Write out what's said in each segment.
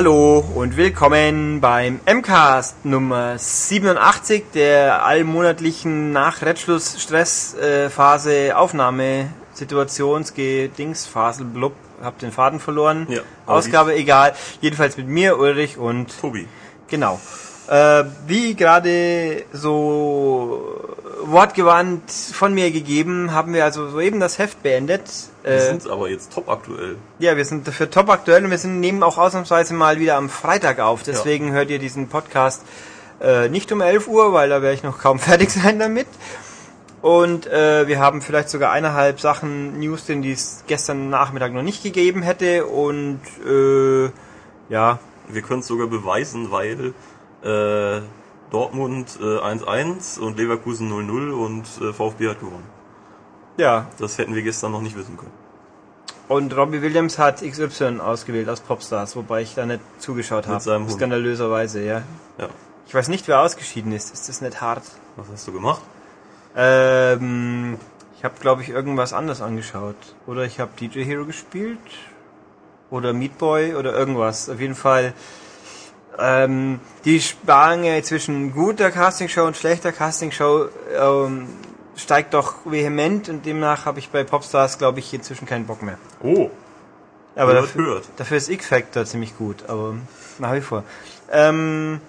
Hallo und willkommen beim MCAST Nummer 87 der allmonatlichen nach Rettschluss Stressphase Aufnahme Situationsgedingsphase blub hab den Faden verloren. Ja, Ausgabe egal. Jedenfalls mit mir Ulrich und Tobi. Genau. Äh, wie gerade so wortgewandt von mir gegeben, haben wir also soeben das Heft beendet. Wir Äh, sind aber jetzt top aktuell. ja, wir sind dafür top aktuell und wir sind nehmen auch ausnahmsweise mal wieder am Freitag auf. Deswegen hört ihr diesen Podcast äh, nicht um 11 Uhr, weil da werde ich noch kaum fertig sein damit. Und äh, wir haben vielleicht sogar eineinhalb Sachen News, drin, die es gestern Nachmittag noch nicht gegeben hätte. Und äh, ja, Wir können es sogar beweisen, weil äh, Dortmund äh, 1-1 und Leverkusen 0-0 und äh, VfB hat gewonnen. Ja. Das hätten wir gestern noch nicht wissen können. Und Robbie Williams hat XY ausgewählt aus Popstars, wobei ich da nicht zugeschaut habe. Skandalöserweise, ja. Ja. Ich weiß nicht, wer ausgeschieden ist. Ist das nicht hart? Was hast du gemacht? Ähm, ich habe, glaube ich, irgendwas anderes angeschaut. Oder ich habe DJ Hero gespielt. Oder Meat Boy oder irgendwas. Auf jeden Fall. Ähm, die Spange zwischen guter Castingshow und schlechter Castingshow ähm, steigt doch vehement und demnach habe ich bei Popstars, glaube ich, inzwischen keinen Bock mehr. Oh, Aber hört, dafür, hört. dafür ist X-Factor ziemlich gut, aber nach wie vor. Ähm,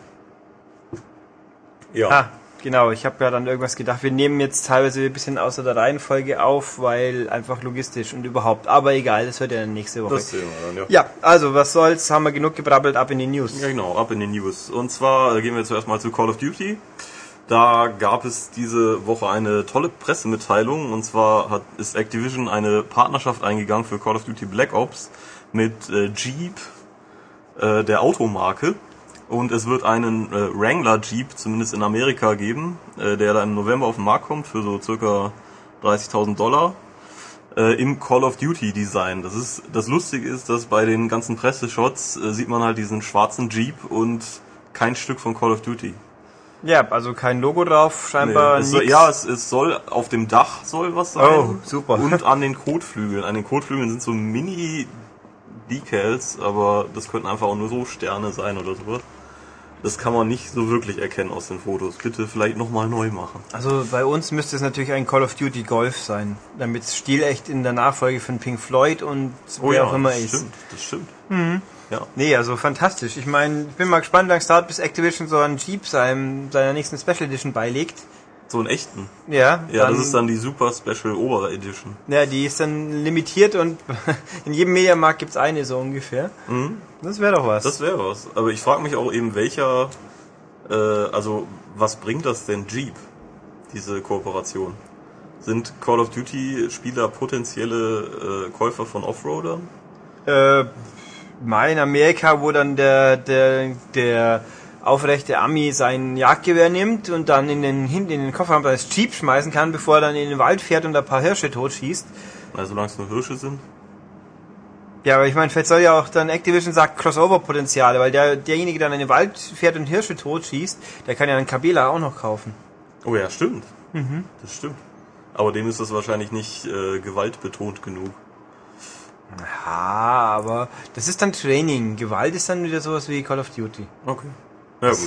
Ja. Ah, genau. Ich habe ja dann irgendwas gedacht. Wir nehmen jetzt teilweise ein bisschen außer der Reihenfolge auf, weil einfach logistisch und überhaupt. Aber egal, das hört ja dann nächste Woche. Das sehen wir dann, ja. ja, also was soll's, haben wir genug gebrabbelt, ab in die News. Ja, genau, ab in die News. Und zwar äh, gehen wir zuerst mal zu Call of Duty. Da gab es diese Woche eine tolle Pressemitteilung und zwar hat, ist Activision eine Partnerschaft eingegangen für Call of Duty Black Ops mit äh, Jeep, äh, der Automarke. Und es wird einen äh, Wrangler Jeep, zumindest in Amerika, geben, äh, der da im November auf den Markt kommt für so circa 30.000 Dollar äh, im Call of Duty Design. Das ist das Lustige ist, dass bei den ganzen Presseshots äh, sieht man halt diesen schwarzen Jeep und kein Stück von Call of Duty. Ja, also kein Logo drauf, scheinbar es soll, ja, es, es soll auf dem Dach soll was sein. Oh, super. Und an den Kotflügeln. An den Kotflügeln sind so Mini Decals, aber das könnten einfach auch nur so Sterne sein oder sowas. Das kann man nicht so wirklich erkennen aus den Fotos. Bitte vielleicht nochmal neu machen. Also bei uns müsste es natürlich ein Call of Duty Golf sein, damit es stilecht in der Nachfolge von Pink Floyd und wer auch immer Oh das ist. stimmt, das stimmt. Ja. Nee, also fantastisch. Ich meine, ich bin mal gespannt, wie lange es dauert, bis Activision so einen Jeep seinem, seiner nächsten Special Edition beilegt. So einen echten. Ja, Ja, das ist dann die Super Special Ober Edition. Ja, die ist dann limitiert und in jedem Mediamarkt gibt's eine so ungefähr. Das wäre doch was. Das wäre was. Aber ich frage mich auch eben, welcher, äh, also was bringt das denn Jeep, diese Kooperation? Sind Call of Duty Spieler potenzielle äh, Käufer von Offroadern? äh, mal in Amerika, wo dann der, der, der aufrechte Ami sein Jagdgewehr nimmt und dann in den, hinten in den Kofferraum seines Jeep schmeißen kann, bevor er dann in den Wald fährt und ein paar Hirsche totschießt. Na, solange es nur Hirsche sind. Ja, aber ich meine, vielleicht soll ja auch dann Activision sagt Crossover-Potenziale, weil der, derjenige, der dann in den Wald fährt und Hirsche totschießt, der kann ja dann Kabela auch noch kaufen. Oh ja, stimmt. Das stimmt. Aber dem ist das wahrscheinlich nicht äh, gewaltbetont genug. Ja, aber das ist dann Training. Gewalt ist dann wieder sowas wie Call of Duty. Okay. Ja gut.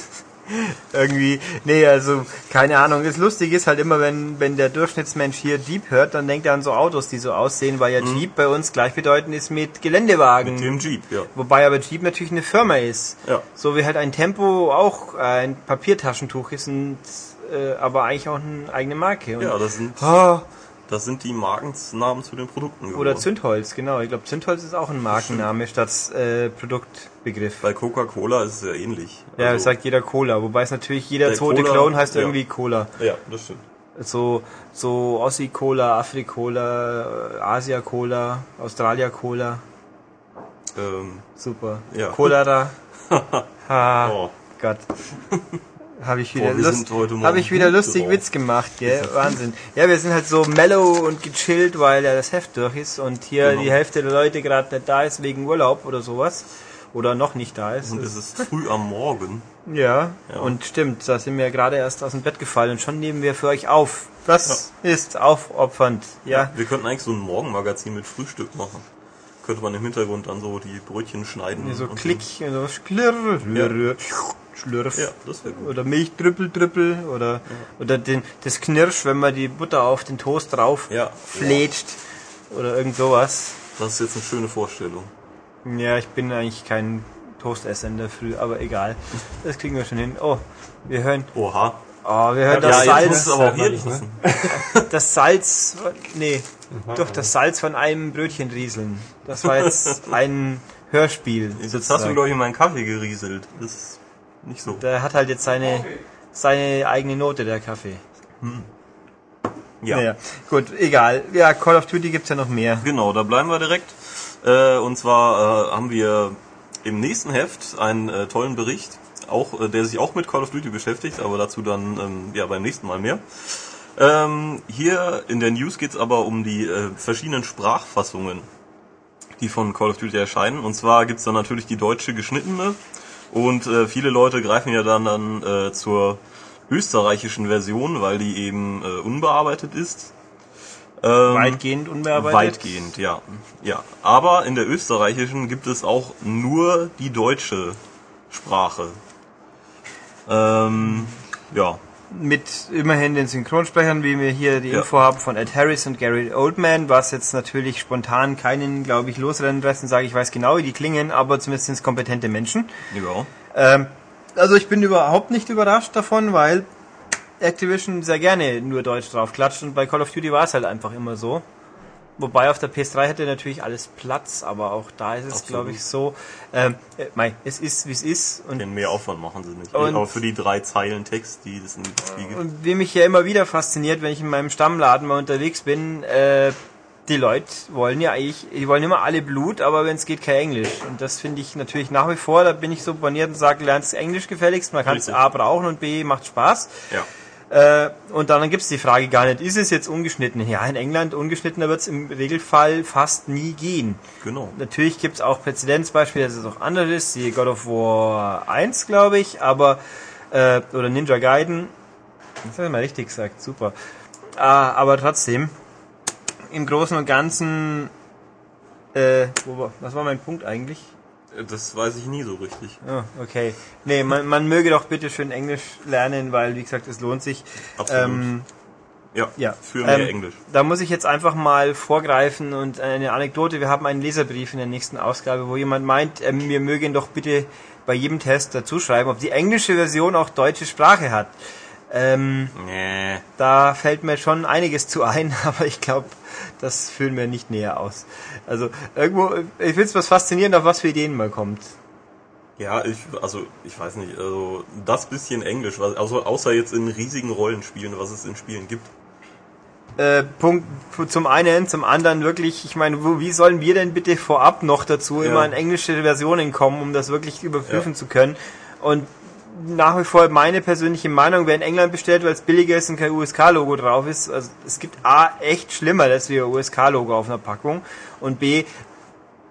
Irgendwie, nee, also, keine Ahnung. Das Lustige ist halt immer, wenn, wenn der Durchschnittsmensch hier Jeep hört, dann denkt er an so Autos, die so aussehen, weil ja Jeep bei uns gleichbedeutend ist mit Geländewagen. Mit dem Jeep, ja. Wobei aber Jeep natürlich eine Firma ist. Ja. So wie halt ein Tempo auch ein Papiertaschentuch ist und, äh, aber eigentlich auch eine eigene Marke. Und, Ja, das sind, Ah, das sind die Markennamen zu den Produkten geworden. oder Zündholz, genau. Ich glaube, Zündholz ist auch ein Markenname statt äh, Produktbegriff. Bei Coca-Cola ist es ja ähnlich. Ja, Also- sagt jeder Cola, wobei es natürlich jeder Der zweite Cola, Clone heißt ja. irgendwie Cola. Ja, das stimmt. So, so Aussie-Cola, Afri-Cola, äh, Asia-Cola, Australia-Cola. Ähm, Super. Ja. Cholera. ha, oh. Gott. Habe ich wieder, Boah, Lust, hab ich wieder lustig drauf. Witz gemacht, gell? Wahnsinn. Ja, wir sind halt so mellow und gechillt, weil ja das Heft durch ist und hier Genau. die Hälfte der Leute gerade nicht da ist wegen Urlaub oder sowas. Oder noch nicht da ist. Und es ist früh am Morgen. Ja, Ja. und stimmt, da sind wir gerade erst aus dem Bett gefallen und schon nehmen wir für euch auf. Das ist aufopfernd, ja. Wir könnten eigentlich so ein Morgenmagazin mit Frühstück machen. könnte man im Hintergrund dann so die Brötchen schneiden. So und Klick, so Schlirr, Schlirr, Schlürf. Ja, das wäre gut. Oder Milchdrüppel, Drüppel oder, oder den, das Knirsch, wenn man die Butter auf den Toast drauf Ja. flätscht oder irgend sowas. Das ist jetzt eine schöne Vorstellung. Ja, ich bin eigentlich kein Toastesser in der Früh, aber egal. Das kriegen wir schon hin. Oh, wir hören, Oha. oh, wir hören Ja, das jetzt muss Salz, es aber auch hier lassen. das Salz, nee, doch das Salz von einem Brötchen rieseln. Das war jetzt ein Hörspiel. Jetzt hast du, sozusagen. glaube ich, in meinen Kaffee gerieselt. Das ist nicht so. Der hat halt jetzt seine, seine eigene Note, der Kaffee. Ja. Naja, gut, egal. Ja, Call of Duty gibt's ja noch mehr. Genau, da bleiben wir direkt. Äh, und zwar äh, haben wir im nächsten Heft einen äh, tollen Bericht, auch der sich auch mit Call of Duty beschäftigt, aber dazu dann ähm, ja beim nächsten Mal mehr. Ähm, hier in der News geht's aber um die äh, verschiedenen Sprachfassungen, die von Call of Duty erscheinen. Und zwar gibt's dann natürlich die deutsche geschnittene und äh, viele Leute greifen ja dann, dann äh, zur österreichischen Version, weil die eben äh, unbearbeitet ist. Ähm, Weitgehend unbearbeitet. Weitgehend, ja. ja. Aber in der österreichischen gibt es auch nur die deutsche Sprache. Ähm, ja. Mit immerhin den Synchronsprechern, wie wir hier die Ja. Info haben von Ed Harris und Gary Oldman, was jetzt natürlich spontan keinen, glaube ich, losrennen lässt und sage, ich weiß genau, wie die klingen, aber zumindest sind es kompetente Menschen. Ja. Ähm, also ich bin überhaupt nicht überrascht davon, weil Activision sehr gerne nur Deutsch drauf klatscht und bei Call of Duty war es halt einfach immer so. Wobei auf der PS3 hätte natürlich alles Platz, aber auch da ist es, glaube ich, so. Ähm, äh, mei, es ist, wie es ist. Und Den mehr Aufwand machen sie nicht. Und- Aber für die drei Zeilen Text, die das in die Spiel gibt. Und wie mich ja immer wieder fasziniert, wenn ich in meinem Stammladen mal unterwegs bin, äh, die Leute wollen ja eigentlich, die wollen immer alle Blut, aber wenn es geht, kein Englisch. Und das finde ich natürlich nach wie vor, da bin ich so boniert und sage, lernt Englisch gefälligst, man kann es. A brauchen und B macht Spaß. Ja. Äh, und dann gibt's die Frage gar nicht, ist es jetzt ungeschnitten? Ja, in England ungeschnittener wird's im Regelfall fast nie gehen. Genau. Natürlich gibt's auch Präzedenzbeispiele, dass es auch anders ist, wie God of War 1, glaube ich, aber äh, oder Ninja Gaiden. Das hat er mal richtig gesagt, super. Ah, aber trotzdem, im Großen und Ganzen, äh, wo war, was war mein Punkt eigentlich? Das weiß ich nie so richtig. Oh, okay. Nee, man, man möge doch bitte schön Englisch lernen, weil, wie gesagt, es lohnt sich. Absolut. Ähm, ja. ja. Für mehr Ähm, Englisch. Da muss ich jetzt einfach mal vorgreifen und eine Anekdote. Wir haben einen Leserbrief in der nächsten Ausgabe, wo jemand meint, ähm, wir mögen doch bitte bei jedem Test dazu schreiben, ob die englische Version auch deutsche Sprache hat. Ähm, Nee. da fällt mir schon einiges zu ein, aber ich glaube, das führen wir nicht näher aus. Also irgendwo, ich finde es was faszinierend, auf was für Ideen man kommt. Ja, ich, also, ich weiß nicht, also, das bisschen Englisch, was, also, außer jetzt in riesigen Rollenspielen, was es in Spielen gibt. Äh, Punkt zum einen, zum anderen wirklich, ich meine, wo, wie sollen wir denn bitte vorab noch dazu Ja. immer in englische Versionen kommen, um das wirklich überprüfen Ja. zu können? Und nach wie vor meine persönliche Meinung, wer in England bestellt, weil es billiger ist und kein USK-Logo drauf ist, also es gibt A, echt schlimmer, dass wir USK-Logo auf einer Packung und B,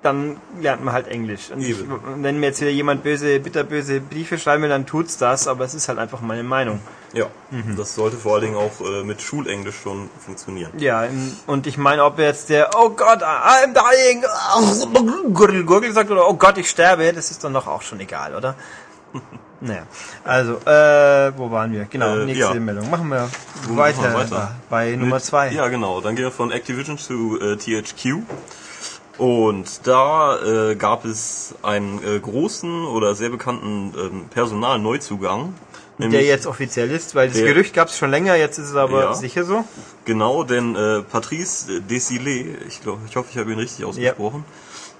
dann lernt man halt Englisch. Und ich, wenn mir jetzt wieder jemand böse, bitterböse Briefe schreiben will, dann tut's das, aber es ist halt einfach meine Meinung. Ja. Mhm. Das sollte vor allen Dingen auch äh, mit Schulenglisch schon funktionieren. Ja, und ich meine, ob jetzt der Oh Gott, I'm dying, Gurgel, Gurgel sagt oder Oh Gott, ich sterbe, das ist dann doch auch schon egal, oder? naja, also, äh, wo waren wir? Genau, Äh, nächste ja. Meldung. Machen wir Wo weiter, machen wir weiter? bei Nummer Mit- zwei. Ja, genau. Dann gehen wir von Activision zu äh, THQ. Und da äh, gab es einen äh, großen oder sehr bekannten ähm, Personalneuzugang. der jetzt offiziell ist, weil das der- Gerücht gab es schon länger, jetzt ist es aber Ja. sicher so. Genau, denn äh, Patrice Desilets, ich glaube, ich hoffe, ich habe ihn richtig ausgesprochen,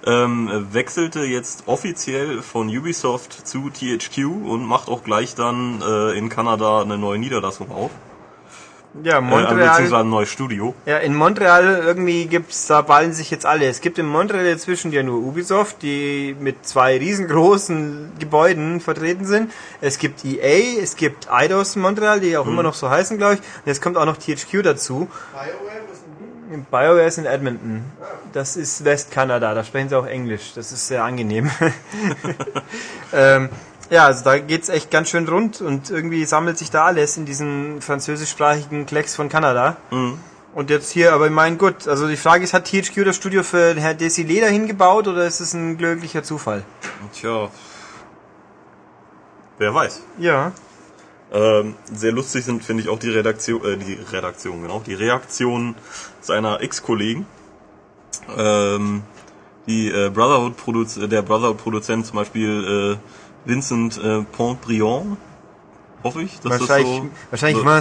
ähm, wechselte jetzt offiziell von Ubisoft zu THQ und macht auch gleich dann äh, in Kanada eine neue Niederlassung auf. Ja, Äh, Montreal. beziehungsweise ein neues Studio. Ja, in Montreal irgendwie gibt's, da ballen sich jetzt alle. Es gibt in Montreal inzwischen ja nur Ubisoft, die mit zwei riesengroßen Gebäuden vertreten sind. Es gibt EA, es gibt Eidos in Montreal, die auch immer noch so heißen, glaube ich. Und jetzt kommt auch noch THQ dazu. BioWare ist in Edmonton. Das ist Westkanada, da sprechen sie auch Englisch. Das ist sehr angenehm. ähm, ja, also da geht's echt ganz schön rund und irgendwie sammelt sich da alles in diesen französischsprachigen Klecks von Kanada. Mhm. Und jetzt hier, aber ich meine, gut, also die Frage ist, hat THQ das Studio für Herr Desilé dahin gebaut oder ist es ein glücklicher Zufall? Tja. Wer weiß. Ja. Ähm, sehr lustig sind, finde ich, auch die Redaktion, äh, die Redaktion, genau, die Reaktionen seiner Ex-Kollegen. Ähm, die äh, Brotherhood Produz der Brotherhood-Produzent zum Beispiel äh, Vincent äh, Pontbriand, hoffe ich, dass Wahrscheinlich, das so wahrscheinlich oder-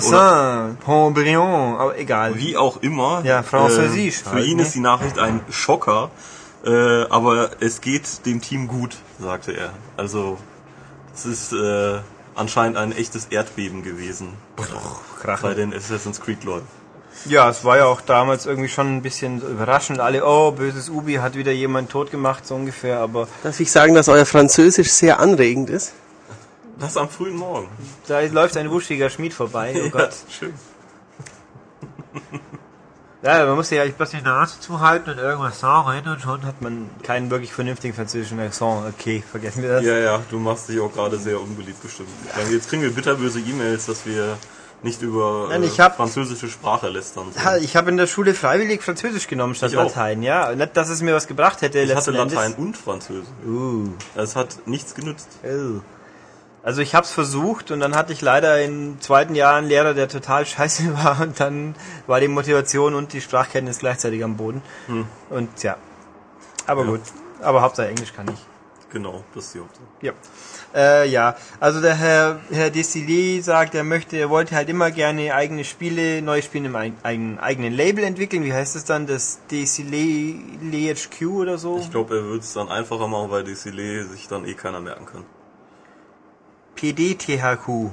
Vincent, Pontbriand, aber egal. wie auch immer. Ja, Französisch Äh, für halt, ihn ne? ist die Nachricht ein Schocker, äh, aber es geht dem Team gut, sagte er. Also es ist äh, anscheinend ein echtes Erdbeben gewesen bei Krachen. den Assassin's Creed Leuten. Ja, es war ja auch damals irgendwie schon ein bisschen so überraschend. Alle, oh, böses Ubi hat wieder jemand tot gemacht, so ungefähr, aber Darf ich sagen, dass euer Französisch sehr anregend ist? Das am frühen Morgen. da läuft ein wuschiger Schmied vorbei, oh Gott. Ja, schön. Ja, man muss ja eigentlich bloß die Nase zuhalten und irgendwas sagen und schon hat man keinen wirklich vernünftigen französischen Accent. Okay, vergessen wir das. Ja, ja, du machst dich auch gerade sehr unbeliebt bestimmt. Weil Jetzt kriegen wir bitterböse E-Mails, dass wir nicht über Nein, äh, ich hab- französische Sprache lästern. Sollen. Ich habe in der Schule freiwillig Französisch genommen statt Ich auch. Latein, ja. Nicht, dass es mir was gebracht hätte. Ich hatte Latein Endes. und Französisch. Uh, Es hat nichts genützt. oh. Also ich habe es versucht und dann hatte ich leider im zweiten Jahr einen Lehrer, der total scheiße war und dann war die Motivation und die Sprachkenntnis gleichzeitig am Boden. Und ja, aber Ja. gut. Aber Hauptsache Englisch kann ich. Genau, das ist die Hauptsache. Ja. Äh, ja, also der Herr, Herr Desilé sagt, er möchte, er wollte halt immer gerne eigene Spiele, neue Spiele im eig- eigenen, eigenen Label entwickeln. Wie heißt es dann? Das Desilé LHQ oder so? Ich glaube, er wird es dann einfacher machen, weil Silé sich dann eh keiner merken kann. PDTHQ.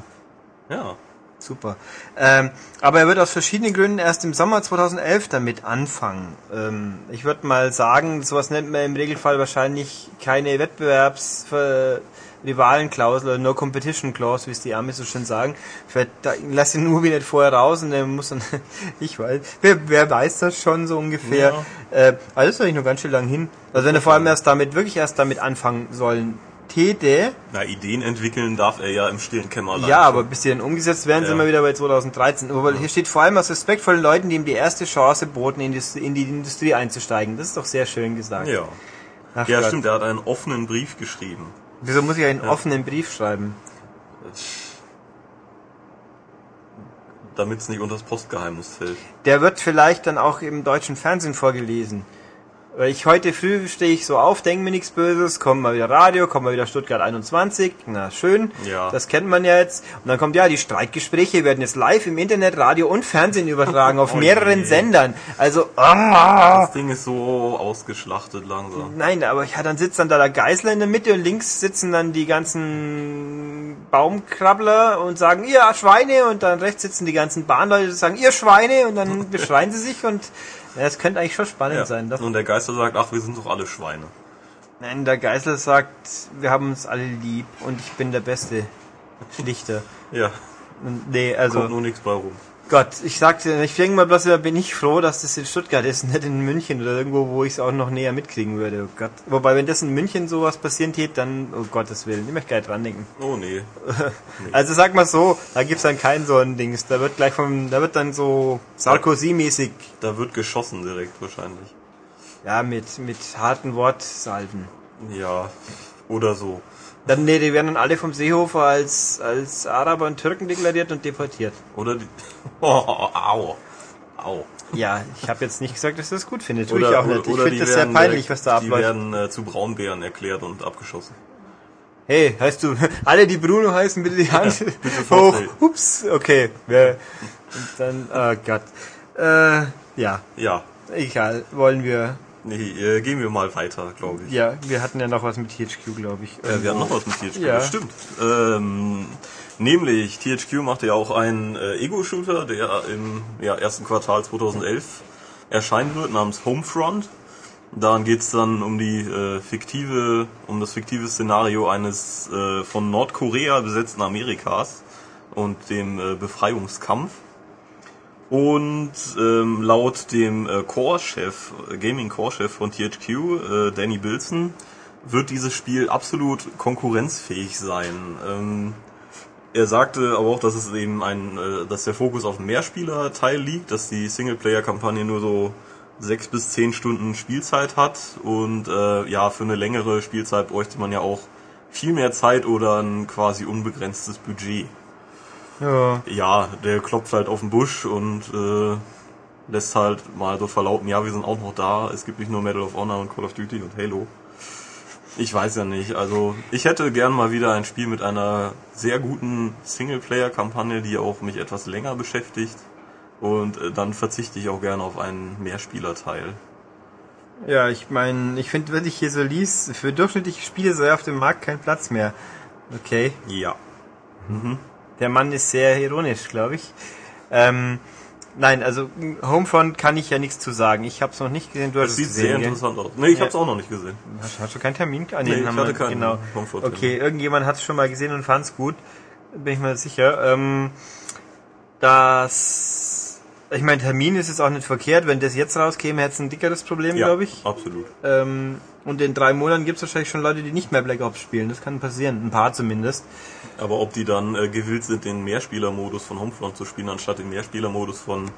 Ja. Super. Ähm, aber er wird aus verschiedenen Gründen erst im Sommer 2011 damit anfangen. Ähm, ich würde mal sagen, sowas nennt man im Regelfall wahrscheinlich keine Wettbewerbs Rivalen-Klausel oder No Competition Clause, wie es die Amis so schön sagen. Vielleicht da, lass den Ubi nicht vorher raus und der muss dann, ich weiß, wer, wer weiß das schon so ungefähr. Äh, also das ist eigentlich noch ganz schön lang hin. Also wenn er vor allem erst damit, wirklich erst damit anfangen sollen täte, Na, Ideen entwickeln darf er ja im stillen Kämmerlein. ja, aber bis die dann umgesetzt werden, sind Ja. wir wieder bei 2013. Aber hier steht vor allem aus Respekt vor den Leuten, die ihm die erste Chance boten, in die, in die Industrie einzusteigen. Das ist doch sehr schön gesagt. Ja. Ach Ja, Gott. stimmt, er hat einen offenen Brief geschrieben. Wieso muss ich einen offenen Brief schreiben? Damit es nicht unter das Postgeheimnis fällt. Der wird vielleicht dann auch im deutschen Fernsehen vorgelesen. Weil ich heute früh stehe ich so auf, denke mir nichts Böses, kommt mal wieder Radio, kommt mal wieder Stuttgart 21, na schön, Ja. das kennt man ja jetzt. Und dann kommt ja, die Streitgespräche werden jetzt live im Internet, Radio und Fernsehen übertragen, auf Oh mehreren je. Sendern. Also, ah, Das Ding ist so ausgeschlachtet langsam. Nein, aber ja, dann sitzt dann da der Geißler in der Mitte und links sitzen dann die ganzen Baumkrabbler und sagen, ihr Schweine und dann rechts sitzen die ganzen Bahnleute und sagen, ihr Schweine und dann beschreien sie sich und ja, das könnte eigentlich schon spannend Ja. sein. Doch. Und der Geister sagt, ach, wir sind doch alle Schweine. Nein, der Geißler sagt, wir haben uns alle lieb und ich bin der beste Schlichter. Ja, Und nee, also kommt nur nichts bei rum. Gott, ich sagte, ich denke mal bloß, immer, bin ich froh, dass das in Stuttgart ist, nicht in München oder irgendwo, wo ich es auch noch näher mitkriegen würde. Oh Gott. Wobei, wenn das in München sowas passieren tät, dann, oh Gottes Willen, ich möchte gar nicht dran denken. Oh nee. Also sag mal so, da gibt's dann kein so ein Dings. Da wird gleich vom, da wird dann so Sarkozy-mäßig, Da wird geschossen direkt wahrscheinlich. ja, mit, mit harten Wortsalben. Ja, oder so. Dann, nee, die werden dann alle vom Seehofer als, als Araber und Türken deklariert und deportiert. Oder die. Oh, au. Au. Ja, ich habe jetzt nicht gesagt, dass ich das gut finde. Tue ich Oder, auch nicht. Ich finde die das sehr peinlich, direkt- was da Die abläuft. werden äh, zu Braunbären erklärt und abgeschossen. Hey, heißt du, alle die Bruno heißen, bitte die Hand bitte hoch. Ups, okay. Und dann, oh Gott. Äh, ja, Ja. egal. Wollen wir, Nee, äh, gehen wir mal weiter, glaube ich. ja, wir hatten ja noch was mit THQ, glaube ich. Äh, wir haben noch was mit THQ, Ja. stimmt. Ähm, nämlich, THQ machte ja auch einen äh, Ego-Shooter, der im ja, ersten Quartal 2011 erscheinen wird, namens Homefront. Daran geht's dann um die äh, fiktive, um das fiktive Szenario eines äh, von Nordkorea besetzten Amerikas und dem äh, Befreiungskampf. Und ähm, laut dem äh, Core-Chef, äh, Gaming-Core-Chef von THQ, äh, Danny Bilson, wird dieses Spiel absolut konkurrenzfähig sein. Ähm, er sagte aber auch, dass es eben ein, äh, dass der Fokus auf Mehrspieler-Teil liegt, dass die Singleplayer-Kampagne nur so sechs bis zehn Stunden Spielzeit hat und äh, ja, für eine längere Spielzeit bräuchte man ja auch viel mehr Zeit oder ein quasi unbegrenztes Budget. Ja. Ja, der klopft halt auf den Busch und äh, lässt halt mal so verlauten, ja, wir sind auch noch da, es gibt nicht nur Medal of Honor und Call of Duty und Halo. Ich weiß ja nicht, also ich hätte gern mal wieder ein Spiel mit einer sehr guten Singleplayer-Kampagne, die auch mich etwas länger beschäftigt und äh, dann verzichte ich auch gerne auf einen Mehrspielerteil. Ja, ich meine, ich finde, wenn ich hier so lies, für durchschnittliche Spiele sei auf dem Markt kein Platz mehr. Okay. Ja. Der Mann ist sehr ironisch, glaube ich. Ähm, nein, also Homefront kann ich ja nichts zu sagen. Ich habe es noch nicht gesehen. Du hast Das es sieht gesehen, sehr gell? interessant aus. Nee, ich Ja. hab's auch noch nicht gesehen. Hast, hast du keinen Termin? Ah, Nee, ich haben hatte wir- keinen Genau. Homefront-Termin. Okay, irgendjemand hat es schon mal gesehen und fand es gut. Bin ich mir sicher. Ähm, das, ich meine, Termin ist jetzt auch nicht verkehrt. Wenn das jetzt rauskäme, hätte es ein dickeres Problem, Ja, glaube ich. absolut. Ähm, und in drei Monaten gibt es wahrscheinlich schon Leute, die nicht mehr Black Ops spielen. Das kann passieren. Ein paar zumindest. Aber ob die dann äh, gewillt sind, den Mehrspielermodus von Homefront zu spielen, anstatt den Mehrspielermodus von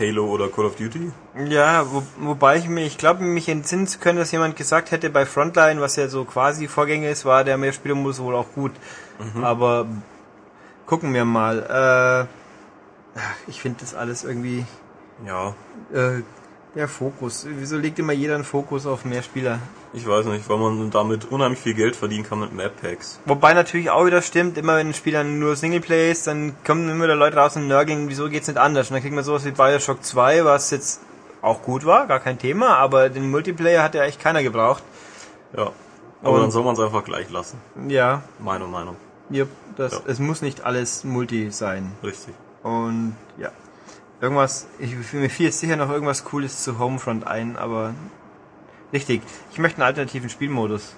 Halo oder Call of Duty? Ja, wo, wobei ich mir, ich glaube, mich entsinnen zu können, dass jemand gesagt hätte, bei Frontline, was ja so quasi Vorgänger ist, war der Mehrspielermodus wohl auch gut. Aber gucken wir mal. Äh, ich finde das alles irgendwie Ja, äh, der Fokus. Wieso legt immer jeder einen Fokus auf Mehrspieler? ich weiß nicht, weil man damit unheimlich viel Geld verdienen kann mit Map Packs. Wobei natürlich auch wieder stimmt, immer wenn ein Spiel dann nur Singleplay ist, dann kommen immer wieder Leute raus und nörgeln, wieso geht's nicht anders? Und dann kriegt man sowas wie Bioshock 2, was jetzt auch gut war, gar kein Thema, aber den Multiplayer hat ja echt keiner gebraucht. Ja. Aber Und- dann soll man es einfach gleich lassen. Ja, Meine Meinung. ja das, Ja. es muss nicht alles Multi sein. Richtig. Und ja, irgendwas, ich, mir fiel jetzt sicher noch irgendwas Cooles zu Homefront ein, aber richtig, ich möchte einen alternativen Spielmodus.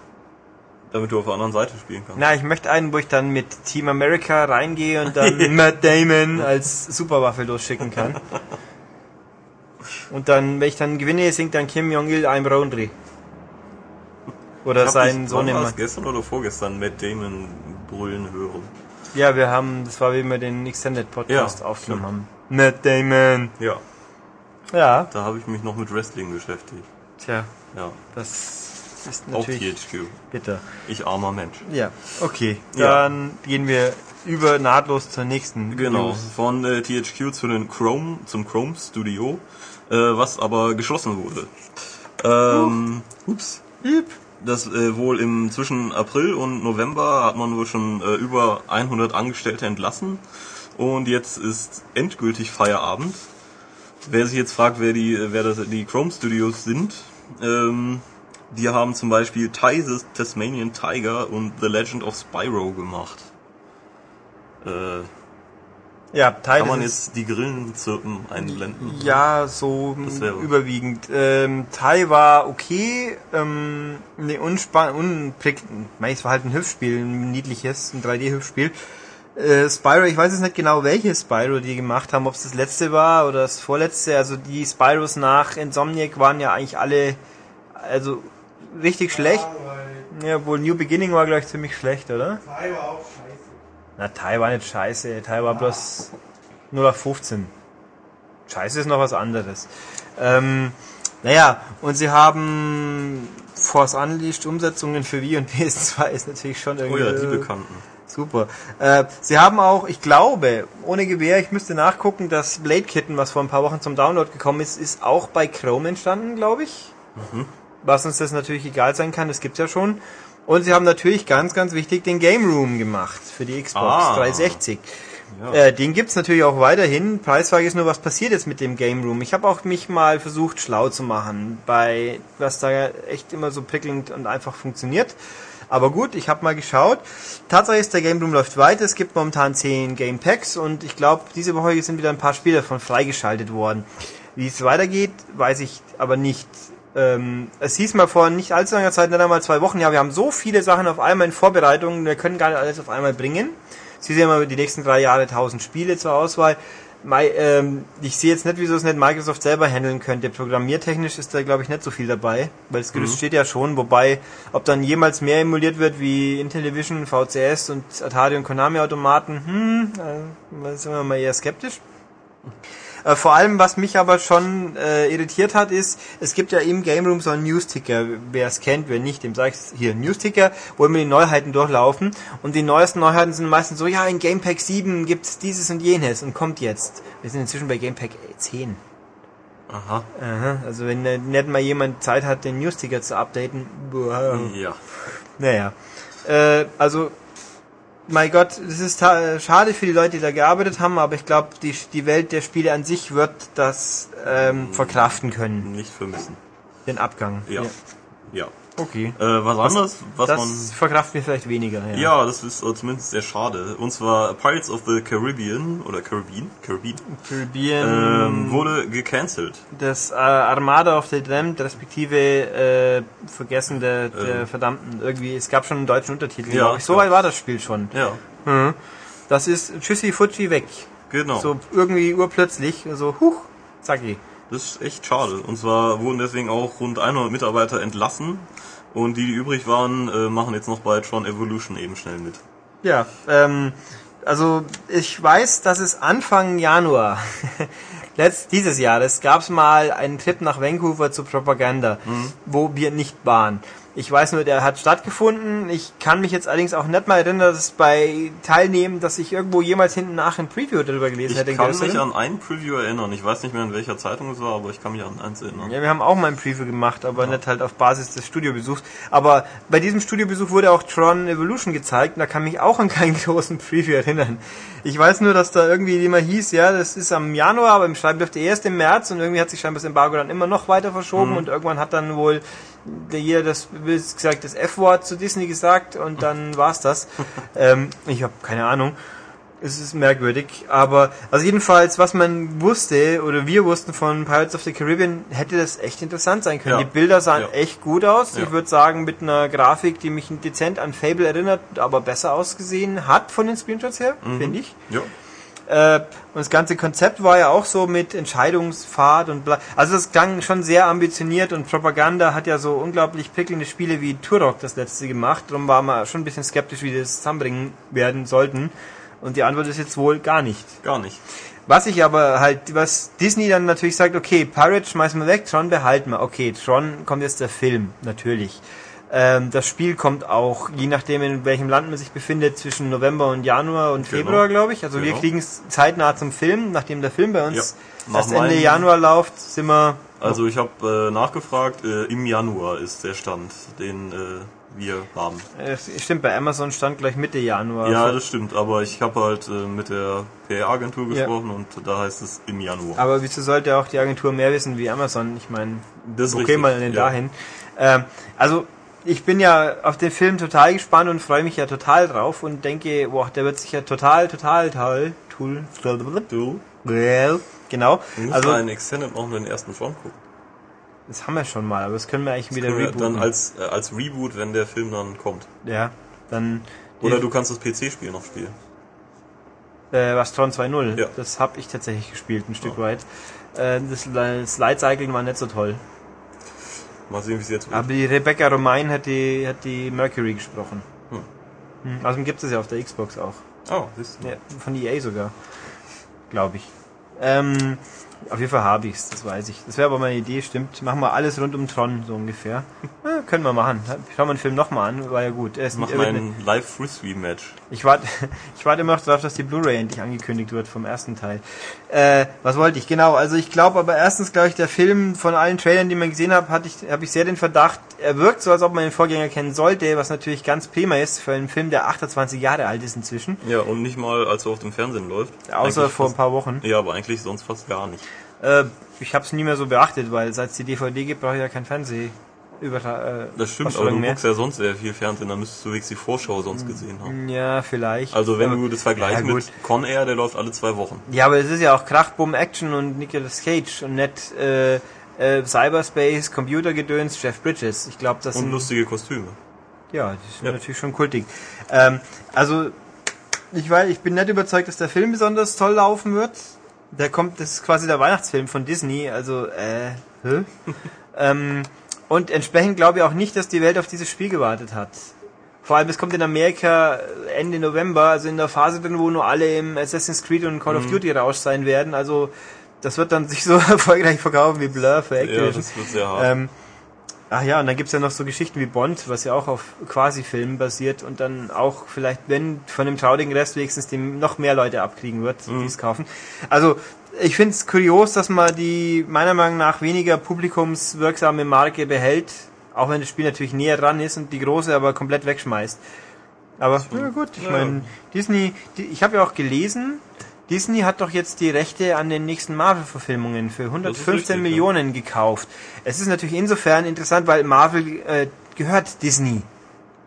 Damit du auf der anderen Seite spielen kannst. Na, ich möchte einen, wo ich dann mit Team America reingehe und dann Matt Damon als Superwaffe losschicken kann. Und dann, wenn ich dann gewinne, singt dann Kim Jong-il I'm Roundry. Oder Ich sein Sohn immer. gestern oder vorgestern Matt Damon brüllen hören. Ja, wir haben, das war wie wir den Extended Podcast Ja, aufgenommen haben. Matt Damon. Ja, Ja. da habe ich mich noch mit Wrestling beschäftigt. Tja, Ja, das ist auch natürlich THQ. bitter. Ich armer Mensch. Ja, okay. Ja. Dann gehen wir über nahtlos zur nächsten. Genau, News. von äh, THQ zu den Chrome, zum Chrome Studio, äh, was aber geschlossen wurde. Ähm, ups. Das äh, wohl im zwischen April und November hat man wohl schon äh, über 100 Angestellte entlassen und jetzt ist endgültig Feierabend. Wer sich jetzt fragt, wer die, wer das, die Chrome Studios sind, ähm, die haben zum Beispiel the Tasmanian Tiger und The Legend of Spyro gemacht. Äh, Ja, Teil kann man ist- jetzt die Grillen zirpen einblenden? Ja, so überwiegend. Ähm, Thai war okay, ähm, ne, unspann, unprickelnd. Es war halt ein Hüpfspiel, ein niedliches, ein 3D-Hüpfspiel. Äh, Spyro, ich weiß jetzt nicht genau, welches Spyro die gemacht haben, ob es das letzte war oder das vorletzte. Also die Spyros nach Insomniac waren ja eigentlich alle, also richtig schlecht. Ja, wohl New Beginning war, glaube ich, ziemlich schlecht, oder? Thai war auch scheiße. Na, Thai war nicht scheiße. Thai war bloß 0 auf 15. Scheiße ist noch was anderes. Ähm, naja, und sie haben Force Unleashed Umsetzungen für Wii und PS2 ist natürlich schon Oh irgendwie ja, die Bekannten. super. Äh, sie haben auch, ich glaube, ohne Gewehr, ich müsste nachgucken, das Blade Kitten, was vor ein paar Wochen zum Download gekommen ist, ist auch bei Chrome entstanden, glaube ich. Was uns das natürlich egal sein kann, das gibt's ja schon. Und sie haben natürlich ganz, ganz wichtig den Game Room gemacht für die Xbox Ah. 360. Ja. Äh, den gibt's natürlich auch weiterhin. Preisfrage ist nur, was passiert jetzt mit dem Game Room. Ich habe auch mich mal versucht, schlau zu machen, bei was da echt immer so prickelnd und einfach funktioniert. Aber gut, ich habe mal geschaut. Tatsache ist, der Game Room läuft weiter. Es gibt momentan 10 Game Packs und ich glaube, diese Woche sind wieder ein paar Spiele davon freigeschaltet worden. Wie es weitergeht, weiß ich aber nicht. Ähm, es hieß mal vor nicht allzu langer Zeit, nicht einmal zwei Wochen, ja, wir haben so viele Sachen auf einmal in Vorbereitung, wir können gar nicht alles auf einmal bringen. Sie sehen mal die nächsten drei Jahre 1000 Spiele zur Auswahl. Mai, ähm, ich sehe jetzt nicht, wieso es nicht Microsoft selber handeln könnte. Programmiertechnisch ist da, glaube ich, nicht so viel dabei, weil das Gerüst steht ja schon. Wobei, ob dann jemals mehr emuliert wird wie Intellivision, VCS und Atari und Konami-Automaten, hm, äh, da sind wir mal eher skeptisch. Äh, vor allem, was mich aber schon äh, irritiert hat, ist, es gibt ja im Game Room so einen Newsticker. Wer es kennt, wer nicht, dem sage ich hier, Newsticker, wo immer die Neuheiten durchlaufen. Und die neuesten Neuheiten sind meistens so, ja, in Game Pack 7 gibt's dieses und jenes und kommt jetzt. Wir sind inzwischen bei Game Pack 10. Aha. Aha, also wenn äh, nicht mal jemand Zeit hat, den Newsticker zu updaten, boah. Ja. Naja. Äh, also, mein Gott, es ist ta- schade für die Leute, die da gearbeitet haben, aber ich glaube, die, die Welt der Spiele an sich wird das ähm, verkraften können, Nicht vermissen. den Abgang. Ja. Ja. Okay. Äh, was, anderes, was das man. verkraften wir vielleicht weniger. Ja. Ja, das ist äh, zumindest sehr schade. Und zwar Pirates of the Caribbean oder Caribbean, Caribbean Caribbean, ähm, wurde gecancelt. das äh, Armada of the Damned, respektive äh, Vergessen der, der Ähm. Verdammten. Irgendwie, es gab schon einen deutschen Untertitel, Ja, ich. So weit war das Spiel schon. Ja, Mhm. Das ist Tschüssi Futschi weg. genau. So irgendwie urplötzlich, so huch, zacki. Das ist echt schade. Und zwar wurden deswegen auch rund 100 Mitarbeiter entlassen. Und die, die übrig waren, äh, machen jetzt noch bei Tron Evolution eben schnell mit. Ja, ähm, also ich weiß, dass es Anfang Januar letzt, dieses Jahres gab es mal einen Trip nach Vancouver zur Propaganda, wo wir nicht waren. Ich weiß nur, der hat stattgefunden. Ich kann mich jetzt allerdings auch nicht mal erinnern, dass es bei Teilnehmen, dass ich irgendwo jemals hinten nach ein Preview darüber gelesen Ich hätte. kann Größeren. mich an ein Preview erinnern. Ich weiß nicht mehr, in welcher Zeitung es war, aber ich kann mich an eins erinnern. Ja, wir haben auch mal ein Preview gemacht, aber nicht halt auf Basis des Studiobesuchs. Aber bei diesem Studiobesuch wurde auch Tron Evolution gezeigt und da kann mich auch an keinen großen Preview erinnern. Ich weiß nur, dass da irgendwie immer hieß, ja, das ist am Januar, aber im Schreiben dürfte erst im März und irgendwie hat sich scheinbar das Embargo dann immer noch weiter verschoben und irgendwann hat dann wohl hier das gesagt das F-Wort zu Disney gesagt und dann war's das. ähm, ich habe keine Ahnung. Es ist merkwürdig, aber also jedenfalls, was man wusste oder wir wussten von Pirates of the Caribbean, hätte das echt interessant sein können. Ja. Die Bilder sahen Ja. echt gut aus. Ja. Ich würde sagen, mit einer Grafik, die mich dezent an Fable erinnert, aber besser ausgesehen hat von den Screenshots her, Mhm. finde ich. Ja. Äh, und das ganze Konzept war ja auch so mit Entscheidungsfahrt und bla. Also es klang schon sehr ambitioniert und Propaganda hat ja so unglaublich prickelnde Spiele wie Turok das letzte gemacht. Darum war man schon ein bisschen skeptisch, wie die das zusammenbringen werden sollten. Und die Antwort ist jetzt wohl gar nicht. Gar nicht. Was ich aber halt, was Disney dann natürlich sagt, okay, Pirate schmeißen wir weg, Tron behalten wir. Okay, Tron kommt jetzt der Film, natürlich. Ähm, das Spiel kommt auch, je nachdem in welchem Land man sich befindet, zwischen November und Januar und Genau. Februar, glaube ich. Also wir Genau. kriegen es zeitnah zum Film, nachdem der Film bei uns Ja. erst Ende Januar läuft, sind wir Also ich habe äh, nachgefragt, äh, im Januar ist der Stand, den äh, wir haben. äh, stimmt, bei Amazon stand gleich Mitte Januar. Ja, Also- das stimmt, aber ich habe halt äh, mit der PR-Agentur Ja. gesprochen und da heißt es im Januar. aber wieso sollte auch die Agentur mehr wissen wie Amazon? Ich meine, okay, richtig, mal den ja. dahin. Ähm, also ich bin ja auf den Film total gespannt und freue mich ja total drauf und denke, boah, der wird sicher total, total toll. Tool. Genau. du musst Also mal einen Extended noch den ersten Front gucken. das haben wir schon mal, aber das können wir eigentlich wieder Können wir rebooten. Dann als, äh, als Reboot, wenn der Film dann kommt. ja, dann Oder du kannst das PC-Spiel noch spielen. äh, was Tron 2.0. Ja. Das habe ich tatsächlich gespielt, ein Stück weit. Äh, das, das Light-Cycling war nicht so toll. Mal sehen, wie es jetzt wird. Aber die Rebecca Romain hat die, hat die Mercury gesprochen. Hm. Hm. Außerdem gibt es ja auf der Xbox auch. Oh, siehst du. Ja, von EA sogar. Glaube ich. Ähm, auf jeden Fall habe ich's, das weiß ich. Das wäre aber meine Idee, stimmt. Machen wir alles rund um Tron, so ungefähr. Ja, können wir machen. Schauen wir den Film nochmal an, war ja gut. Er ist Mach mal ein Live-Frisbee-Match. ich warte ich warte immer noch darauf, dass die Blu-ray endlich angekündigt wird vom ersten Teil. Äh, was wollte ich? Genau, also ich glaube aber erstens, glaube ich, der Film von allen Trailern, die man gesehen hat, hatte ich, habe ich sehr den Verdacht, er wirkt so, als ob man den Vorgänger kennen sollte, was natürlich ganz prima ist für einen Film, der 28 Jahre alt ist inzwischen. Ja, und nicht mal, als er auf dem Fernsehen läuft. Außer Eigentlich vor ein fast- paar Wochen. Ja, aber eigentlich sonst fast gar nicht. Äh, ich habe es nie mehr so beachtet, weil seit es die DVD gibt, brauche ich ja kein Fernseh. Über, äh, Das stimmt, aber du mehr. guckst ja sonst sehr viel Fernsehen, dann müsstest du wenigstens die Vorschau sonst gesehen haben. Ja, vielleicht. Also wenn aber, du das vergleichst ja, mit Con Air, der läuft alle zwei Wochen. Ja, aber es ist ja auch Krach, Bumm, Action und Nicolas Cage und nicht äh, äh, Cyberspace, Computergedöns, Jeff Bridges. Ich glaube, das Und sind lustige Kostüme. Ja, die sind Ja. natürlich schon kultig. Ähm, also, ich weiß, ich bin nicht überzeugt, dass der Film besonders toll laufen wird. Da kommt, das ist quasi der Weihnachtsfilm von Disney, also, äh, hä? ähm, und entsprechend glaube ich auch nicht, dass die Welt auf dieses Spiel gewartet hat. Vor allem, es kommt in Amerika Ende November, also in der Phase drin, wo nur alle im Assassin's Creed und Call of Mhm. Duty Rausch sein werden. Also, das wird dann sich so erfolgreich verkaufen wie Blur für Ja, Activision. das wird sehr hart. Ähm, ach ja, und dann gibt's ja noch so Geschichten wie Bond, was ja auch auf Quasi-Filmen basiert und dann auch vielleicht, wenn von dem traurigen Rest wenigstens dem noch mehr Leute abkriegen wird, die es kaufen. Also ich finde es kurios, dass man die meiner Meinung nach weniger publikumswirksame Marke behält, auch wenn das Spiel natürlich näher dran ist und die große aber komplett wegschmeißt. Aber ja gut, ich Ja. meine, Disney, die, ich habe ja auch gelesen, Disney hat doch jetzt die Rechte an den nächsten Marvel-Verfilmungen für 115 richtig, ja. Millionen gekauft. Es ist natürlich insofern interessant, weil Marvel äh, gehört Disney.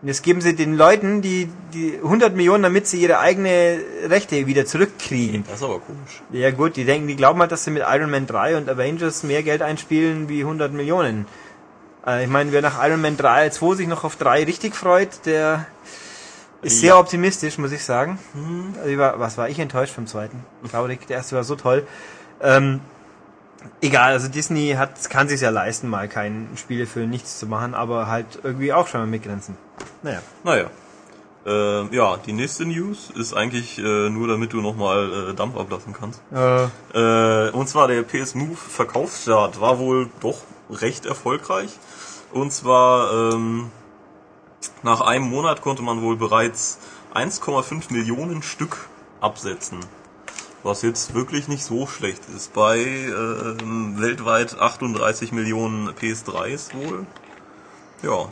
Und jetzt geben sie den Leuten die, die 100 Millionen, damit sie ihre eigene Rechte wieder zurückkriegen. Das ist aber komisch. Ja gut, die denken, die glauben halt, dass sie mit Iron Man 3 und Avengers mehr Geld einspielen wie 100 Millionen. Äh, ich meine, wer nach Iron Man 3 2 sich noch auf 3 richtig freut, der ist sehr Ja. optimistisch, muss ich sagen. Ich war, was war ich enttäuscht vom zweiten? Traurig, der erste war so toll. Ähm, egal, also Disney hat, kann sich ja leisten, mal kein Spiele für nichts zu machen, aber halt irgendwie auch schon mal mit Grenzen. Naja. Naja. Äh, ja, die nächste News ist eigentlich äh, nur, damit du nochmal äh, Dampf ablassen kannst. Äh, Äh, und zwar der PS Move Verkaufsstart war wohl doch recht erfolgreich. Und zwar ähm, nach einem Monat konnte man wohl bereits 1,5 Millionen Stück absetzen. Was jetzt wirklich nicht so schlecht ist. Bei ähm, weltweit 38 Millionen PS3s wohl. Ja.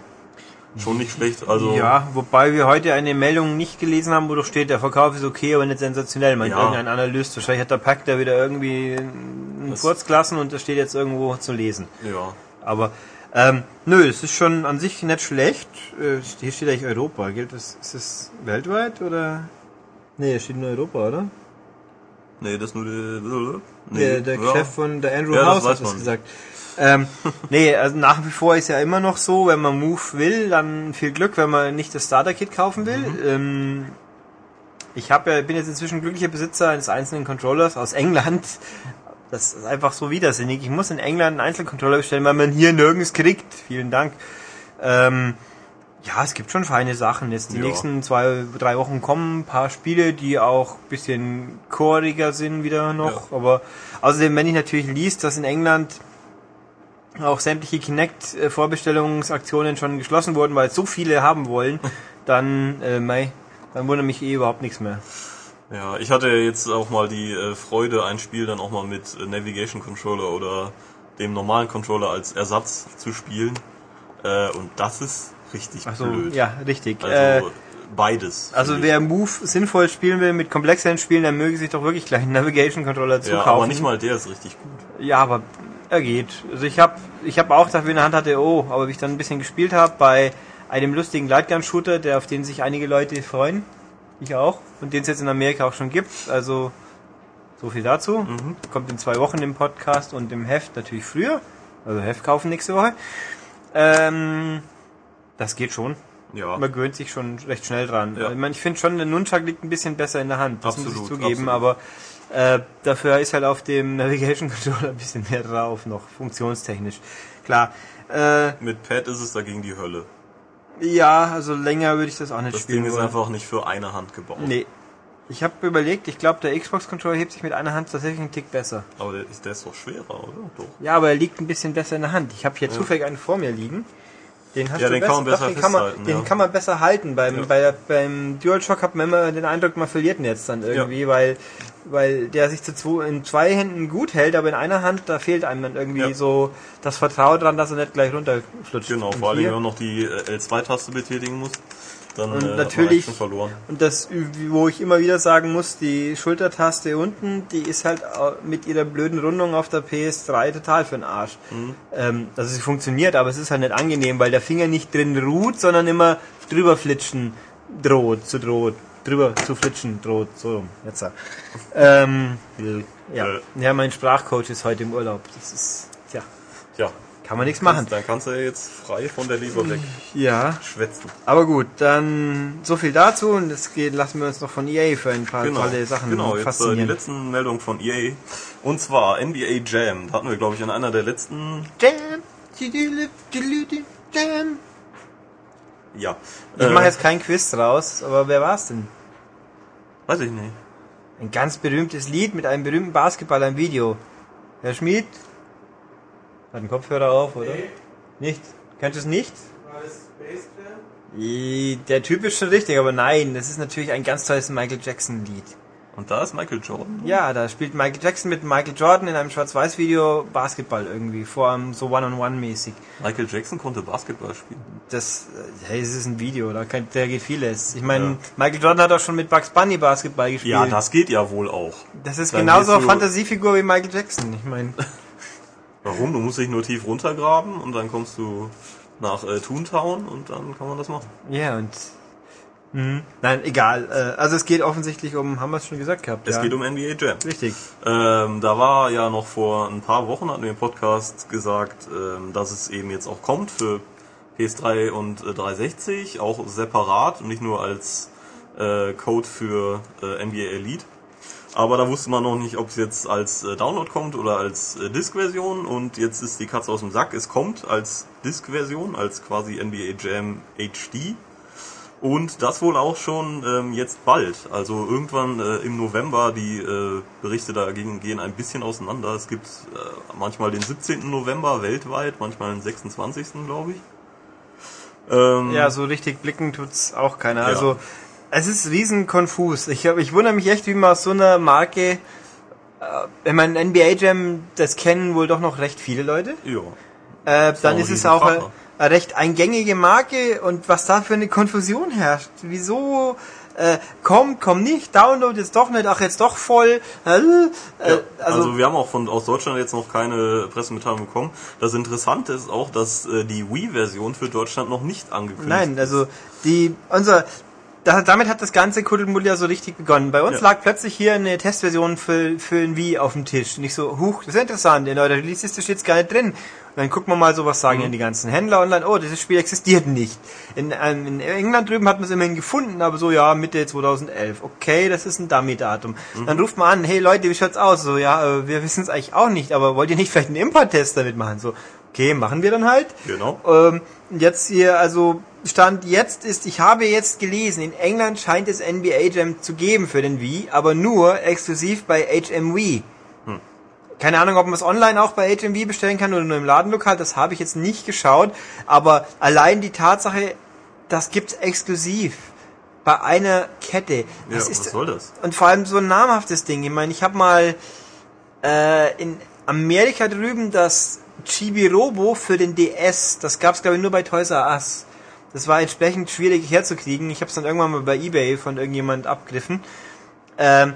Schon nicht schlecht. Also Ja, wobei wir heute eine Meldung nicht gelesen haben, wo doch steht, der Verkauf ist okay, aber nicht sensationell. Man Ja. irgendein Analyst, wahrscheinlich hat der Pack da wieder irgendwie einen gelassen und das steht jetzt irgendwo zu lesen. ja. Aber ähm, nö, es ist schon an sich nicht schlecht. Äh, hier steht eigentlich Europa. Gilt das, ist das weltweit oder? Nee, es steht nur Europa, oder? Nee, das ist nur der, nee, der der ja. Chef von der Andrew Ja, das House hat weiß das gesagt. Ähm, nee, also nach wie vor ist ja immer noch so, wenn man Move will, dann viel Glück, wenn man nicht das Starter-Kit kaufen will. Mhm. Ähm, ich hab ja, bin jetzt inzwischen glücklicher Besitzer eines einzelnen Controllers aus England. Das ist einfach so widersinnig. Ich muss in England einen Einzelcontroller bestellen, weil man hier nirgends kriegt. Vielen Dank. Ähm, ja, es gibt schon feine Sachen. Jetzt die Ja. nächsten zwei, drei Wochen kommen ein paar Spiele, die auch ein bisschen choriger sind wieder noch. Aber außerdem, wenn ich natürlich liest, dass in England auch sämtliche Kinect-Vorbestellungsaktionen schon geschlossen wurden, weil so viele haben wollen, dann, äh, mei, dann wundert mich eh überhaupt nichts mehr. Ja, ich hatte jetzt auch mal die äh, Freude, ein Spiel dann auch mal mit äh, Navigation Controller oder dem normalen Controller als Ersatz zu spielen. Äh, und das ist richtig Also blöd. ja, richtig. Also äh, beides. also wer Move sinnvoll spielen will mit komplexeren Spielen, der möge sich doch wirklich gleich einen Navigation Controller ich. ja, zukaufen. aber nicht mal der ist richtig gut. Ja, aber er geht. Also ich habe ich hab auch dafür in der Hand hatte, oh, aber wie ich dann ein bisschen gespielt habe bei einem lustigen Lightgun-Shooter, der auf den sich einige Leute freuen, ich auch, und den es jetzt in Amerika auch schon gibt. Also so viel dazu. Mhm. Kommt in zwei Wochen im Podcast und im Heft natürlich früher. Also Heft kaufen nächste Woche. Ähm, das geht schon. Ja, Man gewöhnt sich schon recht schnell dran. Ja. Ich, meine, ich finde schon, der Nunchuck liegt ein bisschen besser in der Hand. Das muss ich Absolut, zugeben, absolut. aber äh, dafür ist halt auf dem Navigation Controller ein bisschen mehr drauf, noch funktionstechnisch. Klar. Äh, mit Pad ist es dagegen die Hölle. Ja, also länger würde ich das auch nicht Das spielen Ding ist wollen. einfach nicht für eine Hand gebaut. Nee. Ich habe überlegt, ich glaube, der Xbox-Controller hebt sich mit einer Hand tatsächlich einen Tick besser. Aber der ist, der ist doch schwerer, oder? Doch. Ja, aber er liegt ein bisschen besser in der Hand. Ich habe hier zufällig einen vor mir liegen. Den hast Ja, du den kann man doch, besser den kann man, festhalten, Den ja. kann man besser halten. Beim, Ja. bei beim DualShock hat man immer den Eindruck, man verliert ihn jetzt dann irgendwie, weil, weil der sich zu zwei, in zwei Händen gut hält, aber in einer Hand, da fehlt einem dann irgendwie Ja. so das Vertrauen dran, dass er nicht gleich runterflutscht. Genau, vor allem, wenn man noch die äh, L2-Taste betätigen muss, dann Und äh, natürlich- schon verloren. Und das, wo ich immer wieder sagen muss, die Schultertaste unten, die ist halt mit ihrer blöden Rundung auf der PS3 total für den Arsch. Ähm, also sie funktioniert, aber es ist halt nicht angenehm, weil der Finger nicht drin ruht, sondern immer drüber flitschen droht, zu droht. Drüber zu flitschen droht, so. Jetzt. Ähm, ja. Ja, mein Sprachcoach ist heute im Urlaub. Das ist, tja, Ja, kann man nichts machen. Dann kannst du ja jetzt frei von der Leber weg Ja, schwätzen. aber gut, dann so viel dazu und jetzt geht, lassen wir uns noch von EA für ein paar tolle Sachen genau jetzt äh, die letzten Meldungen von EA. Und zwar NBA Jam. Da hatten wir, glaube ich, in einer der letzten... Jam, Jam. Ja. Ich Äh, mache jetzt kein Quiz draus, aber wer war's denn? Weiß ich nicht. Ein ganz berühmtes Lied mit einem berühmten Basketballer im Video. Herr Schmid? Hat einen Kopfhörer auf, oder? Nicht? Kennst du es nicht? Der Typ ist schon richtig, aber nein, das ist natürlich ein ganz tolles Michael Jackson Lied. Und da ist Michael Jordan. Ja, da spielt Michael Jackson mit Michael Jordan in einem Schwarz-Weiß-Video Basketball irgendwie, vor allem so One-on-One-mäßig. Michael Jackson konnte Basketball spielen. Das, äh, hey, es ist ein Video, da, kann, da geht vieles. Ich meine, Ja. Michael Jordan hat auch schon mit Bugs Bunny Basketball gespielt. Ja, das geht ja wohl auch. das ist dann genauso eine Fantasiefigur wie Michael Jackson. Ich meine, Warum? Du musst dich nur tief runtergraben und dann kommst du nach äh, Toontown und dann kann man das machen. ja und mhm. nein, egal. Äh, also es geht offensichtlich um, haben wir es schon gesagt gehabt? Es ja. geht um NBA Jam. richtig. Ähm, da war ja noch vor ein paar Wochen, hatten wir im Podcast gesagt, ähm, dass es eben jetzt auch kommt für PS3 und äh, 360, auch separat und nicht nur als äh, Code für äh, NBA Elite. Aber da wusste man noch nicht, ob es jetzt als äh, Download kommt oder als äh, Disk-Version. Und jetzt ist die Katze aus dem Sack. Es kommt als Disk-Version, als quasi NBA Jam HD. Und das wohl auch schon ähm, jetzt bald. Also irgendwann äh, im November, die äh, Berichte dagegen gehen ein bisschen auseinander. Es gibt äh, manchmal den 17. November weltweit, manchmal den 26. glaube ich. Ähm, Ja, so richtig blicken tut's auch keiner. Ja. Also es ist riesen konfus. Ich, hab, ich wundere mich echt, wie man aus so einer Marke, äh, ich meine, NBA Jam, das kennen wohl doch noch recht viele Leute. ja. Äh, dann ist es auch eine, eine recht eingängige Marke und was da für eine Konfusion herrscht. Wieso äh, kommt, kommt nicht, Download jetzt doch nicht, ach jetzt doch voll. Äh, äh, Ja, also, also, wir haben auch von aus Deutschland jetzt noch keine Pressemitteilung bekommen. Das Interessante ist auch, dass äh, die Wii-Version für Deutschland noch nicht angekündigt nein, also die unser da, damit hat das ganze Kuddelmuddel ja so richtig begonnen. Bei uns Ja. lag plötzlich hier eine Testversion für, für ein Wii auf dem Tisch. Nicht so, huch, das ist interessant, in eurer Release-Liste steht's gar nicht drin. Und dann gucken wir mal so, was sagen Mhm. denn die ganzen Händler online. Oh, dieses Spiel existiert nicht. In, ähm, in England drüben hat man es immerhin gefunden, aber so, ja, Mitte 2011. Okay, das ist ein Dummy-Datum. Mhm. Dann ruft man an, hey Leute, wie schaut's aus? So, ja, äh, wir wissen es eigentlich auch nicht, aber wollt ihr nicht vielleicht einen Import-Test damit machen? So, okay, machen wir dann halt. Genau. Ähm, jetzt hier, also Stand jetzt ist, ich habe jetzt gelesen, in England scheint es NBA Jam zu geben für den Wii, aber nur exklusiv bei HMV. Keine Ahnung, ob man es online auch bei HMV bestellen kann oder nur im Ladenlokal, das habe ich jetzt nicht geschaut, aber allein die Tatsache, das gibt's exklusiv bei einer Kette. Ja, Was was ist soll das? und vor allem so ein namhaftes Ding. Ich meine, ich habe mal äh, in Amerika drüben das Chibi Robo für den DS. Das gab's glaube ich nur bei Toys R Us. Das war entsprechend schwierig herzukriegen. Ich habe es dann irgendwann mal bei eBay von irgendjemand abgriffen. Ähm,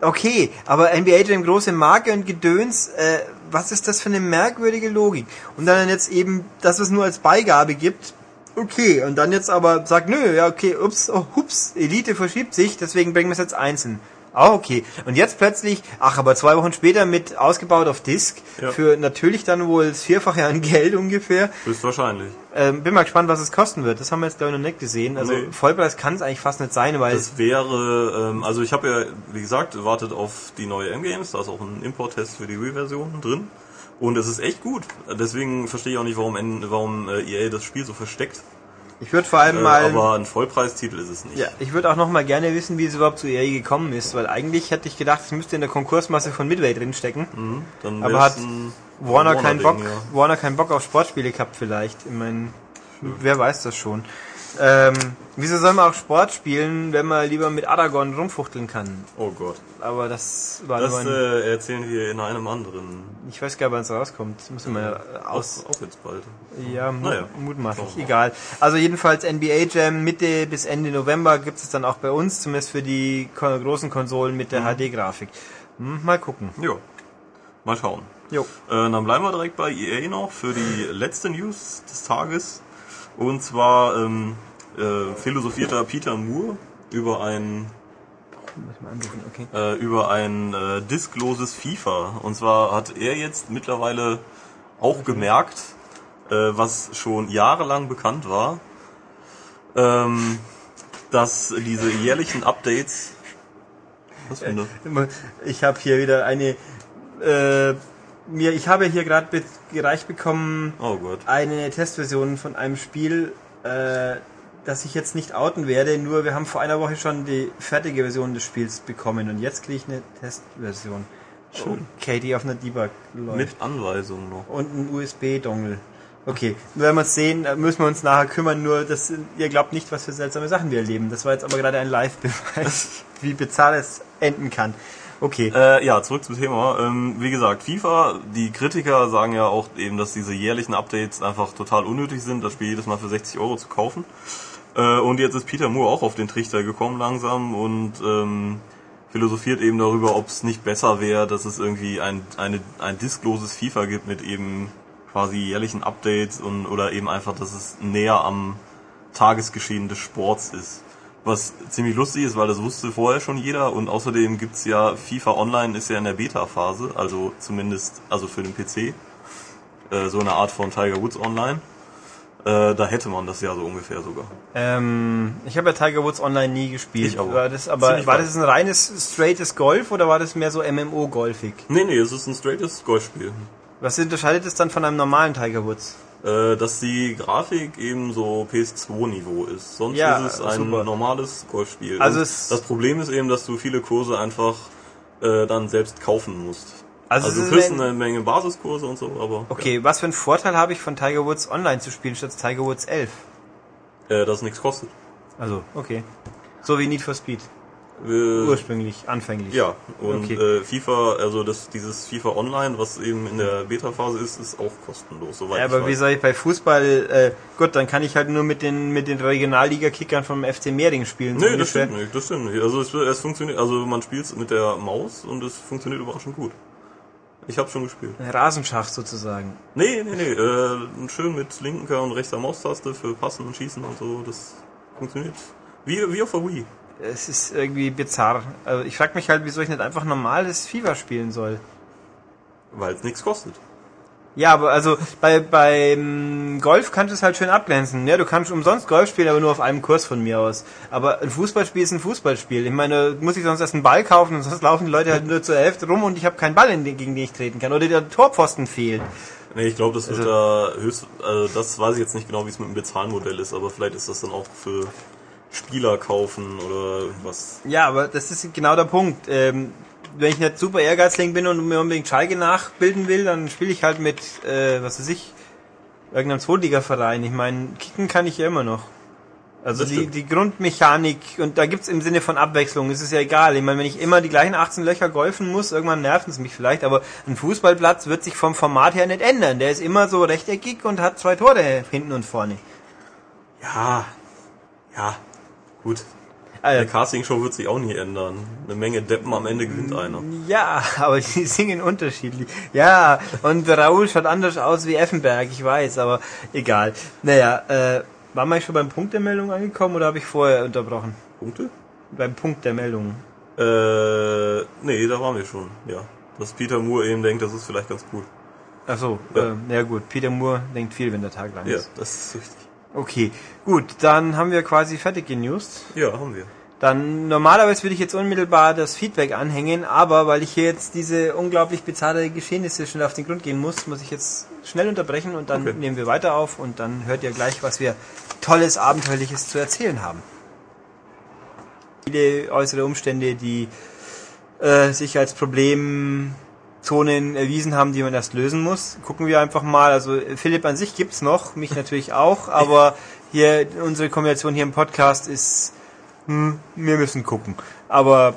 okay, aber NBA Jam große Marke und Gedöns, äh, was ist das für eine merkwürdige Logik? Und dann jetzt eben, dass es nur als Beigabe gibt, okay, und dann jetzt aber sagt, nö, ja okay, ups, oh, hups, Elite verschiebt sich, deswegen bringen wir es jetzt einzeln. Ah, okay. Und jetzt plötzlich, ach, aber zwei Wochen später mit ausgebaut auf Disk, Ja. für natürlich dann wohl das Vierfache an Geld ungefähr. Höchstwahrscheinlich. Ähm, bin mal gespannt, was es kosten wird. Das haben wir jetzt glaube ich noch nicht gesehen. Also Nee. Vollpreis kann es eigentlich fast nicht sein, weil Das wäre, ähm, also ich habe ja, wie gesagt, wartet auf die neue M-Games, da ist auch ein Import-Test für die Wii-Version drin. Und es ist echt gut. Deswegen verstehe ich auch nicht, warum, warum äh, EA das Spiel so versteckt. Ich würde vor allem Äh, mal aber ein Vollpreistitel ist es nicht. Ja, ich würde auch noch mal gerne wissen, wie es überhaupt zu EA gekommen ist, weil eigentlich hätte ich gedacht, es müsste in der Konkursmasse von Midway drinstecken. Mhm, Dann Aber hat ein Warner keinen Bock, ja. Warner keinen Bock auf Sportspiele gehabt vielleicht. Ich meine, wer weiß das schon. Ähm, wieso soll man auch Sport spielen, wenn man lieber mit Aragorn rumfuchteln kann? Oh Gott. Aber das war Das nur ein, äh, erzählen wir in einem anderen. ich weiß gar nicht, wann es rauskommt. Das müssen wir ja aus, Auch, auch jetzt bald. Ja, mu Naja. mutmaßlich. Mal. Egal. Also jedenfalls NBA Jam Mitte bis Ende November gibt es dann auch bei uns, zumindest für die großen Konsolen mit der Mhm. HD-Grafik. Hm, mal gucken. Jo. Mal schauen. Jo. Äh, dann bleiben wir direkt bei EA noch für die letzte News des Tages. Und zwar ähm, äh, philosophierter Peter Moore über ein okay. äh, über ein äh, diskloses FIFA. Und zwar hat er jetzt mittlerweile auch gemerkt, äh, was schon jahrelang bekannt war, ähm, dass diese jährlichen Updates. Was für eine? Ich habe hier wieder eine. Äh, mir, ich habe hier gerade gereicht bekommen Oh eine Testversion von einem Spiel, äh, das ich jetzt nicht outen werde. Nur wir haben vor einer Woche schon die fertige Version des Spiels bekommen und jetzt kriege ich eine Testversion. Schön. Okay, die auf einer Debug läuft. Mit Anweisungen noch. und ein USB-Dongle. Okay, nur wenn wir es sehen, müssen wir uns nachher kümmern. Nur, dass ihr glaubt nicht, was für seltsame Sachen wir erleben. Das war jetzt aber gerade ein Live-Beweis, wie bizarr es enden kann. Okay. Äh, ja, zurück zum Thema. Ähm, wie gesagt, FIFA, die Kritiker sagen ja auch eben, dass diese jährlichen Updates einfach total unnötig sind, das Spiel jedes Mal für 60 Euro zu kaufen. Äh, und jetzt ist Peter Moore auch auf den Trichter gekommen langsam und ähm, philosophiert eben darüber, ob es nicht besser wäre, dass es irgendwie ein, eine, ein diskloses FIFA gibt mit eben quasi jährlichen Updates und oder eben einfach, dass es näher am Tagesgeschehen des Sports ist. Was ziemlich lustig ist, weil das wusste vorher schon jeder und außerdem gibt's ja FIFA Online ist ja in der Beta-Phase, also zumindest also für den PC. Äh, so eine Art von Tiger Woods Online. Äh, da hätte man das ja so ungefähr sogar. Ähm, ich habe ja Tiger Woods Online nie gespielt. Ich auch. War das, aber Ziemlich war das ein reines, straightes Golf oder war das mehr so MMO-golfig? Nee, nee, es ist ein straightes Golfspiel. Was unterscheidet es dann von einem normalen Tiger Woods? Äh, dass die Grafik eben so PS2-Niveau ist. Sonst Ja, ist es ein super. normales Golfspiel. Also es- das Problem ist eben, dass du viele Kurse einfach äh, dann selbst kaufen musst. Also Also, es du kriegst ein- eine Menge Basiskurse und so, aber Okay, was für einen Vorteil habe ich von Tiger Woods Online zu spielen statt Tiger Woods 11? ja, äh, das nichts kostet. Also, okay. So wie Need for Speed. Äh, Ursprünglich, anfänglich. ja, und Okay. äh, FIFA, also das, dieses FIFA Online, was eben in der Beta-Phase ist, ist auch kostenlos, soweit Ja, ich aber wie weiß. soll ich bei Fußball, äh, gut, dann kann ich halt nur mit den, mit den Regionalliga-Kickern vom FC Mehring spielen. so Nee, das stimmt nicht, das stimmt nicht. Also es, es funktioniert, also man spielt es mit der Maus und es funktioniert überraschend gut. Ich habe schon gespielt. Ein Rasenschach sozusagen. Nee, nee, nee, äh, schön mit linker und rechter Maustaste für Passen und Schießen und so, das funktioniert. Wie, wie auf der Wii. Es ist irgendwie bizarr. Also ich frage mich halt, wieso ich nicht einfach normales FIFA spielen soll. Weil es nichts kostet. Ja, aber also bei beim Golf kannst du es halt schön abglänzen. Ja, du kannst umsonst Golf spielen, aber nur auf einem Kurs von mir aus. Aber ein Fußballspiel ist ein Fußballspiel. Ich meine, muss ich sonst erst einen Ball kaufen und sonst laufen die Leute halt nur zur Hälfte rum und ich habe keinen Ball, in den, gegen den ich treten kann. Oder der Torpfosten fehlt. Nee, ich glaube, das wird Also- da höchst, also das weiß ich jetzt nicht genau, wie es mit dem Bezahlmodell ist, aber vielleicht ist das dann auch für Spieler kaufen oder irgendwas. Ja, aber das ist genau der Punkt. Ähm, wenn ich nicht super ehrgeizlich bin und mir unbedingt Schalke nachbilden will, dann spiele ich halt mit, äh, was weiß ich, irgendeinem Zweitligaverein. Ich meine, kicken kann ich ja immer noch. Also die, die Grundmechanik, und da gibt's im Sinne von Abwechslung, es ist ja egal. Ich meine, wenn ich immer die gleichen 18 Löcher golfen muss, irgendwann nerven es mich vielleicht, aber ein Fußballplatz wird sich vom Format her nicht ändern. Der ist immer so rechteckig und hat zwei Tore hinten und vorne. Ja, ja, gut. Also, Eine Castingshow wird sich auch nie ändern. Eine Menge Deppen am Ende gewinnt einer. Ja, aber die singen unterschiedlich. Ja, und Raoul schaut anders aus wie Effenberg, ich weiß, aber egal. Naja, äh, waren wir schon beim Punkt der Meldung angekommen oder habe ich vorher unterbrochen? Punkte? Beim Punkt der Meldung. Äh, nee, da waren wir schon, ja. Dass Peter Moore eben denkt, das ist vielleicht ganz cool. Ach so, Ja. äh, ja gut. Peter Moore denkt viel, wenn der Tag lang Ja, ist. das ist richtig. Okay, gut, dann haben wir quasi fertig genewst. Ja, haben wir. Dann normalerweise würde ich jetzt unmittelbar das Feedback anhängen, aber weil ich hier jetzt diese unglaublich bizarre Geschehnisse schnell auf den Grund gehen muss, muss ich jetzt schnell unterbrechen und dann Okay. nehmen wir weiter auf und dann hört ihr gleich, was wir tolles, abenteuerliches zu erzählen haben. Viele äußere Umstände, die äh, sich als Problemzonen erwiesen haben, die man erst lösen muss. Gucken wir einfach mal. Also Philipp an sich gibt's noch, mich natürlich auch, aber hier unsere Kombination hier im Podcast ist hm, wir müssen gucken. Aber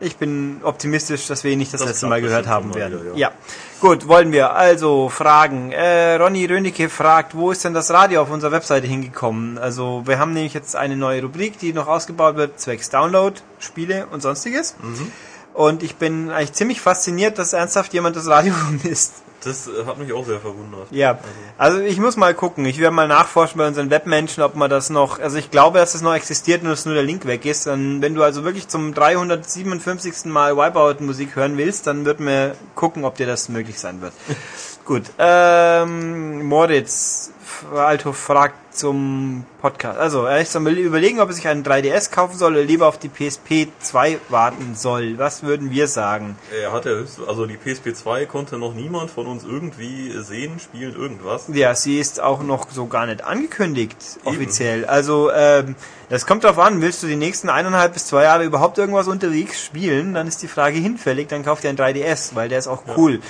ich bin optimistisch, dass wir ihn nicht das, Das letzte Mal gehört haben werden. wieder, ja. ja. gut, wollen wir. Also, Fragen. Äh, Ronny Rönicke fragt, wo ist denn das Radio auf unserer Webseite hingekommen? Also, wir haben nämlich jetzt eine neue Rubrik, die noch ausgebaut wird, zwecks Download, Spiele und sonstiges. Mhm. Und ich bin eigentlich ziemlich fasziniert, dass ernsthaft jemand das Radio vermisst. Das äh, hat mich auch sehr verwundert. Ja, also ich muss mal gucken. Ich werde mal nachforschen bei unseren Webmenschen, ob man das noch, also ich glaube, dass es noch existiert und dass nur der Link weg ist. Und wenn du also wirklich zum 357. Mal Wipeout-Musik hören willst, dann wird mir gucken, ob dir das möglich sein wird. Gut, ähm, Moritz, Alto fragt zum Podcast. Also, er ist am überlegen, ob er sich einen 3DS kaufen soll oder lieber auf die PSP 2 warten soll. Was würden wir sagen? Er hat ja höchst, also die PSP 2 konnte noch niemand von uns irgendwie sehen, spielen, irgendwas. Ja, sie ist auch noch so gar nicht angekündigt, offiziell. Also, ähm, das kommt darauf an, willst du die nächsten eineinhalb bis zwei Jahre überhaupt irgendwas unterwegs spielen, dann ist die Frage hinfällig, dann kauf dir einen 3DS, weil der ist auch cool.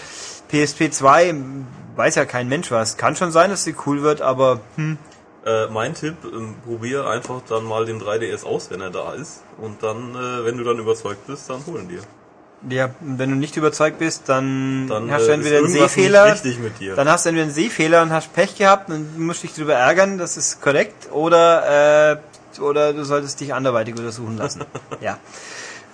PSP 2 weiß ja kein Mensch was. Kann schon sein, dass sie cool wird, aber hm, Äh, mein Tipp, ähm, probier einfach dann mal den 3DS aus, wenn er da ist. Und dann, äh, wenn du dann überzeugt bist, dann holen dir. ja, wenn du nicht überzeugt bist, dann, Dann hast du äh, entweder einen dir. dann hast du entweder einen Seefehler und hast Pech gehabt und musst dich darüber ärgern, das ist korrekt, oder äh, oder du solltest dich anderweitig untersuchen lassen. ja.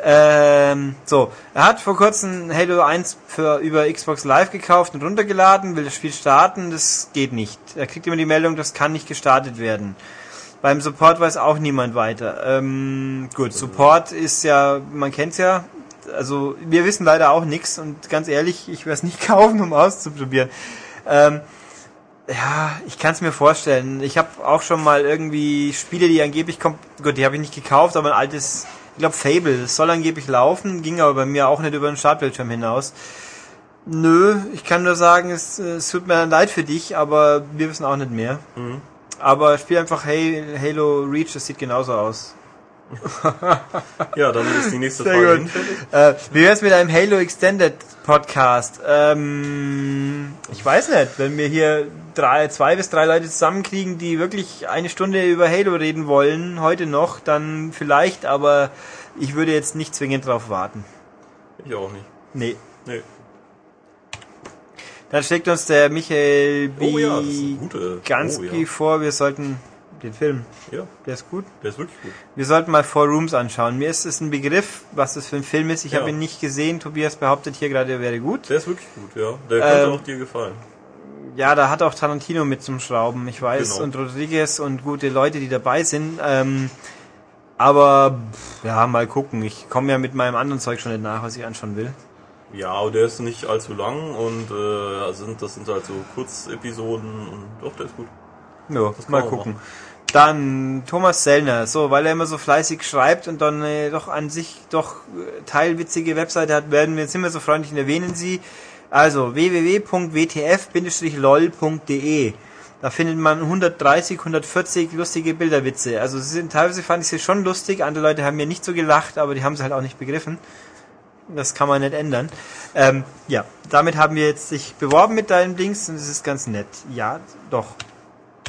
Ähm, so, er hat vor kurzem Halo 1 für über Xbox Live gekauft und runtergeladen, will das Spiel starten, das geht nicht. Er kriegt immer die Meldung, das kann nicht gestartet werden. Beim Support weiß auch niemand weiter. Ähm, gut, Support ist ja, man kennt's ja, also wir wissen leider auch nichts und ganz ehrlich, ich werde es nicht kaufen, um auszuprobieren. Ähm, ja, ich kann es mir vorstellen. Ich habe auch schon mal irgendwie Spiele, die angeblich kommen. Gut, die habe ich nicht gekauft, aber ein altes, ich glaube Fable, das soll angeblich laufen, ging aber bei mir auch nicht über den Startbildschirm hinaus. Nö, ich kann nur sagen, es, es tut mir leid für dich, aber wir wissen auch nicht mehr. Mhm. Aber spiel einfach hey, Halo Reach, das sieht genauso aus. Ja, dann ist die nächste Sehr Frage. Äh, wie wär's mit einem Halo Extended Podcast? Ähm, ich weiß nicht, wenn wir hier drei, zwei bis drei Leute zusammenkriegen, die wirklich eine Stunde über Halo reden wollen, heute noch, dann vielleicht, aber ich würde jetzt nicht zwingend drauf warten. Ich auch nicht. Nee. Nee. Dann schlägt uns der Michael B. Oh ja. Gansky oh, ja. vor, wir sollten den Film, ja, der ist gut. der ist wirklich gut. Wir sollten mal Four Rooms anschauen. Mir ist es ein Begriff, was das für ein Film ist. Ich Ja. habe ihn nicht gesehen. Tobias behauptet hier gerade, er wäre gut. Der ist wirklich gut, ja. Der könnte Ähm, auch dir gefallen. Ja, da hat auch Tarantino mit zum Schrauben, ich weiß, Genau. und Rodriguez und gute Leute, die dabei sind. Ähm, aber ja, mal gucken. Ich komme ja mit meinem anderen Zeug schon nicht nach, was ich anschauen will. Ja, aber der ist nicht allzu lang und äh, also sind, das sind halt so Kurzepisoden und doch, der ist gut. Ja, kann mal gucken. Dann Thomas Sellner, so, weil er immer so fleißig schreibt und dann äh, doch an sich doch äh, teilwitzige Webseite hat, werden wir, sind wir so freundlich und erwähnen sie. Also www.wtf-lol.de Da findet man 130, 140 lustige Bilderwitze. Also sie sind teilweise fand ich sie schon lustig, andere Leute haben mir nicht so gelacht, aber die haben sie halt auch nicht begriffen. Das kann man nicht ändern. Ähm, ja, damit haben wir jetzt dich beworben mit deinem Dings und es ist ganz nett. Ja, doch.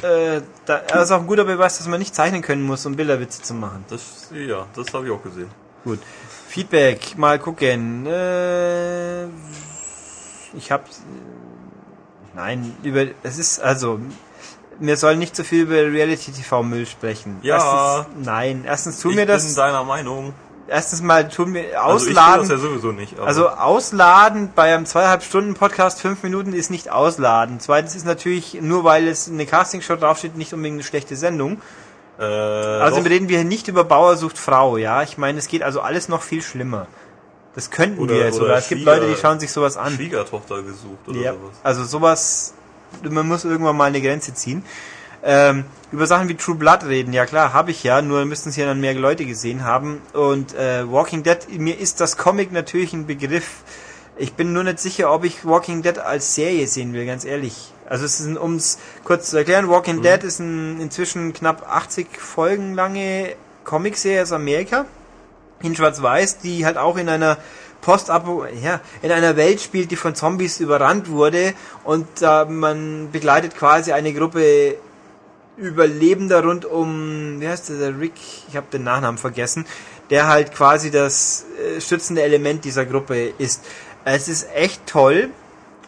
Äh, da, das ist auch ein guter Beweis, dass man nicht zeichnen können muss, um Bilderwitze zu machen. Das, ja, das habe ich auch gesehen. Gut. Feedback, mal gucken. Äh, ich hab. Nein, über. Es ist also. Wir sollen nicht so viel über Reality TV Müll sprechen. Ja. Erstens, nein. Erstens tun ich wir bin das. deiner Meinung. Erstens mal tun wir Also ich ausladen. das ja sowieso nicht. Also ausladen bei einem zweieinhalb Stunden Podcast fünf Minuten ist nicht ausladen. Zweitens ist natürlich, nur weil es eine Castingshow draufsteht, nicht unbedingt eine schlechte Sendung. äh, Also reden wir hier nicht über Bauer sucht Frau, ja. Ich meine, es geht also alles noch viel schlimmer. Das könnten Oder- wir jetzt oder sogar. Es gibt Leute, die schauen sich sowas an. Schwiegertochter gesucht oder Ja, sowas. also sowas, man muss irgendwann mal eine Grenze ziehen. Ähm, über Sachen wie True Blood reden, ja klar, habe ich ja, nur müssten es ja dann mehr Leute gesehen haben. Und äh, Walking Dead, mir ist das Comic natürlich ein Begriff. Ich bin nur nicht sicher, ob ich Walking Dead als Serie sehen will, ganz ehrlich. Also es ist, um es kurz zu erklären, Walking Mhm. Dead ist ein inzwischen knapp 80 Folgen lange Comicserie aus Amerika in Schwarz-Weiß, die halt auch in einer post ja, in einer Welt spielt, die von Zombies überrannt wurde und äh, man begleitet quasi eine Gruppe Überlebender rund um, wie heißt der, der Rick, ich habe den Nachnamen vergessen, der halt quasi das äh, stützende Element dieser Gruppe ist. Es ist echt toll,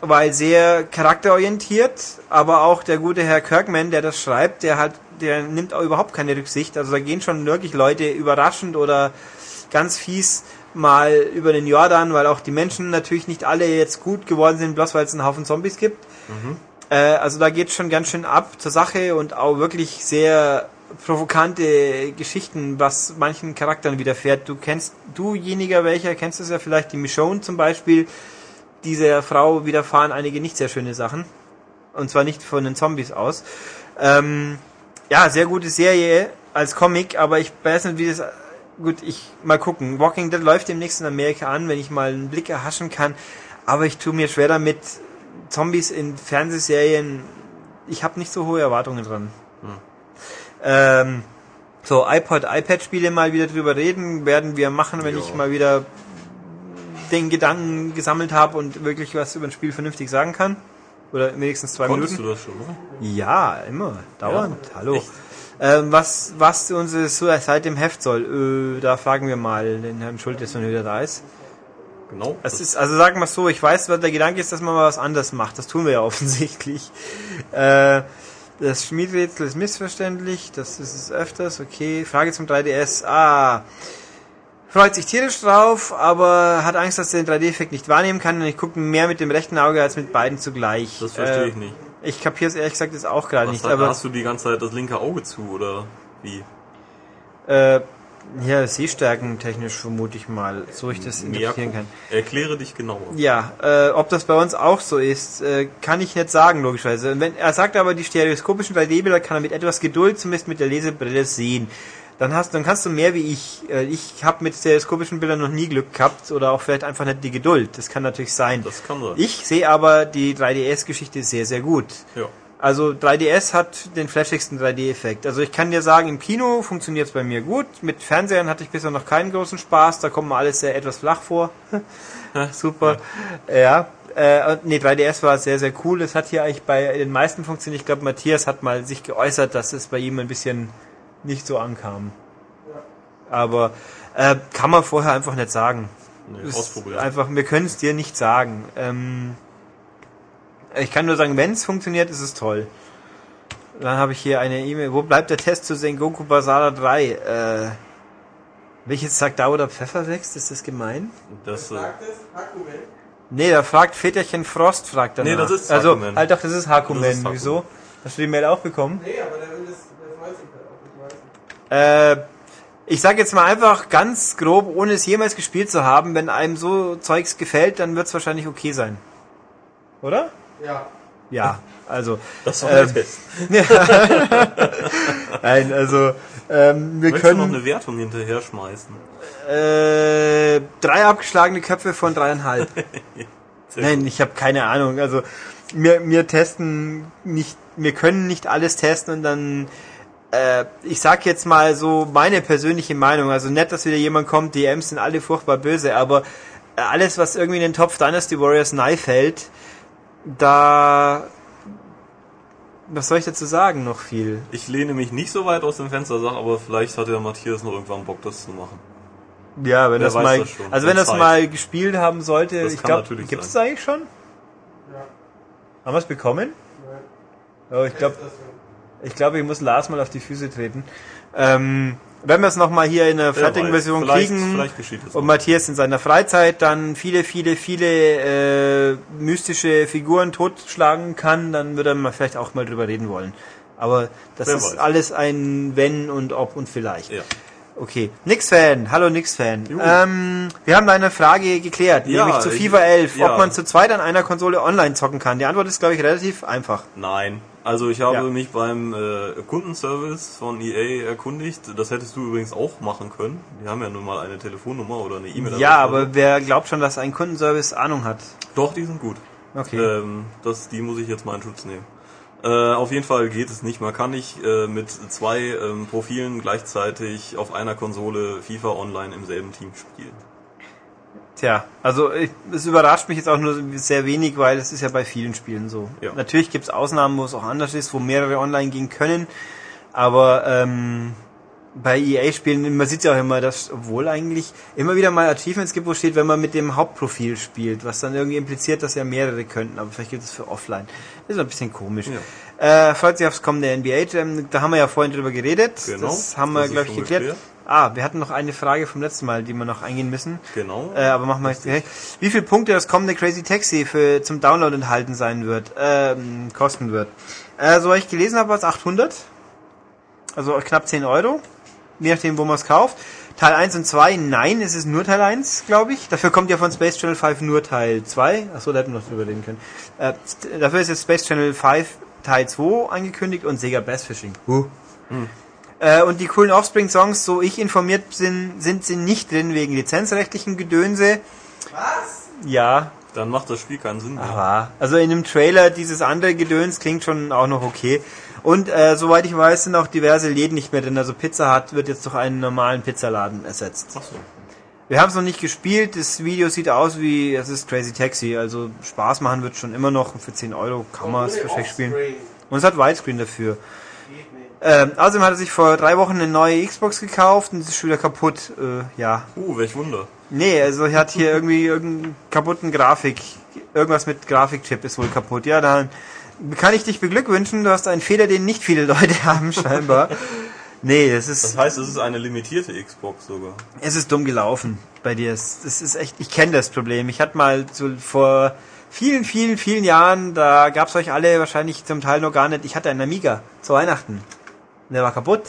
weil sehr charakterorientiert, aber auch der gute Herr Kirkman, der das schreibt, der halt, der nimmt auch überhaupt keine Rücksicht. Also da gehen schon wirklich Leute überraschend oder ganz fies mal über den Jordan, weil auch die Menschen natürlich nicht alle jetzt gut geworden sind, bloß weil es einen Haufen Zombies gibt. Äh, also da geht schon ganz schön ab zur Sache und auch wirklich sehr provokante Geschichten, was manchen Charakteren widerfährt. Du kennst, dujeniger welcher, kennst du es ja vielleicht, die Michonne zum Beispiel, dieser Frau widerfahren einige nicht sehr schöne Sachen. Und zwar nicht von den Zombies aus. Ähm, ja, sehr gute Serie als Comic, aber ich weiß nicht, wie das. Gut, ich mal gucken. Walking Dead läuft demnächst in Amerika an, wenn ich mal einen Blick erhaschen kann. Aber ich tue mir schwer damit, Zombies in Fernsehserien. Ich habe nicht so hohe Erwartungen dran. Ähm, so, iPod, iPad-Spiele mal wieder drüber reden, werden wir machen, wenn Ja. ich mal wieder den Gedanken gesammelt habe und wirklich was über ein Spiel vernünftig sagen kann. Oder wenigstens zwei Konntest Minuten. du das schon, oder? Ja, immer. Dauernd. Ja, Hallo. Ähm, was, was unsere Suicide im Heft soll, äh, da fragen wir mal den Herrn Schultes, wenn er wieder da ist. Genau. Es ist, also sagen wir so, ich weiß, was der Gedanke ist, dass man mal was anderes macht. Das tun wir ja offensichtlich. Äh, das Schmiedrätsel ist missverständlich, das ist es öfters, okay. Frage zum 3DS. Ah, freut sich tierisch drauf, aber hat Angst, dass er den 3D-Effekt nicht wahrnehmen kann und ich gucke mehr mit dem rechten Auge als mit beiden zugleich. Das verstehe Äh, ich nicht. Ich kapiere es ehrlich gesagt jetzt auch gerade nicht, hat, aber hast du die ganze Zeit das linke Auge zu, oder wie? äh, ja, Sehstärken technisch vermute ich mal, so ich das interpretieren kann. Erkläre dich genauer. Ja, äh, ob das bei uns auch so ist, äh, kann ich nicht sagen, logischerweise. Wenn, er sagt aber, die stereoskopischen 3D-Bilder kann er mit etwas Geduld, zumindest mit der Lesebrille, sehen. Dann hast, dann kannst du mehr wie ich. Äh, ich habe mit stereoskopischen Bildern noch nie Glück gehabt oder auch vielleicht einfach nicht die Geduld. Das kann natürlich sein. Das kann sein. Ich sehe aber die 3DS-Geschichte sehr, sehr gut. Ja. Also 3DS hat den flashigsten 3D-Effekt. Also ich kann dir sagen, im Kino funktioniert es bei mir gut. Mit Fernsehern hatte ich bisher noch keinen großen Spaß. Da kommt mir alles sehr etwas flach vor. Super. Ja. Äh, und nee, 3DS war sehr, sehr cool. Es hat hier eigentlich bei den meisten funktioniert. Ich glaube, Matthias hat mal sich geäußert, dass es bei ihm ein bisschen nicht so ankam. Aber äh, kann man vorher einfach nicht sagen. Nee, ausprobieren. Einfach, wir können es dir nicht sagen. Ähm, ich kann nur sagen, wenn es funktioniert, ist es toll. Dann habe ich hier eine E-Mail. Wo bleibt der Test zu Sengoku Basara 3? Äh, welches sagt da oder Pfeffer wächst? Ist das gemein? Das, äh, Nee, da fragt Väterchen Frost, fragt danach. Nee, das ist Also, Hakumen. halt doch, das ist Hakumen. Das ist Hakumen. Wieso? Hast du die Mail auch bekommen? Nee, aber der will das, der freut sich halt auch, ich weiß nicht. Äh, ich sag jetzt mal einfach ganz grob, ohne es jemals gespielt zu haben, wenn einem so Zeugs gefällt, dann wird es wahrscheinlich okay sein. Oder? Ja. Ja, also. das war Ähm, der Test. Nein, also ähm, wir Möchtest du noch können eine Wertung hinterher schmeißen? äh, drei abgeschlagene Köpfe von dreieinhalb. Nein, ich habe keine Ahnung. Also wir, wir testen nicht, wir können nicht alles testen und dann äh, ich sag jetzt mal so meine persönliche Meinung. Also nett, dass wieder jemand kommt, DMs sind alle furchtbar böse, aber alles, was irgendwie in den Topf Dynasty Warriors nahe fällt, da was soll ich dazu sagen noch viel? Ich lehne mich nicht so weit aus dem Fenster, sag, aber vielleicht hat der Matthias noch irgendwann Bock, das zu machen. Ja, wenn Wer das mal, das schon. also wenn das Zeit. mal gespielt haben sollte, Das ich glaube, gibt es eigentlich schon? Ja. Haben wir es bekommen? Oh, ich glaube, ich glaube, ich muss Lars mal auf die Füße treten. Ähm, wenn wir es nochmal hier in der fertigen weiß. Version vielleicht, kriegen Vielleicht und. Matthias in seiner Freizeit dann viele, viele, viele äh, mystische Figuren totschlagen kann, dann würde man vielleicht auch mal drüber reden wollen. Aber das Wer ist weiß. alles ein Wenn und Ob und Vielleicht. Ja. Okay, Nix-Fan, hallo Nix-Fan. Ähm, wir haben eine Frage geklärt, Ja, nämlich zu FIFA 11, ja. ob man zu zweit an einer Konsole online zocken kann. Die Antwort ist, glaube ich, relativ einfach. Nein. Also ich habe Ja. mich beim äh, Kundenservice von EA erkundigt. Das hättest du übrigens auch machen können. Die haben ja nun mal eine Telefonnummer oder eine E-Mail. Ja, aber wer glaubt schon, dass ein Kundenservice Ahnung hat? Doch, die sind gut. Okay. Ähm, das, die muss ich jetzt mal in Schutz nehmen. Äh, auf jeden Fall geht es nicht. Man kann nicht äh, mit zwei ähm, Profilen gleichzeitig auf einer Konsole FIFA Online im selben Team spielen. Tja, also ich, es überrascht mich jetzt auch nur sehr wenig, weil es ist ja bei vielen Spielen so. Ja. Natürlich gibt es Ausnahmen, wo es auch anders ist, wo mehrere online gehen können, aber ähm, bei EA-Spielen, man sieht ja auch immer, dass obwohl eigentlich immer wieder mal Achievements gibt, wo steht, wenn man mit dem Hauptprofil spielt, was dann irgendwie impliziert, dass ja mehrere könnten, aber vielleicht gibt es für offline. Das ist ein bisschen komisch. Äh, freut sich aufs kommende NBA Jam, da haben wir ja vorhin drüber geredet. Genau. Das haben wir, glaube ich, geklärt. geklärt. Ah, wir hatten noch eine Frage vom letzten Mal, die wir noch eingehen müssen. Genau. Äh, aber machen wir jetzt direkt. Wie viele Punkte das kommende Crazy Taxi für zum Download enthalten sein wird, ähm, kosten wird? Äh, so ich gelesen habe, was 800. Also knapp 10 Euro. Je nachdem, wo man es kauft. Teil 1 und 2, nein, es ist nur Teil 1, glaube ich. Dafür kommt ja von Space Channel 5 nur Teil 2. Achso, da hätten wir noch drüber reden können. Äh, dafür ist jetzt Space Channel 5 Teil 2 angekündigt und Sega Bass Fishing. Huh. Äh, und die coolen Offspring-Songs, so ich informiert bin, sind sie nicht drin wegen lizenzrechtlichen Gedönse. Was? Ja, Dann macht das Spiel keinen Sinn mehr. aber also in dem Trailer dieses andere Gedöns klingt schon auch noch okay. Und äh, soweit ich weiß, sind auch diverse Läden nicht mehr drin. Also Pizza Hut wird jetzt durch einen normalen Pizzaladen ersetzt. Ach so. Wir haben es noch nicht gespielt. Das Video sieht aus wie es ist Crazy Taxi. Also Spaß machen wird schon immer noch. Für 10 Euro kann man es wahrscheinlich spielen. Und es hat Widescreen dafür. Ähm, außerdem hat er sich vor drei Wochen eine neue Xbox gekauft und ist schon wieder kaputt. Äh, ja. Uh, welch Wunder. Nee, also er hat hier irgendwie irgendeinen kaputten Grafik. Irgendwas mit Grafikchip ist wohl kaputt. Ja, dann kann ich dich beglückwünschen. Du hast einen Fehler, den nicht viele Leute haben, scheinbar. Nee, es Das ist, heißt, es ist eine limitierte Xbox sogar. es ist dumm gelaufen bei dir. Es es ist echt, ich kenne das Problem. Ich hatte mal so vor vielen, vielen, vielen Jahren, da gab's euch alle wahrscheinlich zum Teil noch gar nicht. Ich hatte einen Amiga zu Weihnachten. Der war kaputt.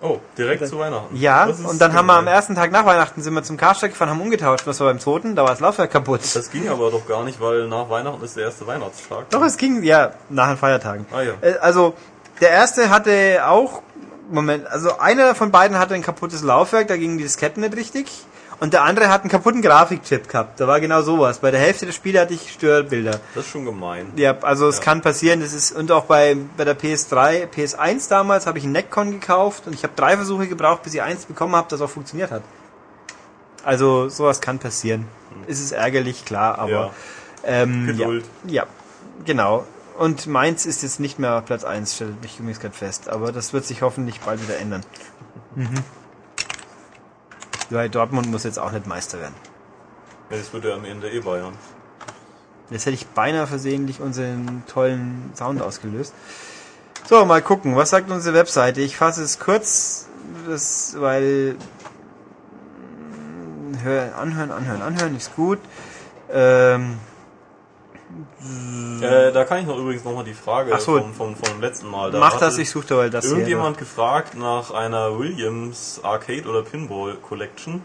Oh, direkt zu Weihnachten. Ja, und dann haben wir am ersten Tag nach Weihnachten sind wir zum Karstadt gefahren, haben umgetauscht. Was war beim zweiten? Da war das Laufwerk kaputt. Das ging aber doch gar nicht, weil nach Weihnachten ist der erste Weihnachtstag. Doch, es ging, ja, nach den Feiertagen. Ah, ja. Äh, Also, der erste hatte auch, Moment, also einer von beiden hatte ein kaputtes Laufwerk, da gingen die Disketten nicht richtig. Und der andere hat einen kaputten Grafikchip gehabt. Da war genau sowas. Bei der Hälfte der Spiele hatte ich Störbilder. Das ist schon gemein. Ja, also es Ja. kann passieren. Das ist und auch bei bei der PS3, PS1 damals habe ich einen Neckcon gekauft und ich habe drei Versuche gebraucht, bis ich eins bekommen habe, das auch funktioniert hat. Also sowas kann passieren. Es ist ärgerlich, klar, aber Ja. ähm, Geduld. Ja, ja, genau. Und Mainz ist jetzt nicht mehr Platz 1, stellt ich übrigens gerade fest. Aber das wird sich hoffentlich bald wieder ändern. Mhm. Weil Dortmund muss jetzt auch nicht Meister werden. Ja, das wird ja am Ende eh Bayern. Jetzt hätte ich beinahe versehentlich unseren tollen Sound ausgelöst. So, mal gucken, was sagt unsere Webseite? Ich fasse es kurz, das, weil mm, hör, anhören, anhören, anhören ist gut. Ähm, Äh, da kann ich noch übrigens nochmal die Frage Ach so. vom, vom, vom letzten Mal. Da mach das, ich suche dabei das Irgendjemand gefragt nach einer Williams Arcade oder Pinball Collection.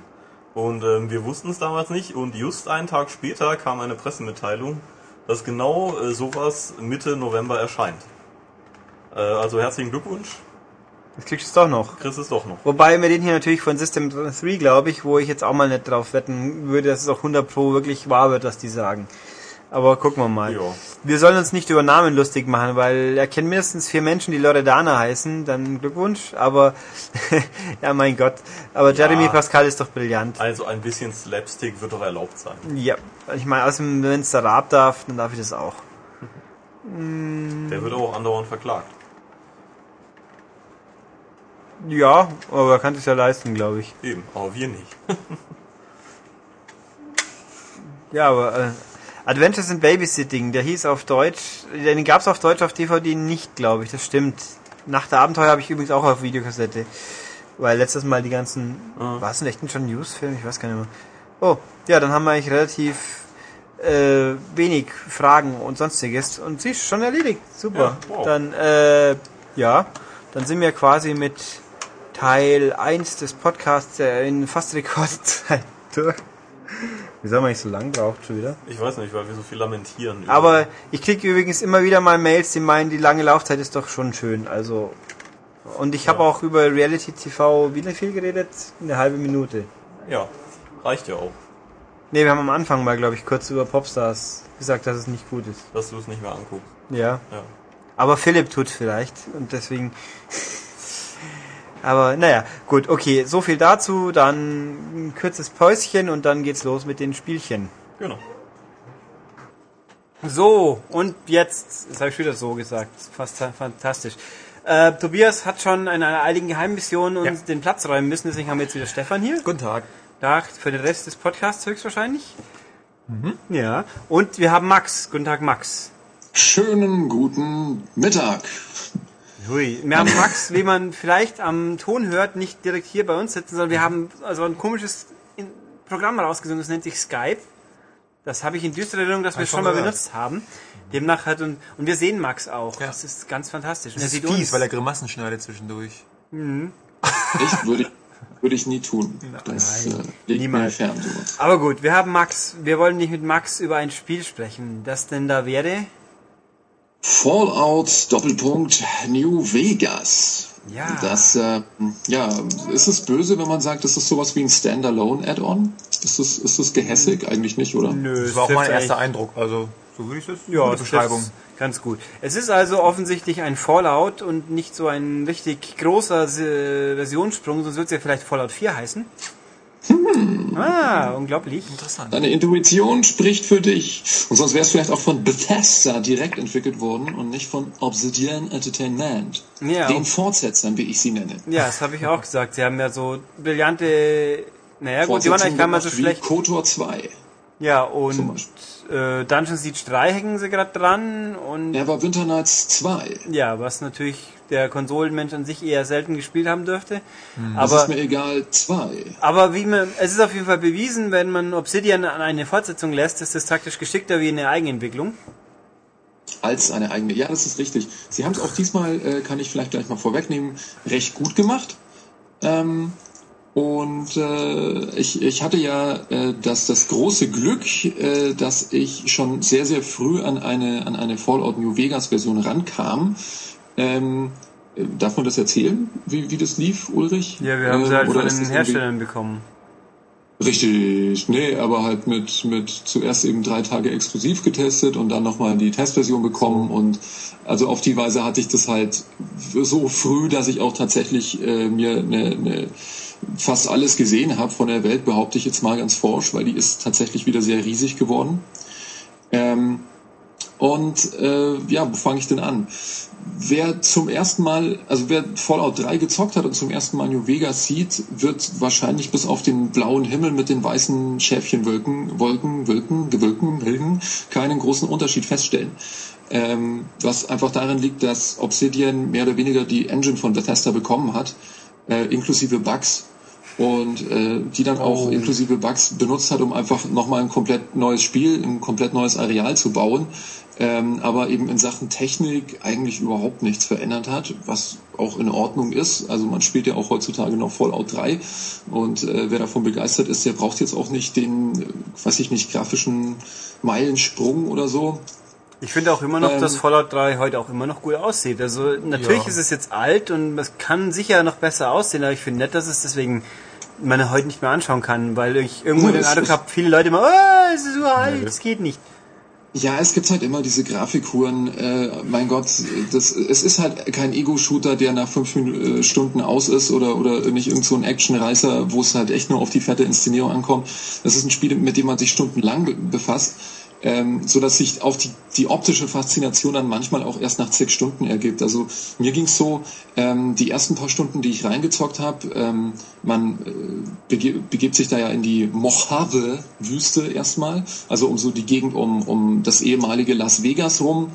Und ähm, wir wussten es damals nicht. Und just einen Tag später kam eine Pressemitteilung, dass genau äh, sowas Mitte November erscheint. Äh, also herzlichen Glückwunsch. hier. Jetzt kriegst du es doch noch. Chris ist doch noch. Wobei wir den hier natürlich von System 3, glaube ich, wo ich jetzt auch mal nicht drauf wetten würde, dass es auch 100 Pro wirklich wahr wird, was die sagen. Aber gucken wir mal. Ja. Wir sollen uns nicht über Namen lustig machen, weil er kennt mindestens vier Menschen, die Loredana heißen. Dann Glückwunsch. Aber, ja mein Gott. Aber Jeremy Pascal ist doch brillant. Also ein bisschen Slapstick wird doch erlaubt sein. Ja, ich meine, außerdem, wenn es der Raab darf, dann darf ich das auch. Der wird auch andauernd verklagt. Ja, aber er kann es ja leisten, glaube ich. Eben, aber wir nicht. Ja, aber äh, Adventures in Babysitting, der hieß auf Deutsch, den gab's auf Deutsch auf DVD nicht, glaube ich, das stimmt. Nach der Abenteuer habe ich übrigens auch auf Videokassette. Weil letztes Mal die ganzen, Ah. war es denn echt ein John Hughes Film? Ich weiß gar nicht mehr. Oh, ja, dann haben wir eigentlich relativ äh, wenig Fragen und sonstiges und sie ist schon erledigt. Super. Ja, wow. Dann, äh, ja, dann sind wir quasi mit Teil 1 des Podcasts in fast Rekordzeit durch. Wieso haben wir nicht so lang braucht schon wieder? Ich weiß nicht, weil wir so viel lamentieren. Aber ich kriege übrigens immer wieder mal Mails, die meinen, die lange Laufzeit ist doch schon schön. Also und ich habe Ja. auch über Reality TV wie viel geredet? Eine halbe Minute. Ja, reicht ja auch, Ne, wir haben am Anfang mal, glaube ich, kurz über Popstars gesagt, dass es nicht gut ist. dass du es nicht mehr anguckst. Ja. Ja. Aber Philipp tut vielleicht und deswegen. Aber naja, gut, okay, so viel dazu. Dann ein kurzes Päuschen und dann geht's los mit den Spielchen. Genau. So, und jetzt, das habe ich wieder so gesagt, fast fantastisch. Äh, Tobias hat schon in einer eiligen Geheimmission uns Ja. den Platz räumen müssen, deswegen haben wir jetzt wieder Stefan hier. Guten Tag. Tag für den Rest des Podcasts höchstwahrscheinlich. Ja, und wir haben Max. Guten Tag, Max. Schönen guten Mittag. Hui. Wir haben Max, wie man vielleicht am Ton hört, nicht direkt hier bei uns sitzen, sondern wir haben also ein komisches Programm rausgesucht, das nennt sich Skype. Das habe ich in düsterer Erinnerung, dass wir es schon mal gehört. benutzt haben. Demnach hat und, und wir sehen Max auch. Ja. Das ist ganz fantastisch. Und Das er ist sieht fies, uns. weil er Grimassen schneidet zwischendurch. Ich würde, würde ich nie tun. Das äh, liegt mir Niemals. fern. sowas. Aber gut, wir haben Max. Wir wollen nicht mit Max über ein Spiel sprechen, das denn da wäre. Fallout Doppelpunkt New Vegas. Ja. Das, äh, ja, ist es böse, wenn man sagt, das ist sowas wie ein Standalone-Add-on? Ist das, ist das gehässig? Eigentlich nicht, oder? Nö, Das war auch mein erster Eindruck. Also, so würde ich das. Ja, das Beschreibung. trifft's Ganz gut. Es ist also offensichtlich ein Fallout und nicht so ein richtig großer äh, Versionssprung, sonst wird es ja vielleicht Fallout 4 heißen. Ah, unglaublich. Interessant. Deine Intuition spricht für dich. Und sonst wäre es vielleicht auch von Bethesda direkt entwickelt worden und nicht von Obsidian Entertainment. Ja. Den Fortsetzern, wie ich sie nenne. Ja, das habe ich auch gesagt. Sie haben ja so brillante. Naja, gut, die waren eigentlich gar nicht mal so schlecht. KOTOR 2. Ja, und äh, Dungeon Siege 3 hängen sie gerade dran und Er war Winter Nights 2. ja, was natürlich der Konsolenmensch an sich eher selten gespielt haben dürfte. Das Aber ist mir egal, 2. Aber wie man, es ist auf jeden Fall bewiesen, wenn man Obsidian an eine Fortsetzung lässt, ist das taktisch geschickter wie eine Eigenentwicklung. als eine eigene. Ja, das ist richtig. Sie haben es auch diesmal, äh, kann ich vielleicht gleich mal vorwegnehmen, recht gut gemacht. Ähm, und äh, ich, ich hatte ja äh, das, das große Glück, äh, dass ich schon sehr, sehr früh an eine, an eine Fallout New Vegas Version rankam. Ähm, äh, darf man das erzählen, wie, wie das lief, Ulrich? Ja, wir haben Ähm, sie halt oder von den Herstellern bekommen. Richtig, nee, aber halt mit, mit zuerst eben drei Tage exklusiv getestet und dann nochmal die Testversion bekommen und also auf die Weise hatte ich das halt so früh, dass ich auch tatsächlich äh, mir eine, eine fast alles gesehen habe von der Welt, behaupte ich jetzt mal ganz forsch, weil die ist tatsächlich wieder sehr riesig geworden. Ähm, und äh, ja, wo fange ich denn an? Wer zum ersten Mal, also wer Fallout 3 gezockt hat und zum ersten Mal New Vegas sieht, wird wahrscheinlich bis auf den blauen Himmel mit den weißen Schäfchenwolken, Wolken, Wolken, Gewölken, Wilken, keinen großen Unterschied feststellen. Ähm, was einfach darin liegt, dass Obsidian mehr oder weniger die Engine von Bethesda bekommen hat, äh, inklusive Bugs und äh, die dann auch inklusive Bugs benutzt hat, um einfach nochmal ein komplett neues Spiel, ein komplett neues Areal zu bauen, ähm, aber eben in Sachen Technik eigentlich überhaupt nichts verändert hat, was auch in Ordnung ist. Also man spielt ja auch heutzutage noch Fallout 3 und äh, wer davon begeistert ist, der braucht jetzt auch nicht den, äh, weiß ich nicht, grafischen Meilensprung oder so. Ich finde auch immer noch, Ähm, dass Fallout 3 heute auch immer noch gut aussieht. Also natürlich Ja. ist es jetzt alt und es kann sicher noch besser aussehen, aber ich finde nett, dass es deswegen man heute nicht mehr anschauen kann, weil ich irgendwo Ja, den Eindruck habe, viele Leute immer, oh, es ist so alt, es geht nicht. Ja, es gibt halt immer diese Grafikhuren. Äh, mein Gott, das, es ist halt kein Ego-Shooter, der nach fünf äh, Stunden aus ist oder oder nicht irgend so ein Actionreißer, wo es halt echt nur auf die fette Inszenierung ankommt. Das ist ein Spiel, mit dem man sich stundenlang be befasst, ähm, so dass sich auf die die optische Faszination dann manchmal auch erst nach zig Stunden ergibt. Also mir ging's so, ähm, die ersten paar Stunden, die ich reingezockt habe, ähm, man äh, bege begibt sich da ja in die Mojave-Wüste erstmal, also um so die Gegend um, um das ehemalige Las Vegas rum,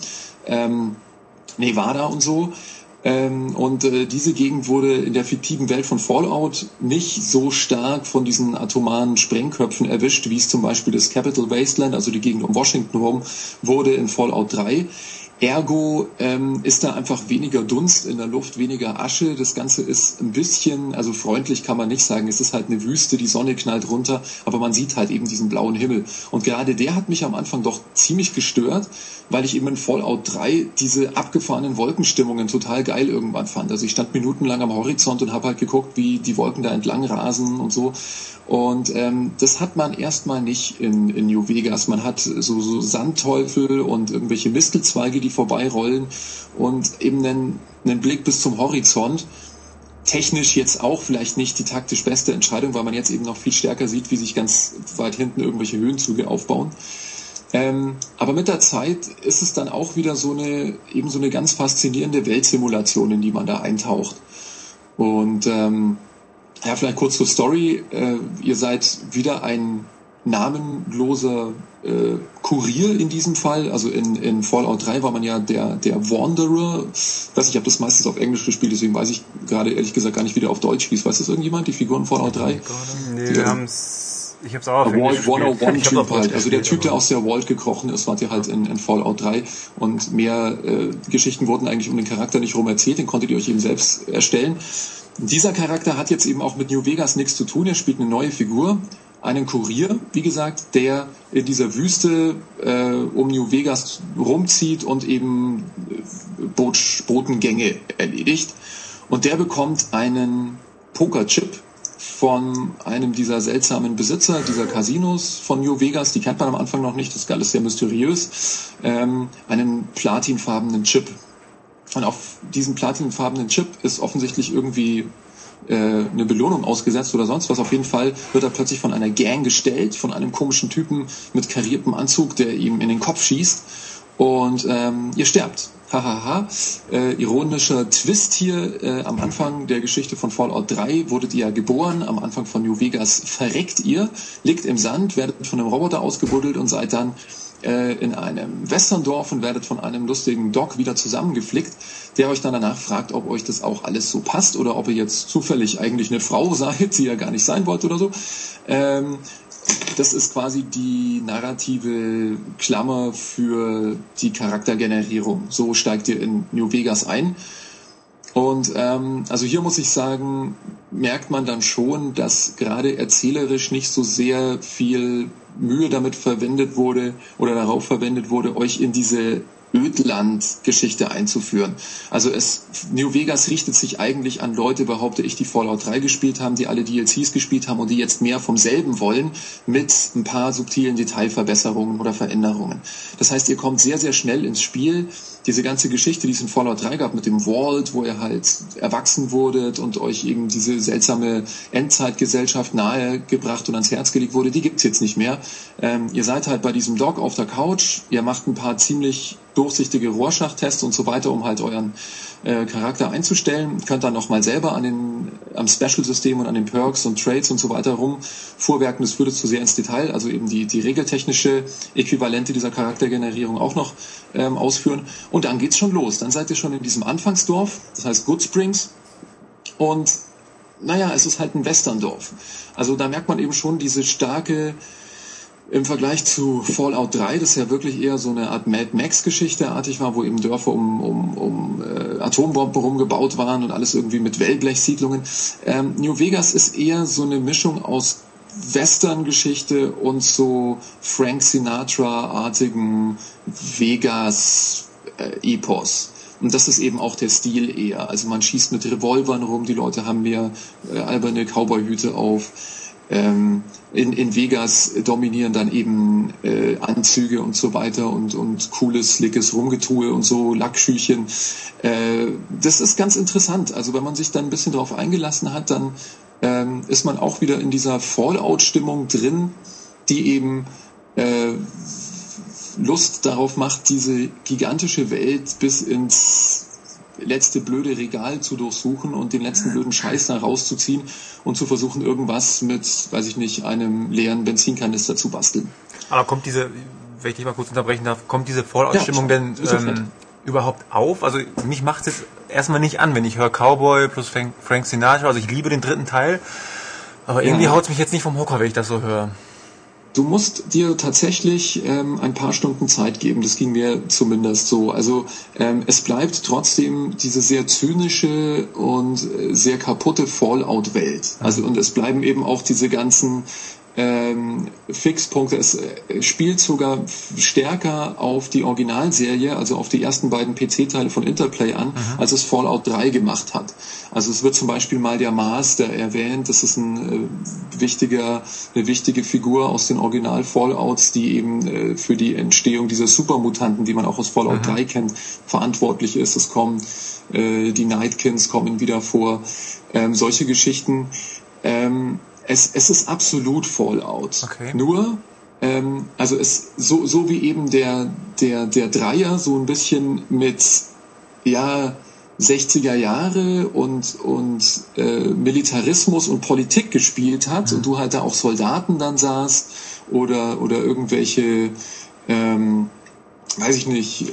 ähm, Nevada und so. Ähm, und äh, diese Gegend wurde in der fiktiven Welt von Fallout nicht so stark von diesen atomaren Sprengköpfen erwischt, wie es zum Beispiel das Capital Wasteland, also die Gegend um Washington rum, wurde in Fallout 3. Ergo ähm, ist da einfach weniger Dunst in der Luft, weniger Asche. Das Ganze ist ein bisschen, also freundlich kann man nicht sagen. Es ist halt eine Wüste, die Sonne knallt runter, aber man sieht halt eben diesen blauen Himmel. Und gerade der hat mich am Anfang doch ziemlich gestört, weil ich eben in Fallout 3 diese abgefahrenen Wolkenstimmungen total geil irgendwann fand. Also ich stand minutenlang am Horizont und habe halt geguckt, wie die Wolken da entlang rasen und so. Und ähm, das hat man erstmal nicht in, in New Vegas. Man hat so, so Sandteufel und irgendwelche Mistelzweige, die vorbeirollen und eben einen, einen Blick bis zum Horizont. Technisch jetzt auch vielleicht nicht die taktisch beste Entscheidung, weil man jetzt eben noch viel stärker sieht, wie sich ganz weit hinten irgendwelche Höhenzüge aufbauen. Ähm, aber mit der Zeit ist es dann auch wieder so eine, eben so eine ganz faszinierende Weltsimulation, in die man da eintaucht. Und ähm, ja, vielleicht kurz zur Story. Äh, ihr seid wieder ein namenloser äh, Kurier in diesem Fall. Also in, in Fallout 3 war man ja der, der Wanderer. Ich weiß nicht, ich habe das meistens auf Englisch gespielt, deswegen weiß ich gerade ehrlich gesagt gar nicht, wie der auf Deutsch hieß. Weiß das irgendjemand, die Figur in Fallout 3? Nee, wir haben's. Ich hab's auch auf Der Englisch gespielt. 101 Ich hab's Typ halt. Also der Typ, der aus der Vault gekrochen ist, wart ihr halt in, in Fallout 3 und mehr äh, Geschichten wurden eigentlich um den Charakter nicht rum erzählt, den konntet ihr euch eben selbst erstellen. Dieser Charakter hat jetzt eben auch mit New Vegas nichts zu tun, er spielt eine neue Figur, einen Kurier, wie gesagt, der in dieser Wüste äh, um New Vegas rumzieht und eben äh, Boot, Botengänge erledigt. Und der bekommt einen Pokerchip von einem dieser seltsamen Besitzer dieser Casinos von New Vegas, die kennt man am Anfang noch nicht, das ist alles sehr mysteriös, ähm, einen platinfarbenen Chip. Und auf diesem platinfarbenen Chip ist offensichtlich irgendwie äh, eine Belohnung ausgesetzt oder sonst was. Auf jeden Fall wird er plötzlich von einer Gang gestellt, von einem komischen Typen mit kariertem Anzug, der ihm in den Kopf schießt. Und ähm, ihr sterbt. Hahaha. Äh, ironischer Twist hier. Äh, am Anfang der Geschichte von Fallout 3 wurdet ihr geboren. Am Anfang von New Vegas verreckt ihr, liegt im Sand, werdet von einem Roboter ausgebuddelt und seid dann äh, in einem Westerndorf und werdet von einem lustigen Doc wieder zusammengeflickt, der euch dann danach fragt, ob euch das auch alles so passt oder ob ihr jetzt zufällig eigentlich eine Frau seid, die ihr gar nicht sein wollt oder so. Ähm, das ist quasi die narrative Klammer für die Charaktergenerierung. So steigt ihr in New Vegas ein. Und ähm, also hier muss ich sagen, merkt man dann schon, dass gerade erzählerisch nicht so sehr viel Mühe damit verwendet wurde oder darauf verwendet wurde, euch in diese Ödland-Geschichte einzuführen. Also es, New Vegas richtet sich eigentlich an Leute, behaupte ich, die Fallout 3 gespielt haben, die alle DLCs gespielt haben und die jetzt mehr vom selben wollen, mit ein paar subtilen Detailverbesserungen oder Veränderungen. Das heißt, ihr kommt sehr, sehr schnell ins Spiel. Diese ganze Geschichte, die es in Fallout 3 gab mit dem Vault, wo ihr halt erwachsen wurdet und euch eben diese seltsame Endzeitgesellschaft nahegebracht und ans Herz gelegt wurde, die gibt's jetzt nicht mehr. Ähm, ihr seid halt bei diesem Dog auf der Couch, ihr macht ein paar ziemlich durchsichtige Rorschach-Tests und so weiter, um halt euren äh, Charakter einzustellen. Könnt dann nochmal selber an den, am Special-System und an den Perks und Trades und so weiter rumfuhrwerken. Das würde zu sehr ins Detail, also eben die, die regeltechnische Äquivalente dieser Charaktergenerierung auch noch ähm, ausführen. Und dann geht's schon los. Dann seid ihr schon in diesem Anfangsdorf, das heißt Good Springs. Und naja, es ist halt ein Westerndorf. Also da merkt man eben schon diese starke im Vergleich zu Fallout 3, das ja wirklich eher so eine Art Mad Max-Geschichte artig war, wo eben Dörfer um, um, um äh, Atombomben rumgebaut waren und alles irgendwie mit Wellblechsiedlungen. Ähm, New Vegas ist eher so eine Mischung aus Western-Geschichte und so Frank Sinatra-artigen Vegas-Epos. Und das ist eben auch der Stil eher. Also man schießt mit Revolvern rum, die Leute haben mehr äh, alberne Cowboyhüte auf. Ähm, in, in Vegas dominieren dann eben äh, Anzüge und so weiter und, und cooles, slickes Rumgetue und so, Lackschüchen. Äh, das ist ganz interessant. Also wenn man sich dann ein bisschen darauf eingelassen hat, dann ähm, ist man auch wieder in dieser Fallout-Stimmung drin, die eben äh, Lust darauf macht, diese gigantische Welt bis ins letzte blöde Regal zu durchsuchen und den letzten blöden Scheiß da rauszuziehen und zu versuchen, irgendwas mit, weiß ich nicht, einem leeren Benzinkanister zu basteln. Aber kommt diese, wenn ich dich mal kurz unterbrechen darf, kommt diese Fallout-Stimmung Ja, denn ähm, überhaupt auf? Also mich macht es erstmal nicht an, wenn ich höre Cowboy plus Frank, Frank Sinatra. Also ich liebe den dritten Teil, aber irgendwie Ja. haut es mich jetzt nicht vom Hocker, wenn ich das so höre. Du musst dir tatsächlich ähm, ein paar Stunden Zeit geben. Das ging mir zumindest so. Also ähm, es bleibt trotzdem diese sehr zynische und äh, sehr kaputte Fallout-Welt. Also und es bleiben eben auch diese ganzen ähm, Fixpunkte. Es äh, spielt sogar stärker auf die Originalserie, also auf die ersten beiden PC-Teile von Interplay an, als es Fallout 3 gemacht hat. Also es wird zum Beispiel mal der Mars, der erwähnt, das ist ein äh, wichtiger, eine wichtige Figur aus den Original Fallouts, die eben äh, für die Entstehung dieser Supermutanten, die man auch aus Fallout 3 kennt, verantwortlich ist. Es kommen äh, die Nightkins kommen wieder vor, ähm, solche Geschichten. Ähm, es, es ist absolut Fallout. Okay. Nur ähm, also es so so wie eben der der der Dreier so ein bisschen mit ja 60er Jahre und und äh, Militarismus und Politik gespielt hat und du halt da auch Soldaten dann sahst oder, oder irgendwelche, ähm, weiß ich nicht,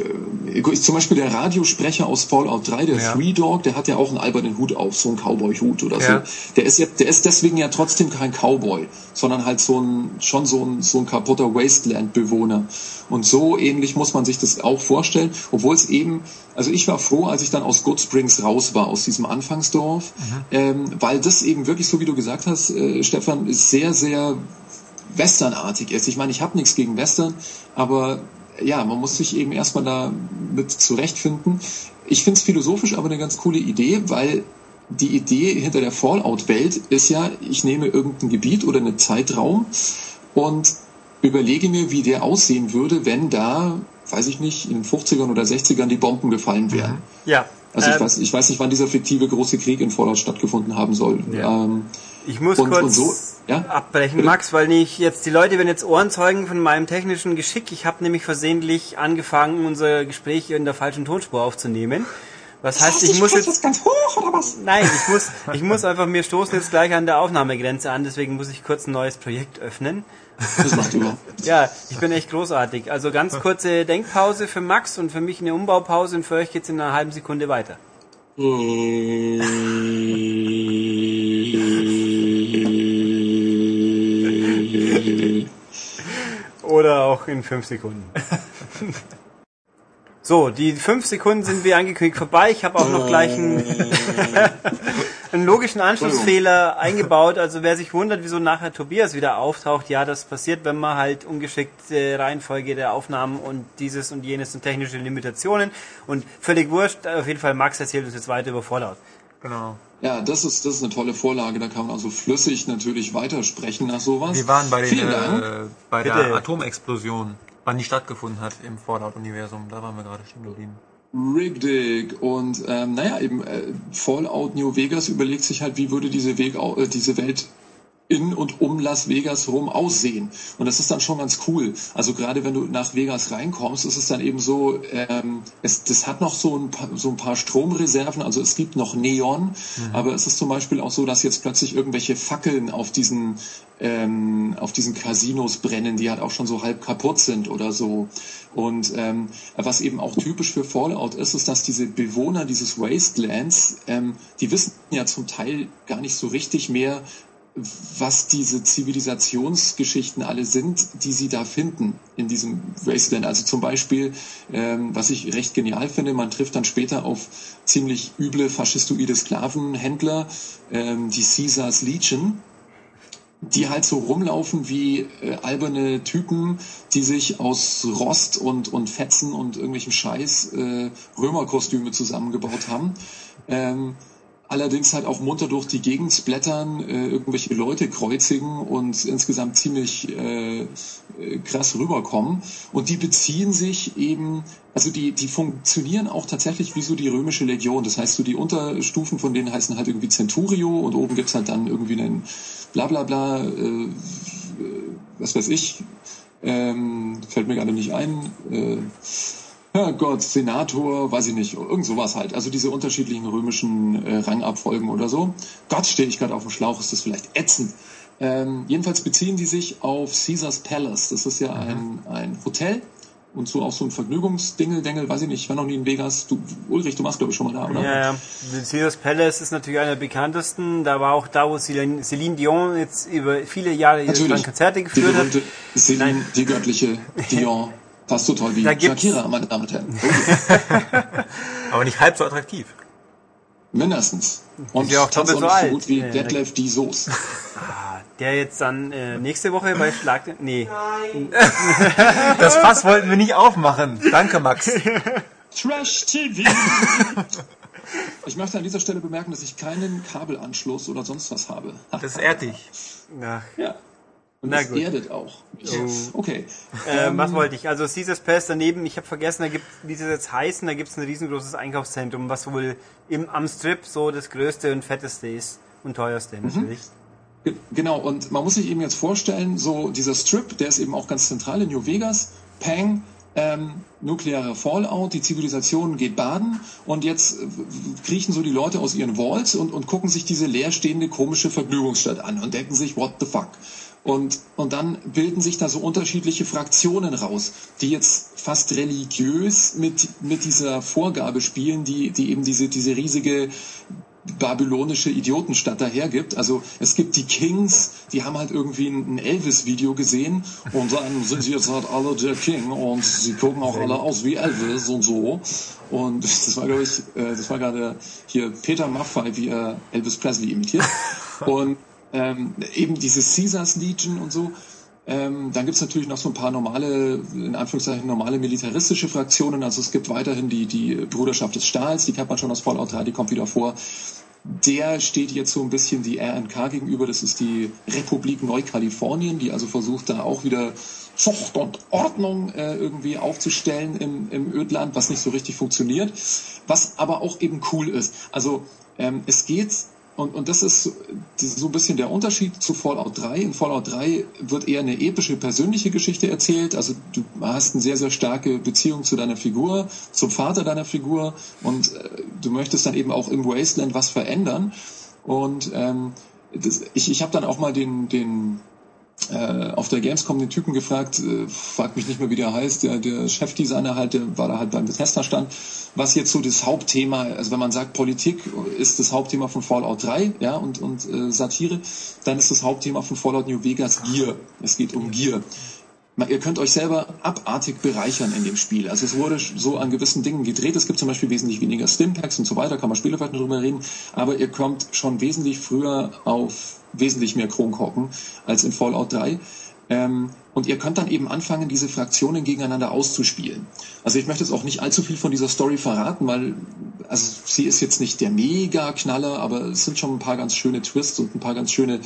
äh, zum Beispiel der Radiosprecher aus Fallout 3, der Ja. Three Dog, der hat ja auch einen albernen Hut auf, so einen Cowboy-Hut oder Ja. so. Der ist ja, der ist deswegen ja trotzdem kein Cowboy, sondern halt so ein, schon so ein, so ein kaputter Wasteland-Bewohner. Und so ähnlich muss man sich das auch vorstellen, obwohl es eben, also ich war froh, als ich dann aus Good Springs raus war, aus diesem Anfangsdorf, ähm, weil das eben wirklich, so wie du gesagt hast, äh, Stefan, ist sehr, sehr westernartig ist. Ich meine, ich habe nichts gegen Western, aber ja, man muss sich eben erstmal da mit zurechtfinden. Ich finde es philosophisch aber eine ganz coole Idee, weil die Idee hinter der Fallout-Welt ist ja, ich nehme irgendein Gebiet oder einen Zeitraum und überlege mir, wie der aussehen würde, wenn da, weiß ich nicht, in den 50ern oder 60ern die Bomben gefallen wären. Ja. Also ich, ähm, weiß, ich weiß nicht, wann dieser fiktive große Krieg in Fallout stattgefunden haben soll. Ja. Ähm, Ich muss Und- kurz und so, ja? abbrechen? Max, weil nicht jetzt die Leute werden jetzt Ohrenzeugen von meinem technischen Geschick. Ich habe nämlich versehentlich angefangen, unser Gespräch in der falschen Tonspur aufzunehmen. Was heißt, ich muss jetzt ganz hoch oder was? Nein, ich muss, ich muss einfach, wir stoßen jetzt gleich an der Aufnahmegrenze an, deswegen muss ich kurz ein neues Projekt öffnen. Das macht überhaupt. Ja, ich bin echt großartig. Also ganz kurze Denkpause für Max und für mich eine Umbaupause und für euch geht's in einer halben Sekunde weiter. Oder auch in fünf Sekunden. So, die fünf Sekunden sind wie angekündigt vorbei. Ich habe auch noch gleich einen, einen logischen Anschlussfehler eingebaut. Also wer sich wundert, wieso nachher Tobias wieder auftaucht, ja, das passiert, wenn man halt ungeschickte Reihenfolge der Aufnahmen und dieses und jenes sind technische Limitationen. Und völlig wurscht, auf jeden Fall Max erzählt uns jetzt weiter über Fallout. Genau. Ja, das ist, das ist eine tolle Vorlage. Da kann man also flüssig natürlich weitersprechen nach sowas. Wir waren bei, den, äh, bei Bitte. der Atomexplosion, wann die stattgefunden hat im Fallout-Universum. Da waren wir gerade stehen geblieben. Rigdig. Und ähm, naja, eben äh, Fallout New Vegas überlegt sich halt, wie würde diese, Weg, äh, diese Welt in und um Las Vegas rum aussehen. Und das ist dann schon ganz cool. Also gerade wenn du nach Vegas reinkommst, ist es dann eben so, ähm, es, das hat noch so ein, paar, so ein paar Stromreserven, also es gibt noch Neon, aber es ist zum Beispiel auch so, dass jetzt plötzlich irgendwelche Fackeln auf diesen ähm, auf diesen Casinos brennen, die halt auch schon so halb kaputt sind oder so. Und ähm, was eben auch typisch für Fallout ist, ist, dass diese Bewohner dieses Wastelands, ähm, die wissen ja zum Teil gar nicht so richtig mehr, was diese Zivilisationsgeschichten alle sind, die sie da finden in diesem Wasteland. Also zum Beispiel, ähm, was ich recht genial finde, man trifft dann später auf ziemlich üble faschistoide Sklavenhändler, ähm, die Caesars Legion, die halt so rumlaufen wie äh, alberne Typen, die sich aus Rost und, und Fetzen und irgendwelchem Scheiß äh, Römerkostüme zusammengebaut haben. Ähm, allerdings halt auch munter durch die Gegend splattern, äh, irgendwelche Leute kreuzigen und insgesamt ziemlich äh, äh, krass rüberkommen. Und die beziehen sich eben, also die, die funktionieren auch tatsächlich wie so die römische Legion. Das heißt, so die Unterstufen von denen heißen halt irgendwie Centurio und oben gibt's halt dann irgendwie einen bla bla bla, äh, was weiß ich, ähm, fällt mir gerade nicht ein. Äh, Gott, Senator, weiß ich nicht, irgend sowas halt. Also diese unterschiedlichen römischen äh, Rangabfolgen oder so. Gott, stehe ich gerade auf dem Schlauch, ist das vielleicht ätzend. Ähm, jedenfalls beziehen die sich auf Caesars Palace. Das ist ja ein, ein Hotel und so auch so ein Vergnügungsdingel-Dengel, weiß ich nicht, ich war noch nie in Vegas. Du, Ulrich, du warst glaube ich schon mal da, oder? Ja, ja. Caesars Palace ist natürlich einer der bekanntesten. Da war auch da, wo Celine, Celine Dion jetzt über viele Jahre ihre. Konzerte Die geführt hat. berühmte Celine, Nein. die göttliche Dion. Fast so toll wie Shakira, meine Damen und Herren. Aber nicht halb so attraktiv. mindestens. Und Ist ja auch tanzt doppelt so nicht alt. so gut wie Ja, ja. Detlef die Soße. Der jetzt dann äh, nächste Woche bei Schlag... Nee. Das Fass wollten wir nicht aufmachen. Danke, Max. Trash TV. Ich möchte an dieser Stelle bemerken, dass ich keinen Kabelanschluss oder sonst was habe. Das ehrt dich. Ach, Ja. Und Na das gut. erdet auch. Okay. äh, was wollte ich? Also Caesars Palace daneben, ich habe vergessen, da gibt wie sie jetzt heißen, da gibt es ein riesengroßes Einkaufszentrum, was wohl im, am Strip so das größte und fetteste ist und teuerste natürlich. Ge- Genau, und man muss sich eben jetzt vorstellen, so dieser Strip, der ist eben auch ganz zentral in New Vegas, Pang, ähm, nuklearer Fallout, die Zivilisation geht baden und jetzt äh, kriechen so die Leute aus ihren Vaults und, und gucken sich diese leerstehende komische Vergnügungsstadt an und denken sich, what the fuck? Und, und dann bilden sich da so unterschiedliche Fraktionen raus, die jetzt fast religiös mit, mit dieser Vorgabe spielen, die, die eben diese, diese riesige babylonische Idiotenstadt dahergibt. Also es gibt die Kings, die haben halt irgendwie ein Elvis-Video gesehen und dann sind sie jetzt halt alle der King und sie gucken auch alle aus wie Elvis und so. Und das war, glaube ich, äh, das war gerade hier Peter Maffay, wie er Elvis Presley imitiert. Und ähm, eben diese Caesars Legion und so. Ähm, dann gibt's natürlich noch so ein paar normale, in Anführungszeichen normale militaristische Fraktionen. Also es gibt weiterhin die, die Bruderschaft des Stahls, die kennt man schon aus Fallout 3, die kommt wieder vor. Der steht jetzt so ein bisschen die RNK gegenüber. Das ist die Republik Neukalifornien, die also versucht da auch wieder Zucht und Ordnung äh, irgendwie aufzustellen im, im Ödland, was nicht so richtig funktioniert. Was aber auch eben cool ist. Also ähm, es geht und, und das ist so ein bisschen der Unterschied zu Fallout 3. In Fallout 3 wird eher eine epische, persönliche Geschichte erzählt. Also du hast eine sehr, sehr starke Beziehung zu deiner Figur, zum Vater deiner Figur und äh, du möchtest dann eben auch im Wasteland was verändern. Und ähm, das, ich, ich habe dann auch mal den, den äh, auf der Gamescom den Typen gefragt, äh, fragt mich nicht mehr, wie der heißt, der, der Chefdesigner halt, der war da halt beim Bethesda-Stand, was jetzt so das Hauptthema, also wenn man sagt, Politik ist das Hauptthema von Fallout 3, ja, und, und äh, Satire, dann ist das Hauptthema von Fallout New Vegas Gear. Es geht um Gear ihr könnt euch selber abartig bereichern in dem Spiel. Also es wurde so an gewissen Dingen gedreht. Es gibt zum Beispiel wesentlich weniger Stimpacks und so weiter, kann man später vielleicht drüber reden. Aber ihr kommt schon wesentlich früher auf wesentlich mehr Kronkorken als in Fallout 3. Ähm, und ihr könnt dann eben anfangen, diese Fraktionen gegeneinander auszuspielen. Also ich möchte jetzt auch nicht allzu viel von dieser Story verraten, weil also sie ist jetzt nicht der Mega-Knaller, aber es sind schon ein paar ganz schöne Twists und ein paar ganz schöne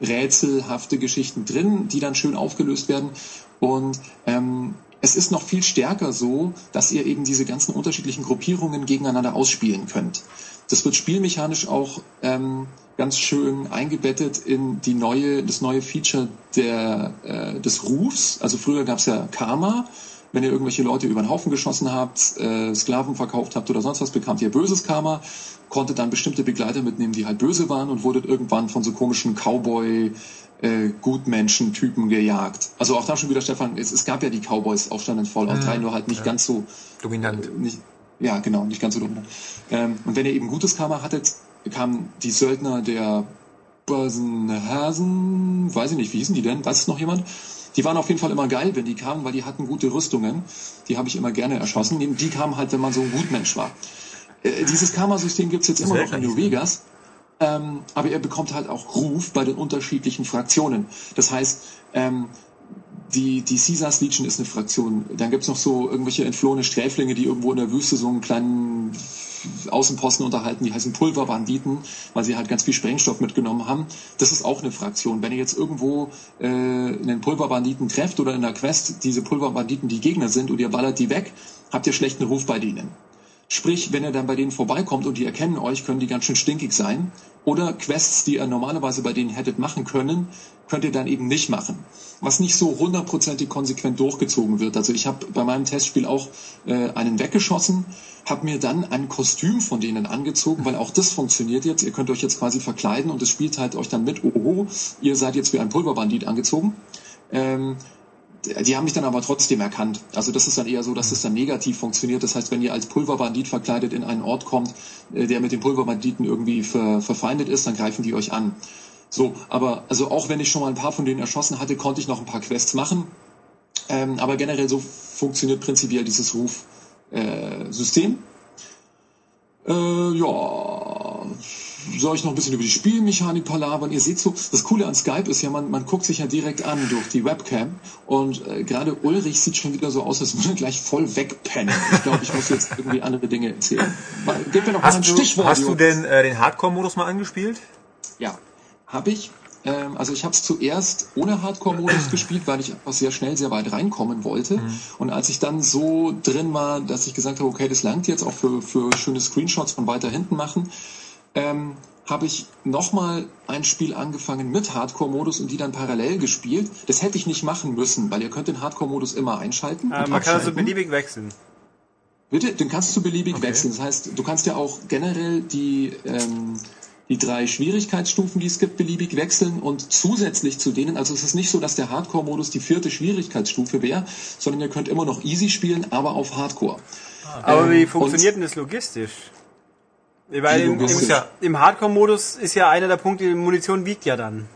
rätselhafte Geschichten drin, die dann schön aufgelöst werden. Und ähm, es ist noch viel stärker so, dass ihr eben diese ganzen unterschiedlichen Gruppierungen gegeneinander ausspielen könnt. Das wird spielmechanisch auch ähm, ganz schön eingebettet in die neue, das neue Feature der, äh, des Rufs. Also früher gab es ja Karma. Wenn ihr irgendwelche Leute über den Haufen geschossen habt, äh, Sklaven verkauft habt oder sonst was, bekamt ihr böses Karma, konntet dann bestimmte Begleiter mitnehmen, die halt böse waren und wurdet irgendwann von so komischen Cowboy äh, Gutmenschen-Typen gejagt. Also auch da schon wieder, Stefan, es, es gab ja die Cowboys-Aufstand in Fallout 3, nur halt nicht ja. ganz so dominant. Äh, nicht, ja, genau, nicht ganz so dominant. Ähm, und wenn ihr eben gutes Karma hattet, kamen die Söldner der Börsenhasen, weiß ich nicht, wie hießen die denn? Weiß es noch jemand? Die waren auf jeden Fall immer geil, wenn die kamen, weil die hatten gute Rüstungen. Die habe ich immer gerne erschossen. Die kamen halt, wenn man so ein Gutmensch war. Äh, dieses Karma-System gibt's jetzt immer noch in New Vegas. Ähm, aber er bekommt halt auch Ruf bei den unterschiedlichen Fraktionen. Das heißt, ähm, die, die Caesars Legion ist eine Fraktion. Dann gibt's noch so irgendwelche entflohene Sträflinge, die irgendwo in der Wüste so einen kleinen Außenposten unterhalten, die heißen Pulverbanditen, weil sie halt ganz viel Sprengstoff mitgenommen haben. Das ist auch eine Fraktion. Wenn ihr jetzt irgendwo äh, einen Pulverbanditen trefft oder in der Quest diese Pulverbanditen die Gegner sind und ihr ballert die weg, habt ihr schlechten Ruf bei denen. Sprich, wenn ihr dann bei denen vorbeikommt und die erkennen euch, können die ganz schön stinkig sein. Oder Quests, die ihr normalerweise bei denen hättet machen können, könnt ihr dann eben nicht machen. Was nicht so hundertprozentig konsequent durchgezogen wird. Also ich habe bei meinem Testspiel auch äh, einen weggeschossen, habe mir dann ein Kostüm von denen angezogen, weil auch das funktioniert jetzt. Ihr könnt euch jetzt quasi verkleiden und es spielt halt euch dann mit, oho, ihr seid jetzt wie ein Pulverbandit angezogen. Ähm, die haben mich dann aber trotzdem erkannt. Also das ist dann eher so, dass das dann negativ funktioniert. Das heißt, wenn ihr als Pulverbandit verkleidet in einen Ort kommt, äh, der mit den Pulverbanditen irgendwie ver, verfeindet ist, dann greifen die euch an. So, aber also auch wenn ich schon mal ein paar von denen erschossen hatte, konnte ich noch ein paar Quests machen. Ähm, aber generell so funktioniert prinzipiell dieses Rufsystem. Äh, äh, ja, soll ich noch ein bisschen über die Spielmechanik palabern? Ihr seht so, das Coole an Skype ist ja, man, man guckt sich ja direkt an durch die Webcam und äh, gerade Ulrich sieht schon wieder so aus, als würde er gleich voll wegpennen. Ich glaube, ich muss jetzt irgendwie andere Dinge erzählen. Gib mir noch hast mal ein du, Stichwort. Hast du denn äh, den Hardcore-Modus mal angespielt? Ja, habe ich. Ähm, also ich habe es zuerst ohne Hardcore-Modus gespielt, weil ich einfach sehr schnell sehr weit reinkommen wollte. Mhm. Und als ich dann so drin war, dass ich gesagt habe, okay, das langt jetzt auch für, für schöne Screenshots von weiter hinten machen, ähm, habe ich nochmal ein Spiel angefangen mit Hardcore-Modus und die dann parallel gespielt. Das hätte ich nicht machen müssen, weil ihr könnt den Hardcore-Modus immer einschalten. Äh, man kann also beliebig wechseln. Bitte, den kannst du beliebig okay. wechseln. Das heißt, du kannst ja auch generell die ähm, die drei Schwierigkeitsstufen, die es gibt, beliebig wechseln und zusätzlich zu denen, also es ist nicht so, dass der Hardcore-Modus die vierte Schwierigkeitsstufe wäre, sondern ihr könnt immer noch easy spielen, aber auf Hardcore. Aber wie Ähm, funktioniert und- denn das logistisch? Weil im, im, im Hardcore-Modus ist ja einer der Punkte, die Munition wiegt ja dann.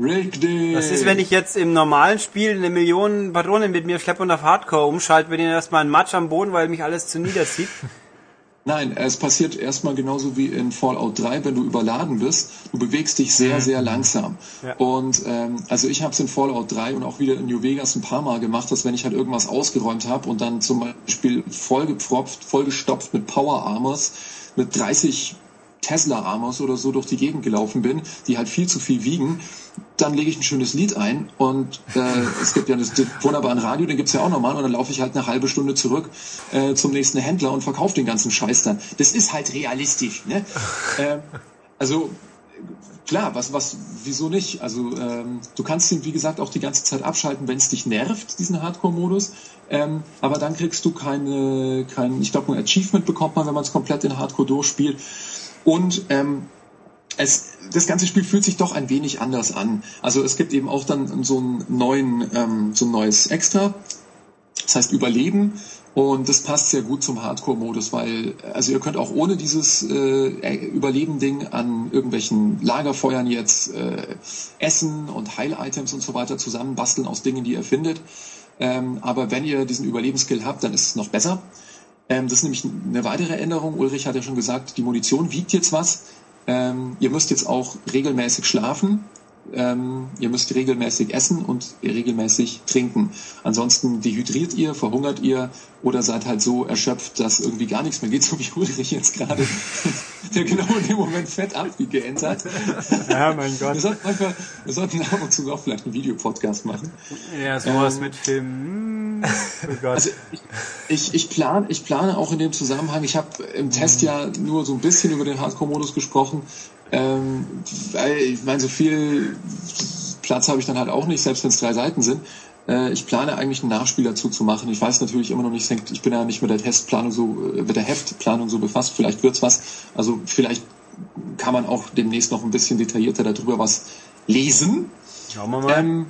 Richtig. Das ist, wenn ich jetzt im normalen Spiel eine Million Patronen mit mir schleppe und auf Hardcore umschalte, bin ich erstmal ein Matsch am Boden, weil mich alles zu niederzieht. Nein, es passiert erstmal genauso wie in Fallout 3, wenn du überladen bist. Du bewegst dich sehr, sehr langsam. Ja. Und ähm, also ich habe es in Fallout 3 und auch wieder in New Vegas ein paar Mal gemacht, dass wenn ich halt irgendwas ausgeräumt habe und dann zum Beispiel vollgepfropft, vollgestopft mit Power Armors, mit 30 Tesla Armors oder so durch die Gegend gelaufen bin, die halt viel zu viel wiegen, dann lege ich ein schönes Lied ein und äh, es gibt ja das, das wunderbaren Radio, den gibt's ja auch nochmal und dann laufe ich halt eine halbe Stunde zurück äh, zum nächsten Händler und verkaufe den ganzen Scheiß dann. Das ist halt realistisch, ne? ähm, also klar, was, was, wieso nicht? Also ähm, du kannst ihn, wie gesagt, auch die ganze Zeit abschalten, wenn es dich nervt, diesen Hardcore-Modus. Ähm, aber dann kriegst du keine, kein, ich glaube, ein Achievement bekommt man, wenn man es komplett in Hardcore durchspielt. Und ähm, es, das ganze Spiel fühlt sich doch ein wenig anders an. Also es gibt eben auch dann so einen neuen, ähm, so ein neues Extra. Das heißt Überleben. Und das passt sehr gut zum Hardcore-Modus, weil, also ihr könnt auch ohne dieses äh, Überleben-Ding an irgendwelchen Lagerfeuern jetzt äh, Essen und Heil-Items und so weiter zusammenbasteln aus Dingen, die ihr findet. Ähm, aber wenn ihr diesen Überlebensskill habt, dann ist es noch besser. Ähm, das ist nämlich eine weitere Änderung. Ulrich hat ja schon gesagt, die Munition wiegt jetzt was. Ähm, ihr müsst jetzt auch regelmäßig schlafen. Ähm, ihr müsst regelmäßig essen und regelmäßig trinken. Ansonsten dehydriert ihr, verhungert ihr oder seid halt so erschöpft, dass irgendwie gar nichts mehr geht, so wie Ulrich jetzt gerade, der genau in dem Moment fett abgegähnt hat. Ja, mein Wir Gott. sollten, manchmal, wir sollten ab und zu auch vielleicht einen Videopodcast machen. Ja, sowas Ähm, mit Filmen. hm, Oh Gott. Also ich, ich, ich, plan, ich plane auch in dem Zusammenhang, ich habe im Test ja nur so ein bisschen über den Hardcore-Modus gesprochen, ähm, weil ich meine, so viel Platz habe ich dann halt auch nicht, selbst wenn es drei Seiten sind. Äh, ich plane eigentlich ein Nachspiel dazu zu machen. Ich weiß natürlich immer noch nicht, ich bin ja nicht mit der Testplanung so, äh, mit der Heftplanung so befasst, vielleicht wird's was. Also vielleicht kann man auch demnächst noch ein bisschen detaillierter darüber was lesen. Schauen wir mal. Ähm,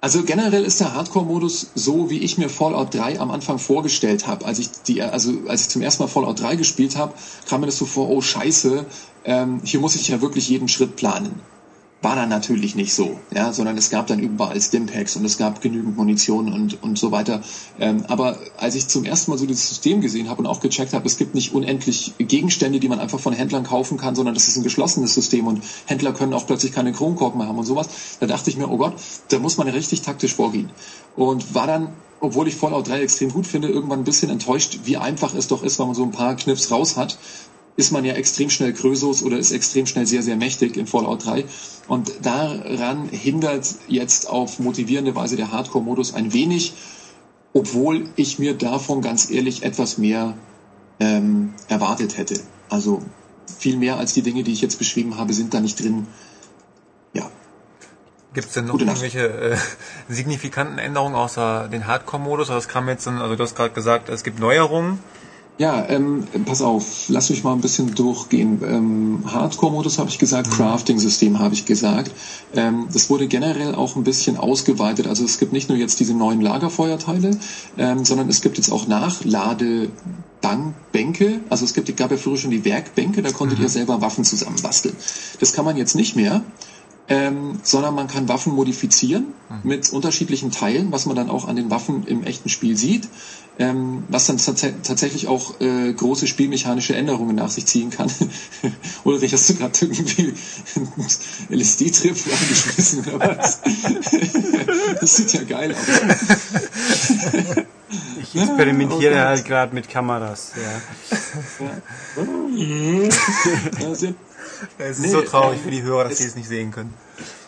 also generell ist der Hardcore-Modus so, wie ich mir Fallout 3 am Anfang vorgestellt habe. Als ich die, also als ich zum ersten Mal Fallout 3 gespielt habe, kam mir das so vor, oh Scheiße, ähm, hier muss ich ja wirklich jeden Schritt planen. War dann natürlich nicht so, ja, sondern es gab dann überall Stimpacks und es gab genügend Munition und, und so weiter. Ähm, aber als ich zum ersten Mal so dieses System gesehen habe und auch gecheckt habe, es gibt nicht unendlich Gegenstände, die man einfach von Händlern kaufen kann, sondern das ist ein geschlossenes System und Händler können auch plötzlich keine Kronkorken mehr haben und sowas, da dachte ich mir, oh Gott, da muss man richtig taktisch vorgehen. Und war dann, obwohl ich Fallout 3 extrem gut finde, irgendwann ein bisschen enttäuscht, wie einfach es doch ist, wenn man so ein paar Knips raus hat ist man ja extrem schnell Krösus oder ist extrem schnell sehr, sehr mächtig in Fallout 3. Und daran hindert jetzt auf motivierende Weise der Hardcore-Modus ein wenig, obwohl ich mir davon ganz ehrlich etwas mehr ähm, erwartet hätte. Also viel mehr als die Dinge, die ich jetzt beschrieben habe, sind da nicht drin. Ja, Gibt es denn noch Gute irgendwelche äh, signifikanten Änderungen außer den Hardcore-Modus? Also das kam jetzt, also du hast gerade gesagt, es gibt Neuerungen. Ja, ähm, pass auf, lass mich mal ein bisschen durchgehen. Ähm, Hardcore-Modus habe ich gesagt, Crafting-System habe ich gesagt. Ähm, das wurde generell auch ein bisschen ausgeweitet. Also es gibt nicht nur jetzt diese neuen Lagerfeuerteile, ähm, sondern es gibt jetzt auch Nachladebänke. Also es gibt, gab ja früher schon die Werkbänke, da konntet ihr selber Waffen zusammenbasteln. Das kann man jetzt nicht mehr. Ähm, sondern man kann Waffen modifizieren mit unterschiedlichen Teilen, was man dann auch an den Waffen im echten Spiel sieht, ähm, was dann tats tatsächlich auch äh, große spielmechanische Änderungen nach sich ziehen kann. Ulrich, hast du gerade irgendwie einen LSD-Trip angeschmissen oder was? das sieht ja geil aus. Ich experimentiere oh halt gerade mit Kameras. Ja. Ja, Es ist Nee, so traurig ähm, für die Hörer, dass sie es nicht sehen können.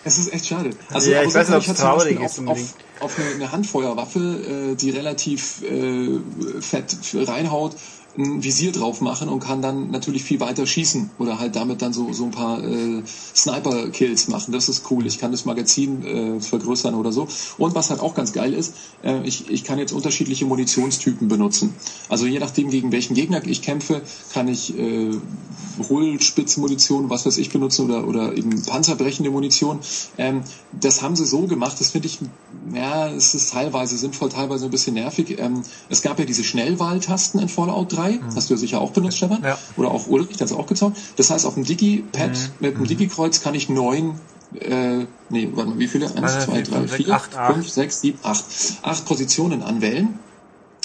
Es ist echt schade. Also, Ja, ich weiß nicht, zum Beispiel traurig ist auf, auf, auf eine, eine Handfeuerwaffe, äh, die relativ äh, fett reinhaut, ein Visier drauf machen und kann dann natürlich viel weiter schießen oder halt damit dann so, so ein paar äh, Sniper-Kills machen. Das ist cool. Ich kann das Magazin äh, vergrößern oder so. Und was halt auch ganz geil ist, äh, ich, ich kann jetzt unterschiedliche Munitionstypen benutzen. Also je nachdem, gegen welchen Gegner ich kämpfe, kann ich äh, Hohlspitzenmunition, was weiß ich, benutzen oder, oder eben panzerbrechende Munition. Ähm, das haben sie so gemacht, das finde ich, ja, es ist teilweise sinnvoll, teilweise ein bisschen nervig. Ähm, es gab ja diese Schnellwahltasten in Fallout 3, mhm. hast du ja sicher auch benutzt, Stefan. Ja. Oder auch Ulrich, das auch gezockt. Das heißt, auf dem Digi-Pad mhm. mit dem mhm. Digi-Kreuz kann ich neun äh, nee, warte mal, wie viele? Eins, zwei, drei, vier, fünf, sechs, sieben, acht. Acht Positionen anwählen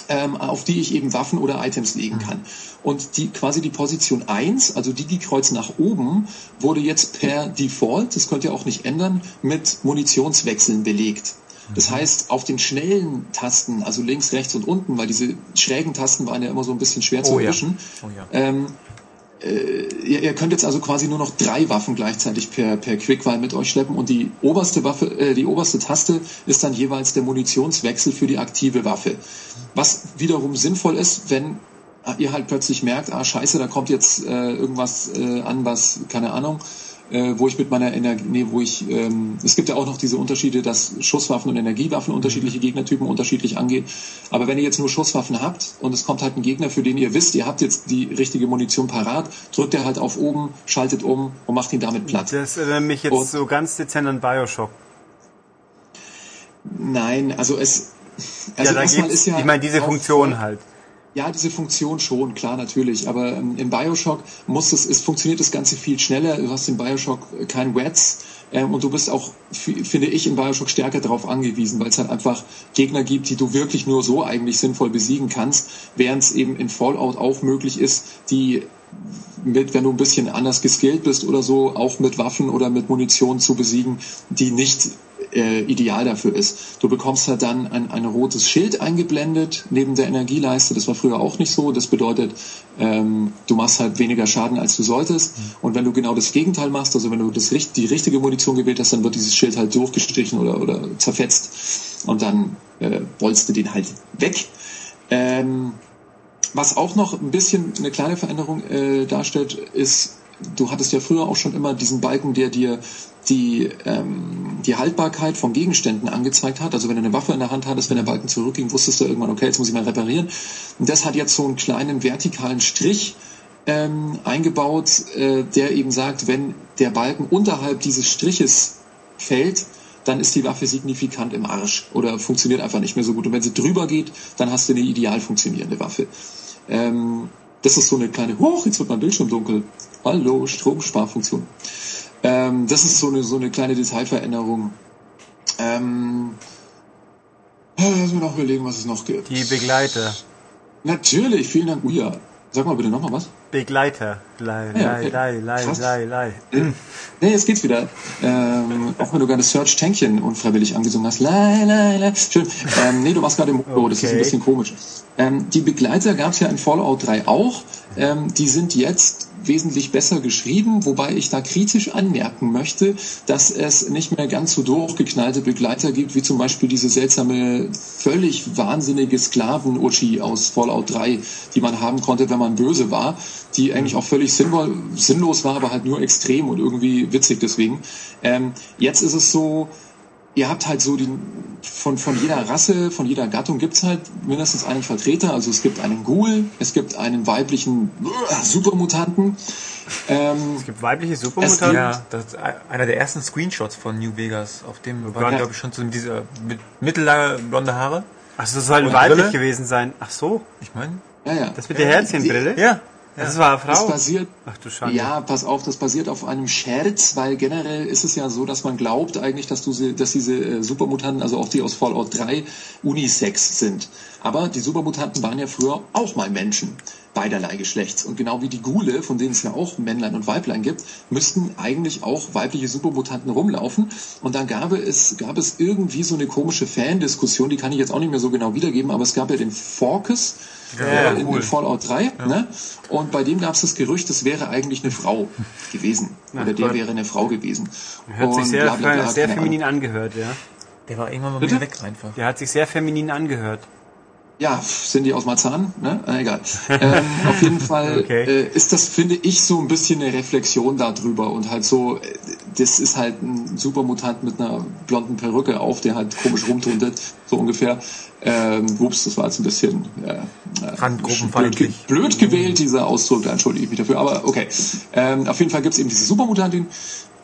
ähm, auf die ich eben Waffen oder Items legen mhm. kann. Und die quasi die Position 1, also Digi-Kreuz nach oben, wurde jetzt per Default, das könnt ihr auch nicht ändern, mit Munitionswechseln belegt. Das mhm. heißt, auf den schnellen Tasten, also links, rechts und unten, weil diese schrägen Tasten waren ja immer so ein bisschen schwer zu oh, erwischen, ja. Oh, ja. ähm, äh, ihr, ihr, könnt jetzt also quasi nur noch drei Waffen gleichzeitig per, per Quickwahl mit euch schleppen und die oberste Waffe, äh, die oberste Taste ist dann jeweils der Munitionswechsel für die aktive Waffe. Was wiederum sinnvoll ist, wenn ihr halt plötzlich merkt, ah scheiße, da kommt jetzt äh, irgendwas äh, an, was, keine Ahnung, äh, wo ich mit meiner Energie, nee, wo ich, ähm, es gibt ja auch noch diese Unterschiede, dass Schusswaffen und Energiewaffen unterschiedliche Gegnertypen unterschiedlich angehen. Aber wenn ihr jetzt nur Schusswaffen habt und es kommt halt ein Gegner, für den ihr wisst, ihr habt jetzt die richtige Munition parat, drückt er halt auf oben, schaltet um und macht ihn damit platt. Das erinnert mich jetzt und, so ganz dezent an Bioshock. Nein, also es, also ja, erstmal ist ja. Ich meine, diese Funktion halt. Ja, diese Funktion schon, klar, natürlich. Aber ähm, im Bioshock muss es, es funktioniert das Ganze viel schneller. Du hast im Bioshock kein Wets ähm, und du bist auch, finde ich, im Bioshock stärker darauf angewiesen, weil es halt einfach Gegner gibt, die du wirklich nur so eigentlich sinnvoll besiegen kannst, während es eben in Fallout auch möglich ist, die mit, wenn du ein bisschen anders geskillt bist oder so, auch mit Waffen oder mit Munition zu besiegen, die nicht äh, ideal dafür ist. Du bekommst halt dann ein, ein rotes Schild eingeblendet neben der Energieleiste. Das war früher auch nicht so. Das bedeutet, ähm, du machst halt weniger Schaden, als du solltest. Mhm. Und wenn du genau das Gegenteil machst, also wenn du das, die richtige Munition gewählt hast, dann wird dieses Schild halt durchgestrichen oder, oder zerfetzt. Und dann äh, rollst du den halt weg. Ähm, was auch noch ein bisschen eine kleine Veränderung äh, darstellt, ist, du hattest ja früher auch schon immer diesen Balken, der dir die, ähm, die Haltbarkeit von Gegenständen angezeigt hat. Also wenn du eine Waffe in der Hand hattest, wenn der Balken zurückging, wusstest du irgendwann, okay, jetzt muss ich mal reparieren. Und das hat jetzt so einen kleinen vertikalen Strich ähm, eingebaut, äh, der eben sagt, wenn der Balken unterhalb dieses Striches fällt, dann ist die Waffe signifikant im Arsch oder funktioniert einfach nicht mehr so gut. Und wenn sie drüber geht, dann hast du eine ideal funktionierende Waffe. Ähm, das ist so eine kleine, hoch, jetzt wird mein Bildschirm dunkel. Hallo, Stromsparfunktion. Ähm, das ist so eine, so eine kleine Detailveränderung. Ähm, lass mir noch überlegen, was es noch gibt. Die Begleiter. Natürlich, vielen Dank. Oh ja, sag mal bitte nochmal was. Begleiter. Lei, ja, okay. lei, lei, lei, lei. Nee, jetzt geht's wieder. Ähm, auch wenn du gerade Search Tankchen unfreiwillig angesungen hast. Lei, lei, lei. Schön. Ähm, nee, du machst gerade im Mono, okay. das ist ein bisschen komisch. Ähm, die Begleiter gab's ja in Fallout 3 auch. Ähm, die sind jetzt wesentlich besser geschrieben, wobei ich da kritisch anmerken möchte, dass es nicht mehr ganz so durchgeknallte Begleiter gibt, wie zum Beispiel diese seltsame, völlig wahnsinnige Sklaven-Uschi aus Fallout 3, die man haben konnte, wenn man böse war, die eigentlich auch völlig sinnlos war, aber halt nur extrem und irgendwie witzig deswegen. Ähm, jetzt ist es so, ihr habt halt so die, von, von jeder Rasse, von jeder Gattung gibt's halt mindestens einen Vertreter. Also es gibt einen Ghoul, es gibt einen weiblichen äh, Supermutanten. Ähm, es gibt weibliche Supermutanten? Ja, das ist einer der ersten Screenshots von New Vegas. Auf dem oh war, ja. glaube ich, schon so dieser mit mittellange blonde Haare. Ach, das soll weiblich Brille. gewesen sein. Ach so. Ich meine. Ja, ja. Das mit der Herzchenbrille? Ja. Das war eine Frau. Das basiert, Ach du Schande. Ja, pass auf, das basiert auf einem Scherz, weil generell ist es ja so, dass man glaubt eigentlich, dass, du, dass diese äh, Supermutanten, also auch die aus Fallout 3, Unisex sind. Aber die Supermutanten waren ja früher auch mal Menschen beiderlei Geschlechts. Und genau wie die Gule, von denen es ja auch Männlein und Weiblein gibt, müssten eigentlich auch weibliche Supermutanten rumlaufen. Und dann gab es, gab es irgendwie so eine komische Fan-Diskussion, die kann ich jetzt auch nicht mehr so genau wiedergeben, aber es gab ja den Forkus, ja, äh, in, cool. in, Fallout 3. Ja. Ne? Und bei dem gab es das Gerücht, es wäre eigentlich eine Frau gewesen. Ja, Oder der Gott. wäre eine Frau gewesen. Hört sich sehr, bla, bla, bla, sehr feminin angehört, ja. Der war irgendwann mal wieder weg einfach. Der hat sich sehr feminin angehört. Ja, sind die aus Marzahn? Ne? Äh, egal. Ähm, auf jeden Fall Okay. äh, ist das, finde ich, so ein bisschen eine Reflexion darüber und halt so, äh, das ist halt ein Supermutant mit einer blonden Perücke auf, der halt komisch rumtuntet, so ungefähr. Ähm, ups, das war jetzt ein bisschen äh, äh, blöd, ge blöd gewählt, dieser Ausdruck, da entschuldige ich mich dafür, aber okay. Ähm, auf jeden Fall gibt's eben diese Supermutantin,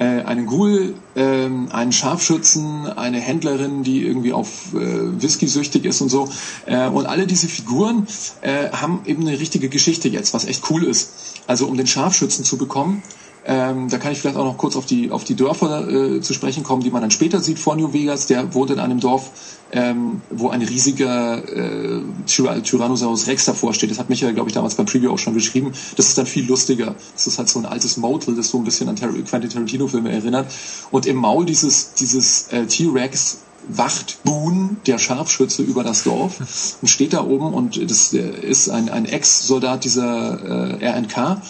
einen Ghoul, ähm, einen Scharfschützen, eine Händlerin, die irgendwie auf äh, Whisky süchtig ist und so. Äh, und alle diese Figuren äh, haben eben eine richtige Geschichte jetzt, was echt cool ist. Also um den Scharfschützen zu bekommen, ähm, da kann ich vielleicht auch noch kurz auf die auf die Dörfer äh, zu sprechen kommen, die man dann später sieht vor New Vegas. Der wohnt in einem Dorf, ähm, wo ein riesiger äh, Tyra- Tyrannosaurus Rex davor steht. Das hat Michael, glaube ich, damals beim Preview auch schon geschrieben. Das ist dann viel lustiger. Das ist halt so ein altes Motel, das so ein bisschen an Tar Quentin Tarantino-Filme erinnert. Und im Maul dieses dieses äh, T-Rex wacht Boone, der Scharfschütze, über das Dorf und steht da oben und das äh, ist ein, ein Ex-Soldat dieser äh, RNK.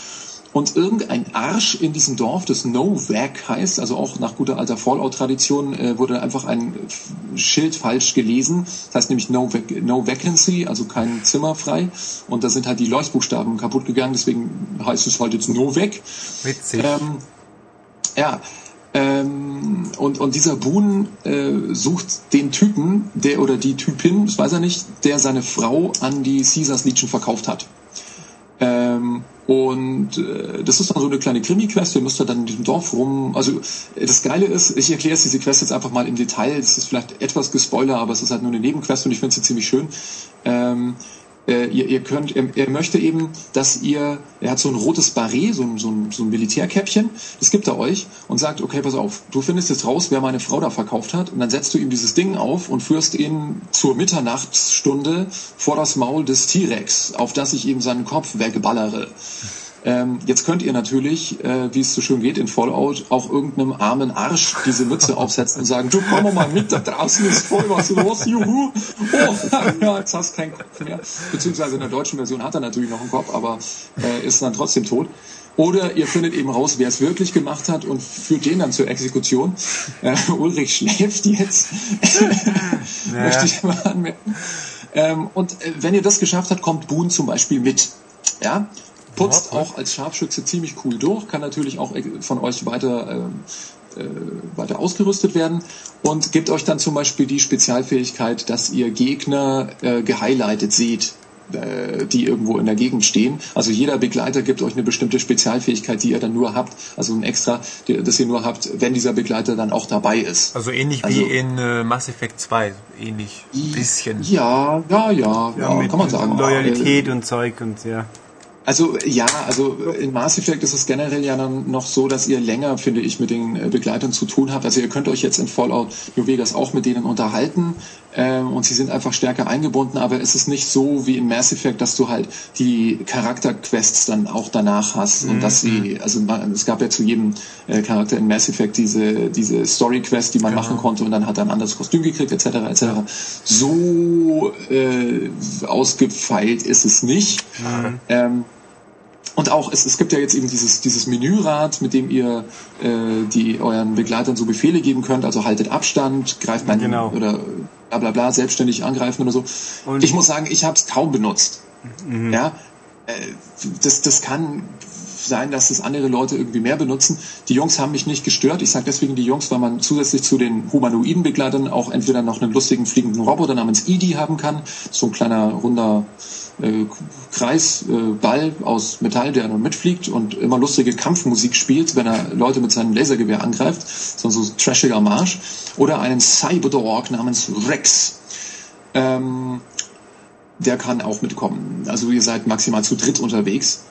Und irgendein Arsch in diesem Dorf, das Novak heißt, also auch nach guter alter Fallout-Tradition, äh, wurde einfach ein Schild falsch gelesen. Das heißt nämlich no, vac no Vacancy, also kein Zimmer frei. Und da sind halt die Leuchtbuchstaben kaputt gegangen, deswegen heißt es halt jetzt Novak. Witzig. Ähm, ja, ähm, und, und dieser Boone äh, sucht den Typen, der oder die Typin, das weiß er nicht, der seine Frau an die Caesars Legion verkauft hat. Ähm, und äh, das ist dann so eine kleine Krimi-Quest. Ihr müsst da dann in diesem Dorf rum. Also das Geile ist, ich erkläre jetzt diese Quest jetzt einfach mal im Detail. Das ist vielleicht etwas gespoiler, aber es ist halt nur eine Nebenquest und ich finde sie ziemlich schön. Ähm, äh, ihr, ihr könnt, er, er möchte eben, dass ihr, er hat so ein rotes Barret, so ein, so so ein Militärkäppchen, das gibt er euch und sagt, okay, pass auf, du findest jetzt raus, wer meine Frau da verkauft hat und dann setzt du ihm dieses Ding auf und führst ihn zur Mitternachtsstunde vor das Maul des T-Rex, auf das ich ihm seinen Kopf wegballere. Ähm, jetzt könnt ihr natürlich, äh, wie es so schön geht in Fallout, auch irgendeinem armen Arsch diese Mütze aufsetzen und sagen, du komm mal mit, da draußen ist voll was los, juhu. Oh, ja, jetzt hast du keinen Kopf mehr. Beziehungsweise in der deutschen Version hat er natürlich noch einen Kopf, aber äh, ist dann trotzdem tot. Oder ihr findet eben raus, wer es wirklich gemacht hat und führt den dann zur Exekution. Äh, Ulrich schläft jetzt, möchte ich mal anmerken. Ähm, und äh, wenn ihr das geschafft habt, kommt Boone zum Beispiel mit. Ja, putzt auch als Scharfschütze ziemlich cool durch, kann natürlich auch äh, von euch weiter, ähm, äh, weiter ausgerüstet werden und gibt euch dann zum Beispiel die Spezialfähigkeit, dass ihr Gegner äh, gehighlightet seht äh, die irgendwo in der Gegend stehen. Also jeder Begleiter gibt euch eine bestimmte Spezialfähigkeit, die ihr dann nur habt, also ein extra, das ihr nur habt, wenn dieser Begleiter dann auch dabei ist. Also ähnlich Also- wie in äh, Mass Effect 2. Ähnlich. Bisschen. Ja, ja, ja, ja, mit kann man sagen. Loyalität und Zeug und ja. Also ja, also in Mass Effect ist es generell ja dann noch so, dass ihr länger, finde ich, mit den äh, Begleitern zu tun habt. Also ihr könnt euch jetzt in Fallout New Vegas auch mit denen unterhalten ähm, und sie sind einfach stärker eingebunden, aber es ist nicht so wie in Mass Effect, dass du halt die Charakterquests dann auch danach hast und dass sie, also man, es gab ja zu jedem äh, Charakter in Mass Effect diese diese Story Quest, die man machen konnte und dann hat er ein anderes Kostüm gekriegt etc. etc. So äh, ausgefeilt ist es nicht. Ähm, und auch, es, es gibt ja jetzt eben dieses, dieses Menürad, mit dem ihr äh, die euren Begleitern so Befehle geben könnt, also haltet Abstand, greift man Genau. oder bla bla bla, selbstständig angreifen oder so. Und- ich muss sagen, ich habe es kaum benutzt. Ja, äh, das, das kann sein, dass es andere Leute irgendwie mehr benutzen. Die Jungs haben mich nicht gestört. Ich sage deswegen die Jungs, weil man zusätzlich zu den humanoiden Begleitern auch entweder noch einen lustigen fliegenden Roboter namens Edie haben kann. So ein kleiner runder äh, Kreisball äh, aus Metall, der nur mitfliegt und immer lustige Kampfmusik spielt, wenn er Leute mit seinem Lasergewehr angreift. So, so trashiger Marsch. Oder einen Cyberdog namens Rex. Ähm, der kann auch mitkommen. Also ihr seid maximal zu dritt unterwegs.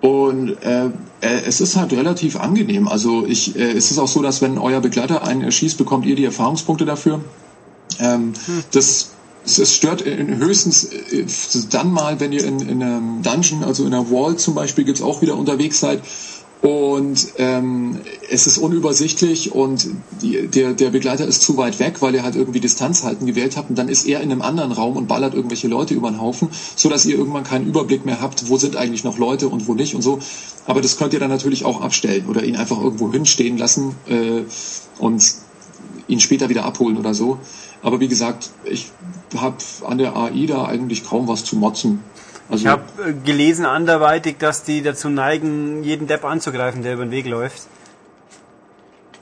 Und äh, äh, es ist halt relativ angenehm. Also ich, äh, es ist auch so, dass wenn euer Begleiter einen erschießt, bekommt ihr die Erfahrungspunkte dafür. Ähm, Das es, es stört höchstens äh, dann mal, wenn ihr in, in einem Dungeon, also in einer Wall zum Beispiel, gibt's auch wieder unterwegs seid. Und ähm, es ist unübersichtlich und die, der, der Begleiter ist zu weit weg, weil ihr halt irgendwie Distanz halten gewählt habt und dann ist er in einem anderen Raum und ballert irgendwelche Leute über den Haufen, so dass ihr irgendwann keinen Überblick mehr habt, wo sind eigentlich noch Leute und wo nicht und so. Aber das könnt ihr dann natürlich auch abstellen oder ihn einfach irgendwo hinstehen lassen äh, und ihn später wieder abholen oder so. Aber wie gesagt, ich habe an der AI da eigentlich kaum was zu motzen. Also, Ich habe äh, gelesen anderweitig, dass die dazu neigen, jeden Depp anzugreifen, der über den Weg läuft.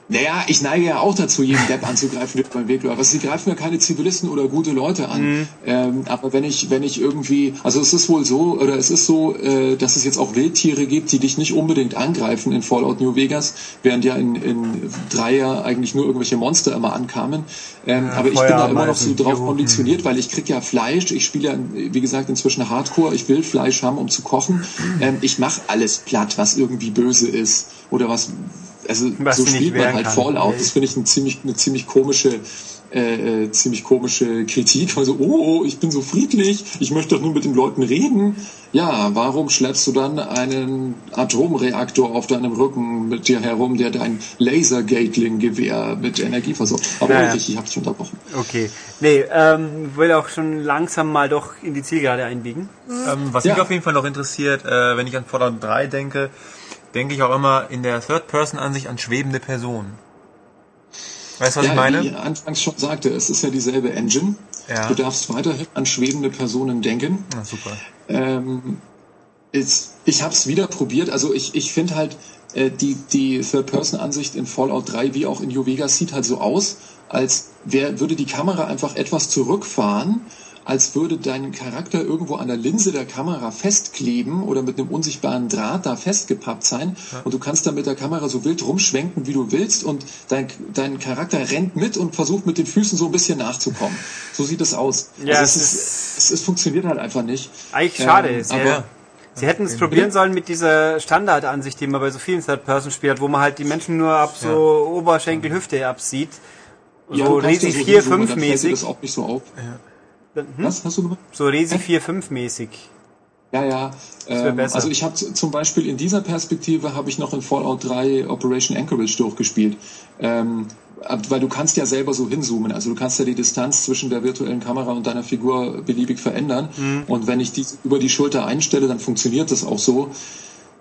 Naja, ich neige ja auch dazu, jeden Depp anzugreifen, der beim Weg läuft. Also sie greifen ja keine Zivilisten oder gute Leute an. Ähm, aber wenn ich, wenn ich irgendwie, also es ist wohl so, oder es ist so, äh, dass es jetzt auch Wildtiere gibt, die dich nicht unbedingt angreifen in Fallout New Vegas, während ja in, in Dreier eigentlich nur irgendwelche Monster immer ankamen. Ähm, aber ich bin da immer noch so drauf Juhu. konditioniert, weil ich krieg ja Fleisch, ich spiele ja, wie gesagt, inzwischen Hardcore, ich will Fleisch haben, um zu kochen. Ähm, ich mache alles platt, was irgendwie böse ist. Oder was also Was so spielt man halt kannst. Fallout. Nee. Das finde ich eine ziemlich, eine ziemlich komische, äh, äh, ziemlich komische Kritik. Also, oh, ich bin so friedlich, ich möchte doch nur mit den Leuten reden. Ja, warum schleppst du dann einen Atomreaktor auf deinem Rücken mit dir herum, der dein Laser-Gatling-Gewehr mit Energie versorgt? Aber Naja. richtig, ich habe dich unterbrochen. Okay. Nee, ähm, will auch schon langsam mal doch in die Zielgerade einbiegen. Ähm, was Ja. mich auf jeden Fall noch interessiert, äh, wenn ich an Fallout 3 denke, denke ich auch immer in der Third-Person-Ansicht an schwebende Personen. Weißt du, was ja, ich meine? wie ich anfangs schon sagte, es ist ja dieselbe Engine. Ja. Du darfst weiterhin an schwebende Personen denken. Ah, super. Ähm, ist, ich habe es wieder probiert. Also ich, ich finde halt, äh, die, die Third-Person-Ansicht in Fallout 3 wie auch in New Vegas sieht halt so aus, als wär, würde die Kamera einfach etwas zurückfahren, als würde dein Charakter irgendwo an der Linse der Kamera festkleben oder mit einem unsichtbaren Draht da festgepappt sein und du kannst dann mit der Kamera so wild rumschwenken, wie du willst und dein, dein Charakter rennt mit und versucht mit den Füßen so ein bisschen nachzukommen. So sieht es aus. Ja, also es es, ist, es, es funktioniert halt einfach nicht. Eigentlich schade. Ähm, sie, aber- sie hätten es probieren sollen mit dieser Standardansicht, die man bei so vielen Third-Person-Spielen hat, wo man halt die Menschen nur ab so Oberschenkel, Hüfte absieht. So ja so 4, hinzoomen, 5 dann fällt dir mäßig. das auch nicht so auf. Hm? Was hast du gemacht? So Resi 4, 5 mäßig. Ja, ja. Ähm, also ich habe zum Beispiel in dieser Perspektive habe ich noch in Fallout 3 Operation Anchorage durchgespielt. Ähm, weil du kannst ja selber so hinzoomen. Also du kannst ja die Distanz zwischen der virtuellen Kamera und deiner Figur beliebig verändern. Mhm. Und wenn ich die über die Schulter einstelle, dann funktioniert das auch so.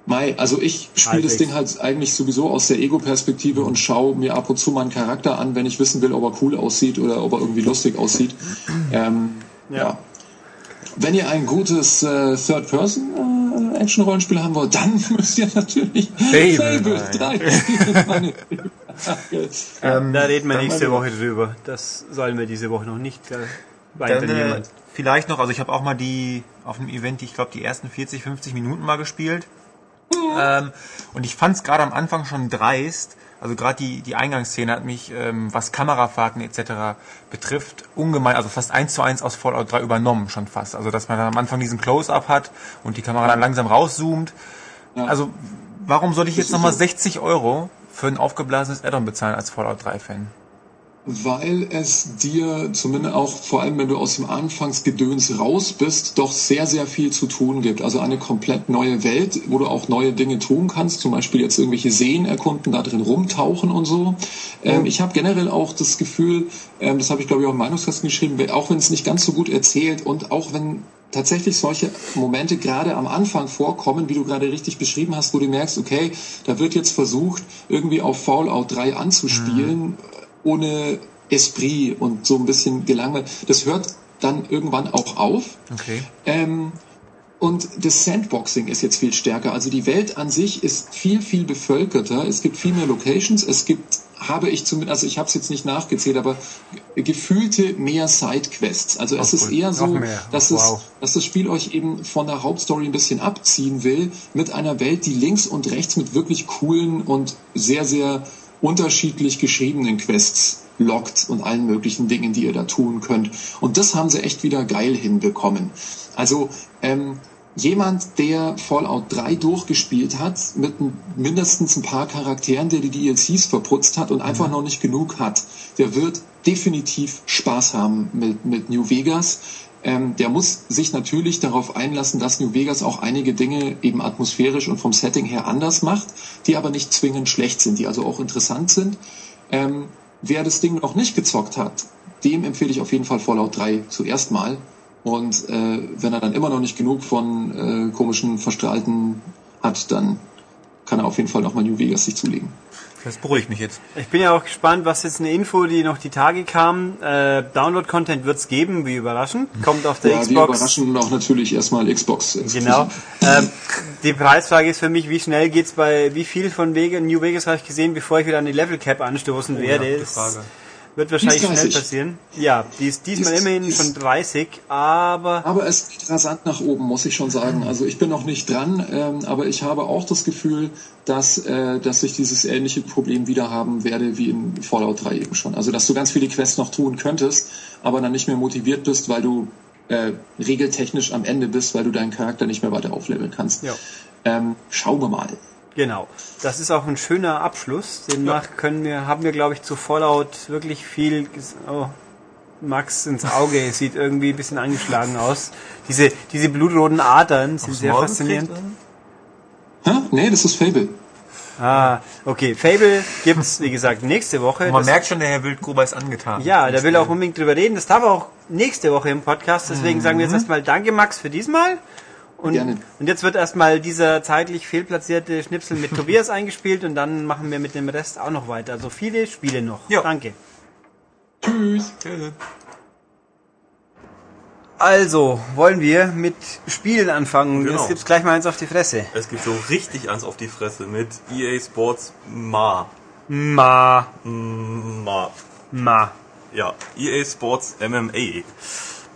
Mai, also ich spiele das. Ding halt eigentlich sowieso aus der Ego-Perspektive und schaue mir ab und zu meinen Charakter an, wenn ich wissen will, ob er cool aussieht oder ob er irgendwie lustig aussieht. Ähm, Ja. ja. Wenn ihr ein gutes äh, Third-Person-Action-Rollenspiel haben wollt, dann müsst ihr natürlich Fable, Fable 3. Meine Ähm, da reden wir nächste mal- Woche drüber. Das sollen wir diese Woche noch nicht äh, Dann, weiter äh, vielleicht noch, also ich habe auch mal die auf dem Event, die, ich glaube, die ersten 40, 50 Minuten mal gespielt. Ähm, und ich fand es gerade am Anfang schon dreist. Also gerade die, die Eingangsszene hat mich, ähm, was Kamerafahrten etc. betrifft, ungemein, also fast eins zu eins aus Fallout 3 übernommen schon fast. Also dass man dann am Anfang diesen Close-Up hat und die Kamera dann langsam rauszoomt. Ja. Also warum soll ich jetzt nochmal so. 60 Euro für ein aufgeblasenes Add-on bezahlen als Fallout 3-Fan? Weil es dir zumindest auch, vor allem wenn du aus dem Anfangsgedöns raus bist, doch sehr, sehr viel zu tun gibt. Also eine komplett neue Welt, wo du auch neue Dinge tun kannst, zum Beispiel jetzt irgendwelche Seen erkunden, da drin rumtauchen und so. Ähm, ich habe generell auch das Gefühl, ähm, das habe ich glaube ich auch im Meinungskasten geschrieben, auch wenn es nicht ganz so gut erzählt und auch wenn tatsächlich solche Momente gerade am Anfang vorkommen, wie du gerade richtig beschrieben hast, wo du merkst, okay, da wird jetzt versucht, irgendwie auf Fallout 3 anzuspielen, ohne Esprit und so ein bisschen gelangweilt. Das hört dann irgendwann auch auf. Okay. Ähm, und das Sandboxing ist jetzt viel stärker. Also die Welt an sich ist viel, viel bevölkerter. Es gibt viel mehr Locations. Es gibt, habe ich zumindest, also ich habe es jetzt nicht nachgezählt, aber gefühlte mehr Sidequests. Also es Ach, ist eher so, dass, Wow. es, dass das Spiel euch eben von der Hauptstory ein bisschen abziehen will, mit einer Welt, die links und rechts mit wirklich coolen und sehr, sehr unterschiedlich geschriebenen Quests lockt und allen möglichen Dingen, die ihr da tun könnt. Und das haben sie echt wieder geil hinbekommen. Also ähm, jemand, der Fallout 3 durchgespielt hat, mit mindestens ein paar Charakteren, der die DLCs verputzt hat und einfach noch nicht genug hat, der wird definitiv Spaß haben mit, mit New Vegas. Ähm, der muss sich natürlich darauf einlassen, dass New Vegas auch einige Dinge eben atmosphärisch und vom Setting her anders macht, die aber nicht zwingend schlecht sind, die also auch interessant sind. Ähm, wer das Ding noch nicht gezockt hat, dem empfehle ich auf jeden Fall Fallout 3 zuerst mal. Und äh, wenn er dann immer noch nicht genug von äh, komischen Verstrahlten hat, dann kann er auf jeden Fall nochmal New Vegas sich zulegen. Das beruhigt mich jetzt. Ich bin ja auch gespannt, was jetzt eine Info, die noch die Tage kam. Äh, Download-Content wird's geben, wie überraschend. Kommt auf der Ja, wir Xbox. überraschen auch natürlich erstmal Xbox. Genau. Ähm, die Preisfrage ist für mich, wie schnell geht's bei, wie viel von Wege, New Vegas habe ich gesehen, bevor ich wieder an die Level Cap anstoßen werde. gute Es Frage. Wird wahrscheinlich schnell 30. passieren. Ja, die ist diesmal Die ist- immerhin ist- schon 30, aber Aber es geht rasant nach oben, muss ich schon sagen. Also ich bin noch nicht dran, ähm, aber ich habe auch das Gefühl, dass, äh, dass ich dieses ähnliche Problem wieder haben werde wie in Fallout 3 eben schon. Also dass du ganz viele Quests noch tun könntest, aber dann nicht mehr motiviert bist, weil du äh, regeltechnisch am Ende bist, weil du deinen Charakter nicht mehr weiter aufleveln kannst. Ja. Ähm, schauen wir mal. Genau. Das ist auch ein schöner Abschluss. Demnach können wir, haben wir, glaube ich, zu Fallout wirklich viel. Oh, Max ins Auge sieht irgendwie ein bisschen angeschlagen aus. Diese, diese blutroten Adern sind sehr Maul faszinierend. Hä? Nee, das ist Fable. Ah, okay. Fable gibt's, wie gesagt, nächste Woche. Und man Das- merkt schon, der Herr Wildgruber ist angetan. ja, der will auch unbedingt drüber reden. Das darf er auch nächste Woche im Podcast. Deswegen sagen wir jetzt erstmal Danke, Max, für diesmal. Und, Gerne. und jetzt wird erstmal dieser zeitlich fehlplatzierte Schnipsel mit Tobias eingespielt und dann machen wir mit dem Rest auch noch weiter. Also viele Spiele noch. Ja. Danke. Tschüss. Also, wollen wir mit Spielen anfangen? Genau. Jetzt gibt's gleich mal eins auf die Fresse. Es gibt so richtig eins auf die Fresse mit EA Sports Ma. Ma, Ma. ma. Ja, EA Sports MMA.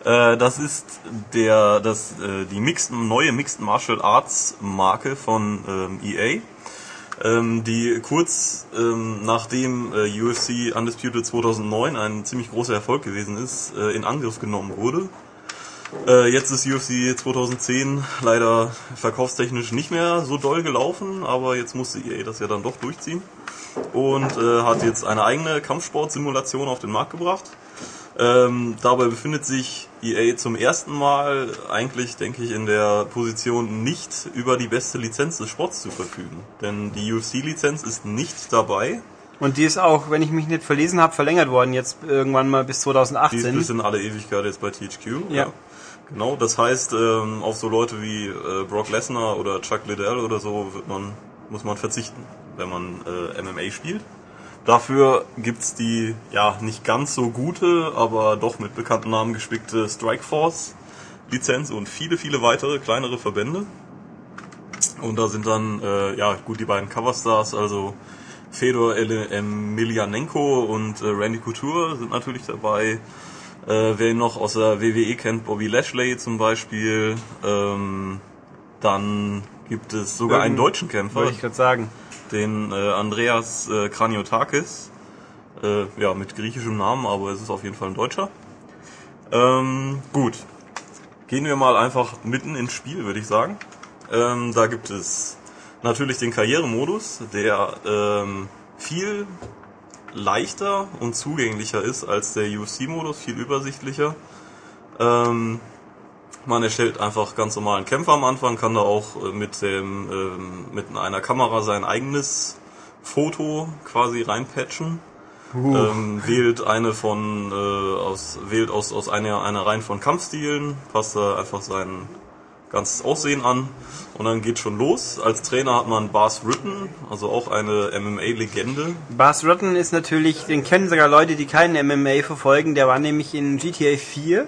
Äh, das ist der, das, äh, die Mixed, neue Mixed Martial Arts Marke von ähm, EA, ähm, die kurz ähm, nachdem äh, UFC Undisputed 2009 ein ziemlich großer Erfolg gewesen ist, in Angriff genommen wurde. Jetzt ist UFC 2010 leider verkaufstechnisch nicht mehr so doll gelaufen, aber jetzt musste EA das ja dann doch durchziehen und hat jetzt eine eigene Kampfsportsimulation auf den Markt gebracht. Ähm, dabei befindet sich EA zum ersten Mal eigentlich, denke ich, in der Position, nicht über die beste Lizenz des Sports zu verfügen. Denn die UFC-Lizenz ist nicht dabei. Und die ist auch, wenn ich mich nicht verlesen habe, verlängert worden jetzt irgendwann mal bis Die ist 2018. bis in alle Ewigkeit jetzt bei THQ. Ja. Genau, das heißt, ähm, auf so Leute wie äh, Brock Lesnar oder Chuck Liddell oder so wird man, muss man verzichten, wenn man äh, MMA spielt. Dafür gibt's die, ja, nicht ganz so gute, aber doch mit bekannten Namen gespickte Strikeforce Lizenz und viele, viele weitere kleinere Verbände. Und da sind dann, äh, ja, gut, die beiden Coverstars, also Fedor Emelianenko und äh, Randy Couture sind natürlich dabei. Äh, wer ihn noch aus der WWE kennt, Bobby Lashley zum Beispiel. Ähm, dann gibt es sogar einen Irgend- deutschen Kämpfer, Wollte ich gerade sagen. Den äh, Andreas äh, Kraniotakis. Äh, ja, mit griechischem Namen, aber es ist auf jeden Fall ein Deutscher. Ähm, gut. Gehen wir mal einfach mitten ins Spiel, würde ich sagen. Ähm, da gibt es natürlich den Karrieremodus, der ähm, viel leichter und zugänglicher ist als der UFC-Modus, viel übersichtlicher. Ähm, man erstellt einfach ganz normalen Kämpfer am Anfang, kann da auch äh, mit dem ähm, mit einer Kamera sein eigenes Foto quasi reinpatchen. Ähm, wählt eine von äh, aus wählt aus aus einer einer Reihe von Kampfstilen, passt da einfach sein ganzes Aussehen an und dann geht schon los. Als Trainer hat man Bas Rutten, also auch eine MMA-Legende. Bas Rutten ist natürlich, den kennen sogar Leute, die keinen MMA verfolgen. Der war nämlich in GTA 4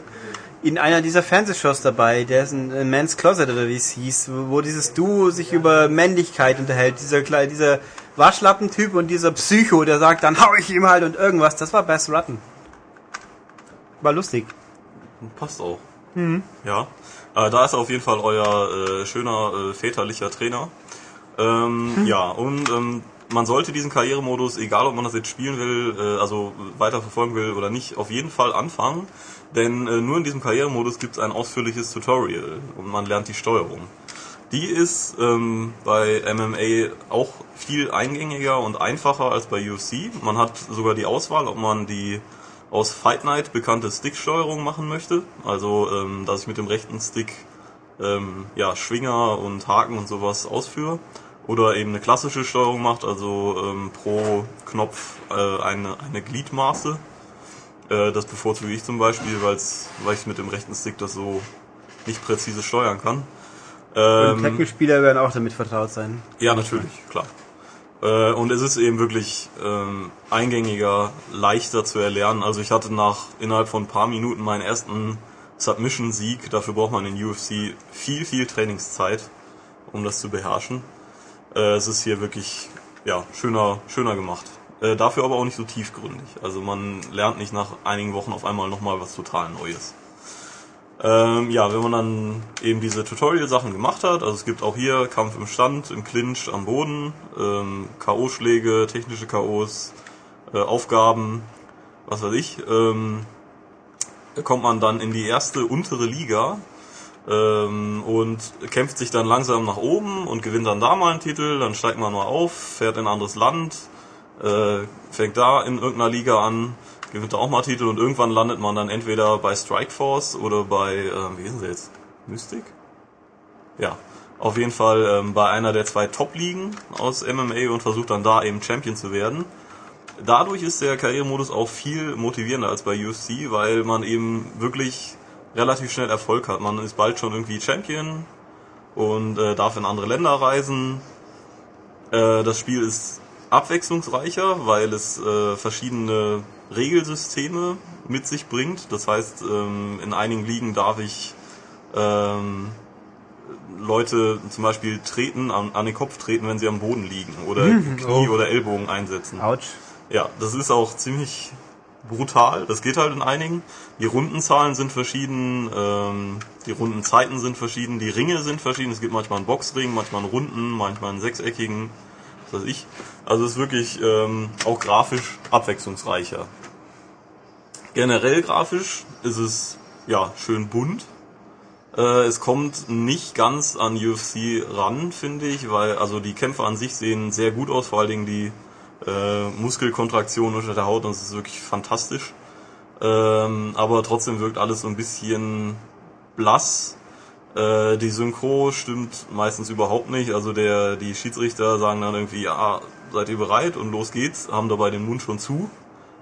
in einer dieser Fernsehshows dabei. Der ist ein äh, Man's Closet oder wie es hieß, wo dieses Duo sich über Männlichkeit unterhält. Dieser, dieser Waschlappentyp und dieser Psycho, der sagt, dann hau ich ihm halt und irgendwas. Das war Bas Rutten. War lustig. Passt auch. Ja. Äh, da ist auf jeden Fall euer äh, schöner äh, väterlicher Trainer. Ähm, Ja, und ähm, man sollte diesen Karrieremodus, egal ob man das jetzt spielen will, äh, also weiter verfolgen will oder nicht, auf jeden Fall anfangen. Denn äh, nur in diesem Karrieremodus gibt es ein ausführliches Tutorial und man lernt die Steuerung. Die ist ähm, bei MMA auch viel eingängiger und einfacher als bei UFC. Man hat sogar die Auswahl, ob man die aus Fight Night bekannte Sticksteuerung machen möchte. Also, ähm, dass ich mit dem rechten Stick ähm, ja, Schwinger und Haken und sowas ausführe. Oder eben eine klassische Steuerung macht, also ähm, pro Knopf äh, eine, eine Gliedmaße. Äh, das bevorzuge ich zum Beispiel, weil's, weil ich mit dem rechten Stick das so nicht präzise steuern kann. Und Ähm, Tekken-Spieler werden auch damit vertraut sein. ja, natürlich, klar. Äh, und es ist eben wirklich ähm, eingängiger, leichter zu erlernen. Also ich hatte nach innerhalb von ein paar Minuten meinen ersten Submission-Sieg. Dafür braucht man in UFC viel, viel Trainingszeit, um das zu beherrschen. Äh, es ist hier wirklich ja schöner, schöner gemacht. Äh, dafür aber auch nicht so tiefgründig. Also man lernt nicht nach einigen Wochen auf einmal nochmal was total Neues. Ähm, ja, wenn man dann eben diese Tutorial-Sachen gemacht hat, also es gibt auch hier Kampf im Stand, im Clinch, am Boden, ähm, K.O.-Schläge, technische K.O.s, äh, Aufgaben, was weiß ich, ähm, kommt man dann in die erste untere Liga ähm, und kämpft sich dann langsam nach oben und gewinnt dann da mal einen Titel, dann steigt man mal auf, fährt in ein anderes Land, äh, fängt da in irgendeiner Liga an, gewinnt da auch mal Titel und irgendwann landet man dann entweder bei Strikeforce oder bei, ähm, wie sind sie jetzt? Mystic? Ja, auf jeden Fall ähm, bei einer der zwei Top-Ligen aus MMA und versucht dann da eben Champion zu werden. Dadurch ist der Karrieremodus auch viel motivierender als bei UFC, weil man eben wirklich relativ schnell Erfolg hat. Man ist bald schon irgendwie Champion und äh, darf in andere Länder reisen. Äh, das Spiel ist abwechslungsreicher, weil es äh, verschiedene Regelsysteme mit sich bringt. Das heißt, ähm, in einigen Ligen darf ich ähm, Leute zum Beispiel treten, an, an den Kopf treten, wenn sie am Boden liegen oder Knie oder Ellbogen einsetzen. Autsch. Ja, das ist auch ziemlich brutal. Das geht halt in einigen. Die Rundenzahlen sind verschieden, ähm, die Rundenzeiten sind verschieden, die Ringe sind verschieden. Es gibt manchmal einen Boxring, manchmal einen runden, manchmal einen sechseckigen, was weiß ich. Also ist wirklich ähm, auch grafisch abwechslungsreicher. Generell grafisch ist es ja schön bunt. Äh, es kommt nicht ganz an UFC ran, finde ich, weil also die Kämpfe an sich sehen sehr gut aus, vor allen Dingen die äh, Muskelkontraktion unter der Haut es ist wirklich fantastisch. Ähm, aber trotzdem wirkt alles so ein bisschen blass. Äh, die Synchro stimmt meistens überhaupt nicht. Also der, die Schiedsrichter sagen dann irgendwie, ja, seid ihr bereit und los geht's, haben dabei den Mund schon zu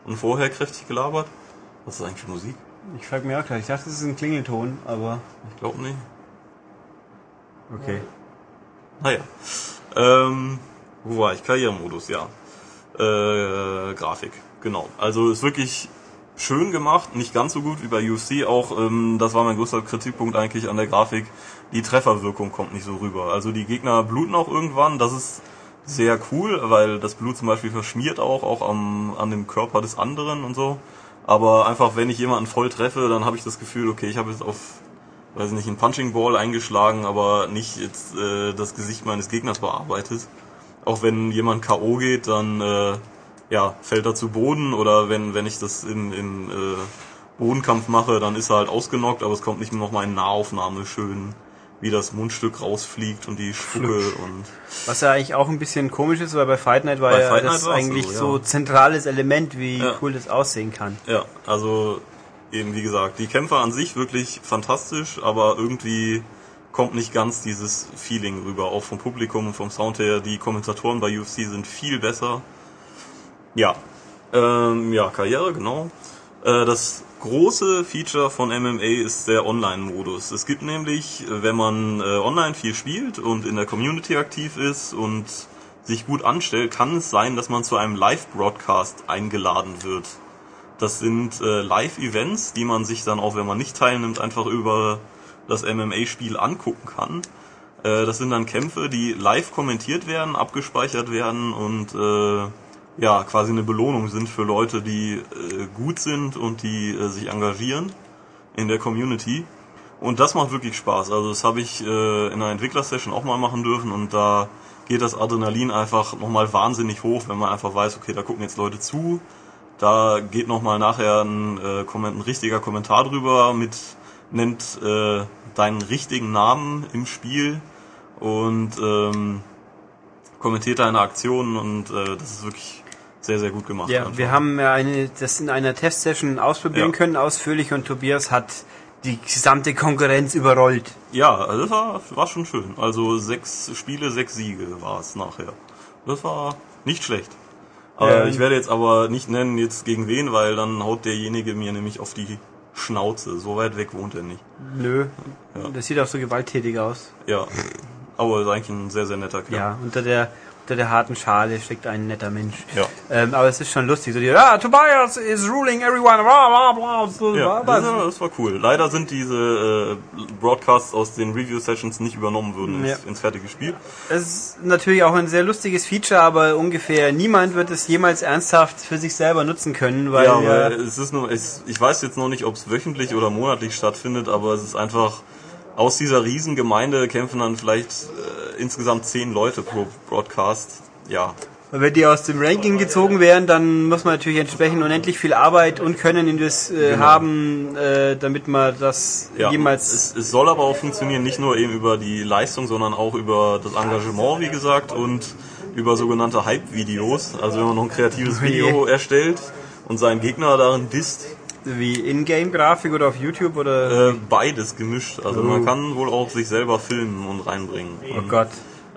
und vorher kräftig gelabert. Was ist eigentlich für Musik? Ich frag mir auch gleich. Ich dachte, es ist ein Klingelton, aber Ich glaube nicht. okay. Naja. Ähm, wo war ich? Karrieremodus, ja. Äh, Grafik, genau. Also ist wirklich schön gemacht, nicht ganz so gut wie bei UFC. Auch ähm, das war mein größter Kritikpunkt eigentlich an der Grafik. Die Trefferwirkung kommt nicht so rüber. Also die Gegner bluten auch irgendwann. Das ist sehr cool, weil das Blut zum Beispiel verschmiert auch, auch am, an dem Körper des anderen und so. Aber einfach, wenn ich jemanden voll treffe, dann habe ich das Gefühl, okay, ich habe jetzt auf, weiß nicht, einen Punching Ball eingeschlagen, aber nicht jetzt äh, das Gesicht meines Gegners bearbeitet. Auch wenn jemand K.O. geht, dann äh, ja, fällt er zu Boden oder wenn, wenn ich das im, im äh, Bodenkampf mache, dann ist er halt ausgenockt, aber es kommt nicht noch mal in Nahaufnahme schön, wie das Mundstück rausfliegt und die Spucke und Was ja eigentlich auch ein bisschen komisch ist, weil bei Fight Night war Bei ja Night das eigentlich so, so, ja. zentrales Element, wie Ja. cool das aussehen kann. Ja, also eben wie gesagt, die Kämpfe an sich wirklich fantastisch, aber irgendwie kommt nicht ganz dieses Feeling rüber, auch vom Publikum und vom Sound her. Die Kommentatoren bei UFC sind viel besser. Ja, ähm, ja, Karriere, genau. Äh, das große Feature von MMA ist der Online-Modus. Es gibt nämlich, wenn man äh, online viel spielt und in der Community aktiv ist und sich gut anstellt, kann es sein, dass man zu einem Live-Broadcast eingeladen wird. Das sind äh, Live-Events, die man sich dann auch, wenn man nicht teilnimmt, einfach über das MMA-Spiel angucken kann. Äh, das sind dann Kämpfe, die live kommentiert werden, abgespeichert werden und äh, ja, quasi eine Belohnung sind für Leute, die äh, gut sind und die äh, sich engagieren in der Community. Und das macht wirklich Spaß. Also das habe ich äh, in einer Entwicklersession auch mal machen dürfen und da geht das Adrenalin einfach nochmal wahnsinnig hoch, wenn man einfach weiß, okay, da gucken jetzt Leute zu. Da geht nochmal nachher ein, äh, ein richtiger Kommentar drüber mit, nennt äh, deinen richtigen Namen im Spiel und ähm, kommentiert deine Aktionen und äh, das ist wirklich sehr, sehr gut gemacht. Ja, wir haben ja eine, das in einer Testsession ausprobieren Ja. können, ausführlich, und Tobias hat die gesamte Konkurrenz überrollt. Ja, also das war, war schon schön. Also sechs Spiele, sechs Siege war es nachher. Das war nicht schlecht. Ähm. ich werde jetzt aber nicht nennen, jetzt gegen wen, weil dann haut derjenige mir nämlich auf die Schnauze. So weit weg wohnt er nicht. Nö. Das sieht auch so gewalttätig aus. Ja. Aber ist eigentlich ein sehr, sehr netter Kerl. Ja, unter der, unter der harten Schale steckt ein netter Mensch. Ja. Ähm, aber es ist schon lustig. So die, ah, Tobias is ruling everyone, bla bla bla. Ja, das, war cool. Leider sind diese äh, Broadcasts aus den Review-Sessions nicht übernommen worden ins, Ja. ins fertige Spiel. Es ist natürlich auch ein sehr lustiges Feature, aber ungefähr niemand wird es jemals ernsthaft für sich selber nutzen können, weil ja, ja, weil es ist nur, es, ich weiß jetzt noch nicht, ob es wöchentlich oder monatlich stattfindet, aber es ist einfach, aus dieser Riesengemeinde kämpfen dann vielleicht äh, insgesamt zehn Leute pro Broadcast. Ja, wenn die aus dem Ranking gezogen werden, dann muss man natürlich entsprechend unendlich viel Arbeit und Können in das äh, haben, äh, damit man das ja. jemals Es, es soll aber auch funktionieren, nicht nur eben über die Leistung, sondern auch über das Engagement, wie gesagt, und über sogenannte Hype-Videos. Also wenn man noch ein kreatives Oh. Video erstellt und seinen Gegner darin disst, wie Ingame-Grafik oder auf YouTube oder äh, beides gemischt. Also man kann wohl auch sich selber filmen und reinbringen. oh Gott.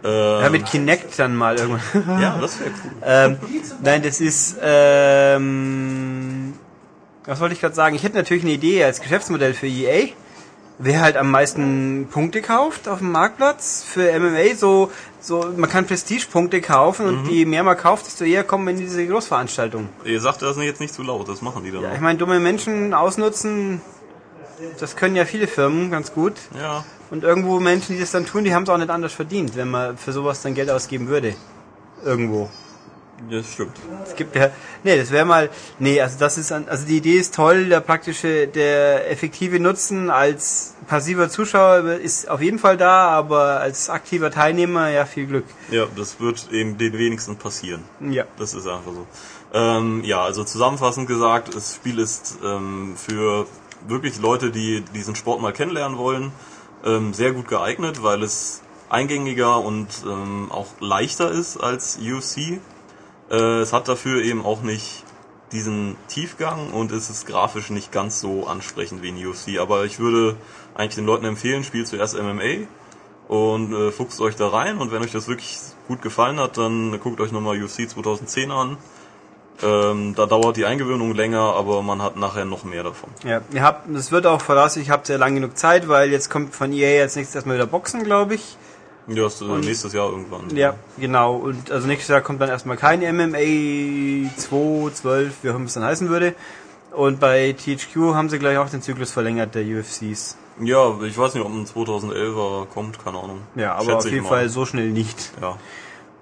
Äh, Ja, mit Kinect dann mal irgendwann. ja, das wäre cool. ähm, nein, das ist ähm, was wollte ich gerade sagen? Ich hätte natürlich eine Idee als Geschäftsmodell für EA. Wer halt am meisten Punkte kauft auf dem Marktplatz für MMA, so, so man kann Prestige-Punkte kaufen und je mehr man kauft, desto eher kommen wir in diese Großveranstaltung. Ihr sagt das jetzt nicht zu laut, das machen die dann Ja, ich auch. meine, dumme Menschen ausnutzen, das können ja viele Firmen ganz gut. Ja, Und irgendwo Menschen, die das dann tun, die haben es auch nicht anders verdient, wenn man für sowas dann Geld ausgeben würde. Irgendwo. Das stimmt. Es gibt ja, nee, das wäre mal, nee, also das ist, also die Idee ist toll, der praktische, der effektive Nutzen als passiver Zuschauer ist auf jeden Fall da, aber als aktiver Teilnehmer ja viel Glück. Ja, das wird eben den wenigsten passieren. Ja. Das ist einfach so. Ähm, ja, also zusammenfassend gesagt, das Spiel ist ähm, für wirklich Leute, die diesen Sport mal kennenlernen wollen, ähm, sehr gut geeignet, weil es eingängiger und ähm, auch leichter ist als UFC. Äh, es hat dafür eben auch nicht diesen Tiefgang und es ist grafisch nicht ganz so ansprechend wie in UFC. Aber ich würde eigentlich den Leuten empfehlen, spielt zuerst MMA und äh, fuchst euch da rein und wenn euch das wirklich gut gefallen hat, dann guckt euch nochmal UFC 2010 an. Ähm, da dauert die Eingewöhnung länger, aber man hat nachher noch mehr davon. Ja, ihr habt, das wird auch voraussichtlich, ihr habt sehr lange genug Zeit, weil jetzt kommt von EA als nächstes erstmal wieder Boxen, glaube ich. Ja, das, äh, nächstes Jahr irgendwann. Ja, genau. Und also nächstes Jahr kommt dann erstmal kein MMA 2, 12, wie auch immer es dann heißen würde. Und bei THQ haben sie gleich auch den Zyklus verlängert der UFCs. Ja, ich weiß nicht, ob ein 2011er kommt, keine Ahnung. Ja, aber Schätze auf jeden mal. Fall so schnell nicht. Ja,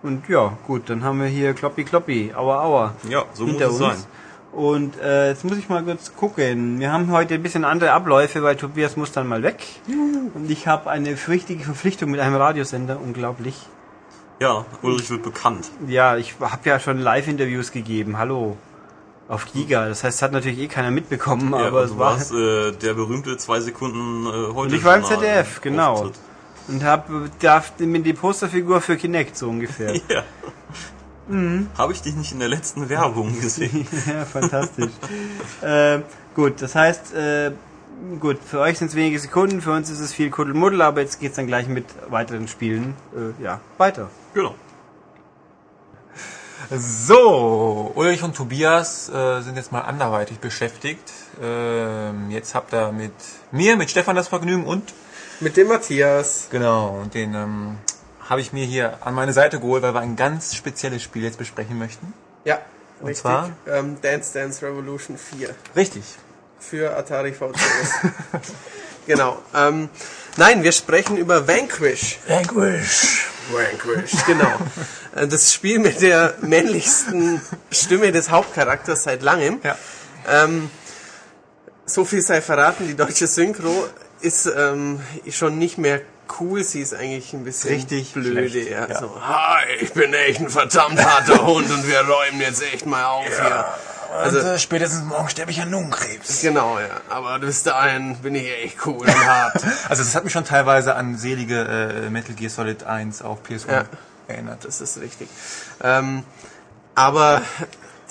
Und ja, gut, dann haben wir hier Kloppi Kloppi, Aua Aua ja so muss es uns. sein. Und äh, jetzt muss ich mal kurz gucken. Wir haben heute ein bisschen andere Abläufe, weil Tobias muss dann mal weg. Und ich habe eine wichtige Verpflichtung mit einem Radiosender, unglaublich. Ja, Ulrich wird bekannt. Ja, ich habe ja schon Live-Interviews gegeben, hallo. Auf Giga, das heißt, hat natürlich eh keiner mitbekommen, Ja, aber es war... war's, äh, der berühmte zwei Sekunden äh, heute. Und ich war im ZDF, genau. Auftritt. Und hab darf mit die Posterfigur für Kinect, so ungefähr. Ja. Habe ich dich nicht in der letzten Werbung gesehen? ja, fantastisch. ähm, gut, das heißt, äh, gut, für euch sind es wenige Sekunden, für uns ist es viel Kuddelmuddel, aber jetzt geht's dann gleich mit weiteren Spielen, äh, ja, weiter. genau. So, Ulrich und Tobias äh, sind jetzt mal anderweitig beschäftigt. Ähm, jetzt habt ihr mit mir, mit Stefan das Vergnügen und Mit dem Matthias. genau, und den ähm, habe ich mir hier an meine Seite geholt, weil wir ein ganz spezielles Spiel jetzt besprechen möchten. Ja, Und richtig. zwar? Ähm, Dance Dance Revolution 4 Richtig. für Atari VCS. genau. Ähm, nein, wir sprechen über Vanquish. Vanquish. Vanquish, genau. Äh, Das Spiel mit der männlichsten Stimme des Hauptcharakters seit langem. Ja. Ähm, so viel sei verraten, die deutsche Synchro ist ähm, schon nicht mehr cool, sie ist eigentlich ein bisschen Richtig blöde. schlecht, Ja. ja. So, Hi, ich bin echt ein verdammt harter Hund und wir räumen jetzt echt mal auf hier. Also äh, spätestens morgen sterbe ich an Lungenkrebs. Genau, ja. Aber bis dahin bin ich echt cool und hart. Also das hat mich schon teilweise an selige äh, Metal Gear Solid 1 auf PS1 Ja. erinnert. Das ist richtig. Ähm, aber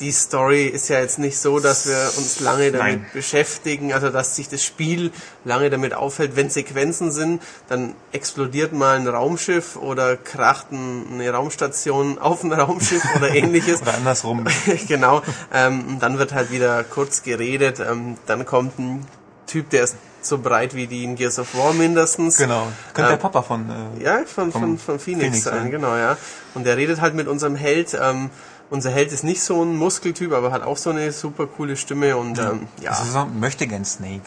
die Story ist ja jetzt nicht so, dass wir uns lange damit Nein. beschäftigen, also dass sich das Spiel lange damit auffällt, wenn Sequenzen sind, dann explodiert mal ein Raumschiff oder kracht ein- eine Raumstation auf ein Raumschiff oder ähnliches. Oder andersrum. genau. Ähm, dann wird halt wieder kurz geredet. Ähm, dann kommt ein Typ, der ist so breit wie die in Gears of War mindestens. Genau. Könnte Ähm, der Papa von. Äh, Ja, von, von, von Phoenix, Phoenix, sein, ja. genau, ja. Und der redet halt mit unserem Held. Ähm, unser Held ist nicht so ein Muskeltyp, aber hat auch so eine super coole Stimme und ähm, ja, Das ist so ein möchte gern Snake.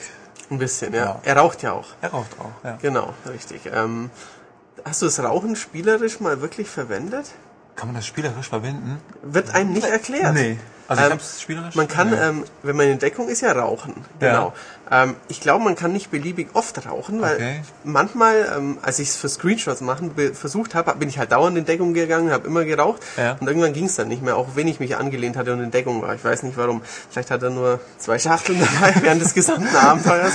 ein bisschen, ja. Ja. Er raucht ja auch. Er raucht auch, ja. Genau, richtig. Ähm, hast du das Rauchen spielerisch mal wirklich verwendet? Kann man das spielerisch verwenden? Wird einem nicht erklärt. Nee. Also ich Ähm, hab's spielerisch. Man kann, ähm, wenn man in Deckung ist, ja rauchen. Ja. Genau. Ähm, ich glaube, man kann nicht beliebig oft rauchen, weil Okay. manchmal, ähm, als ich es für Screenshots machen versucht habe, bin ich halt dauernd in Deckung gegangen, habe immer geraucht Ja. und irgendwann ging es dann nicht mehr, auch wenn ich mich angelehnt hatte und in Deckung war. Ich weiß nicht warum. Vielleicht hat er nur zwei Schachteln dabei während des gesamten Abenteuers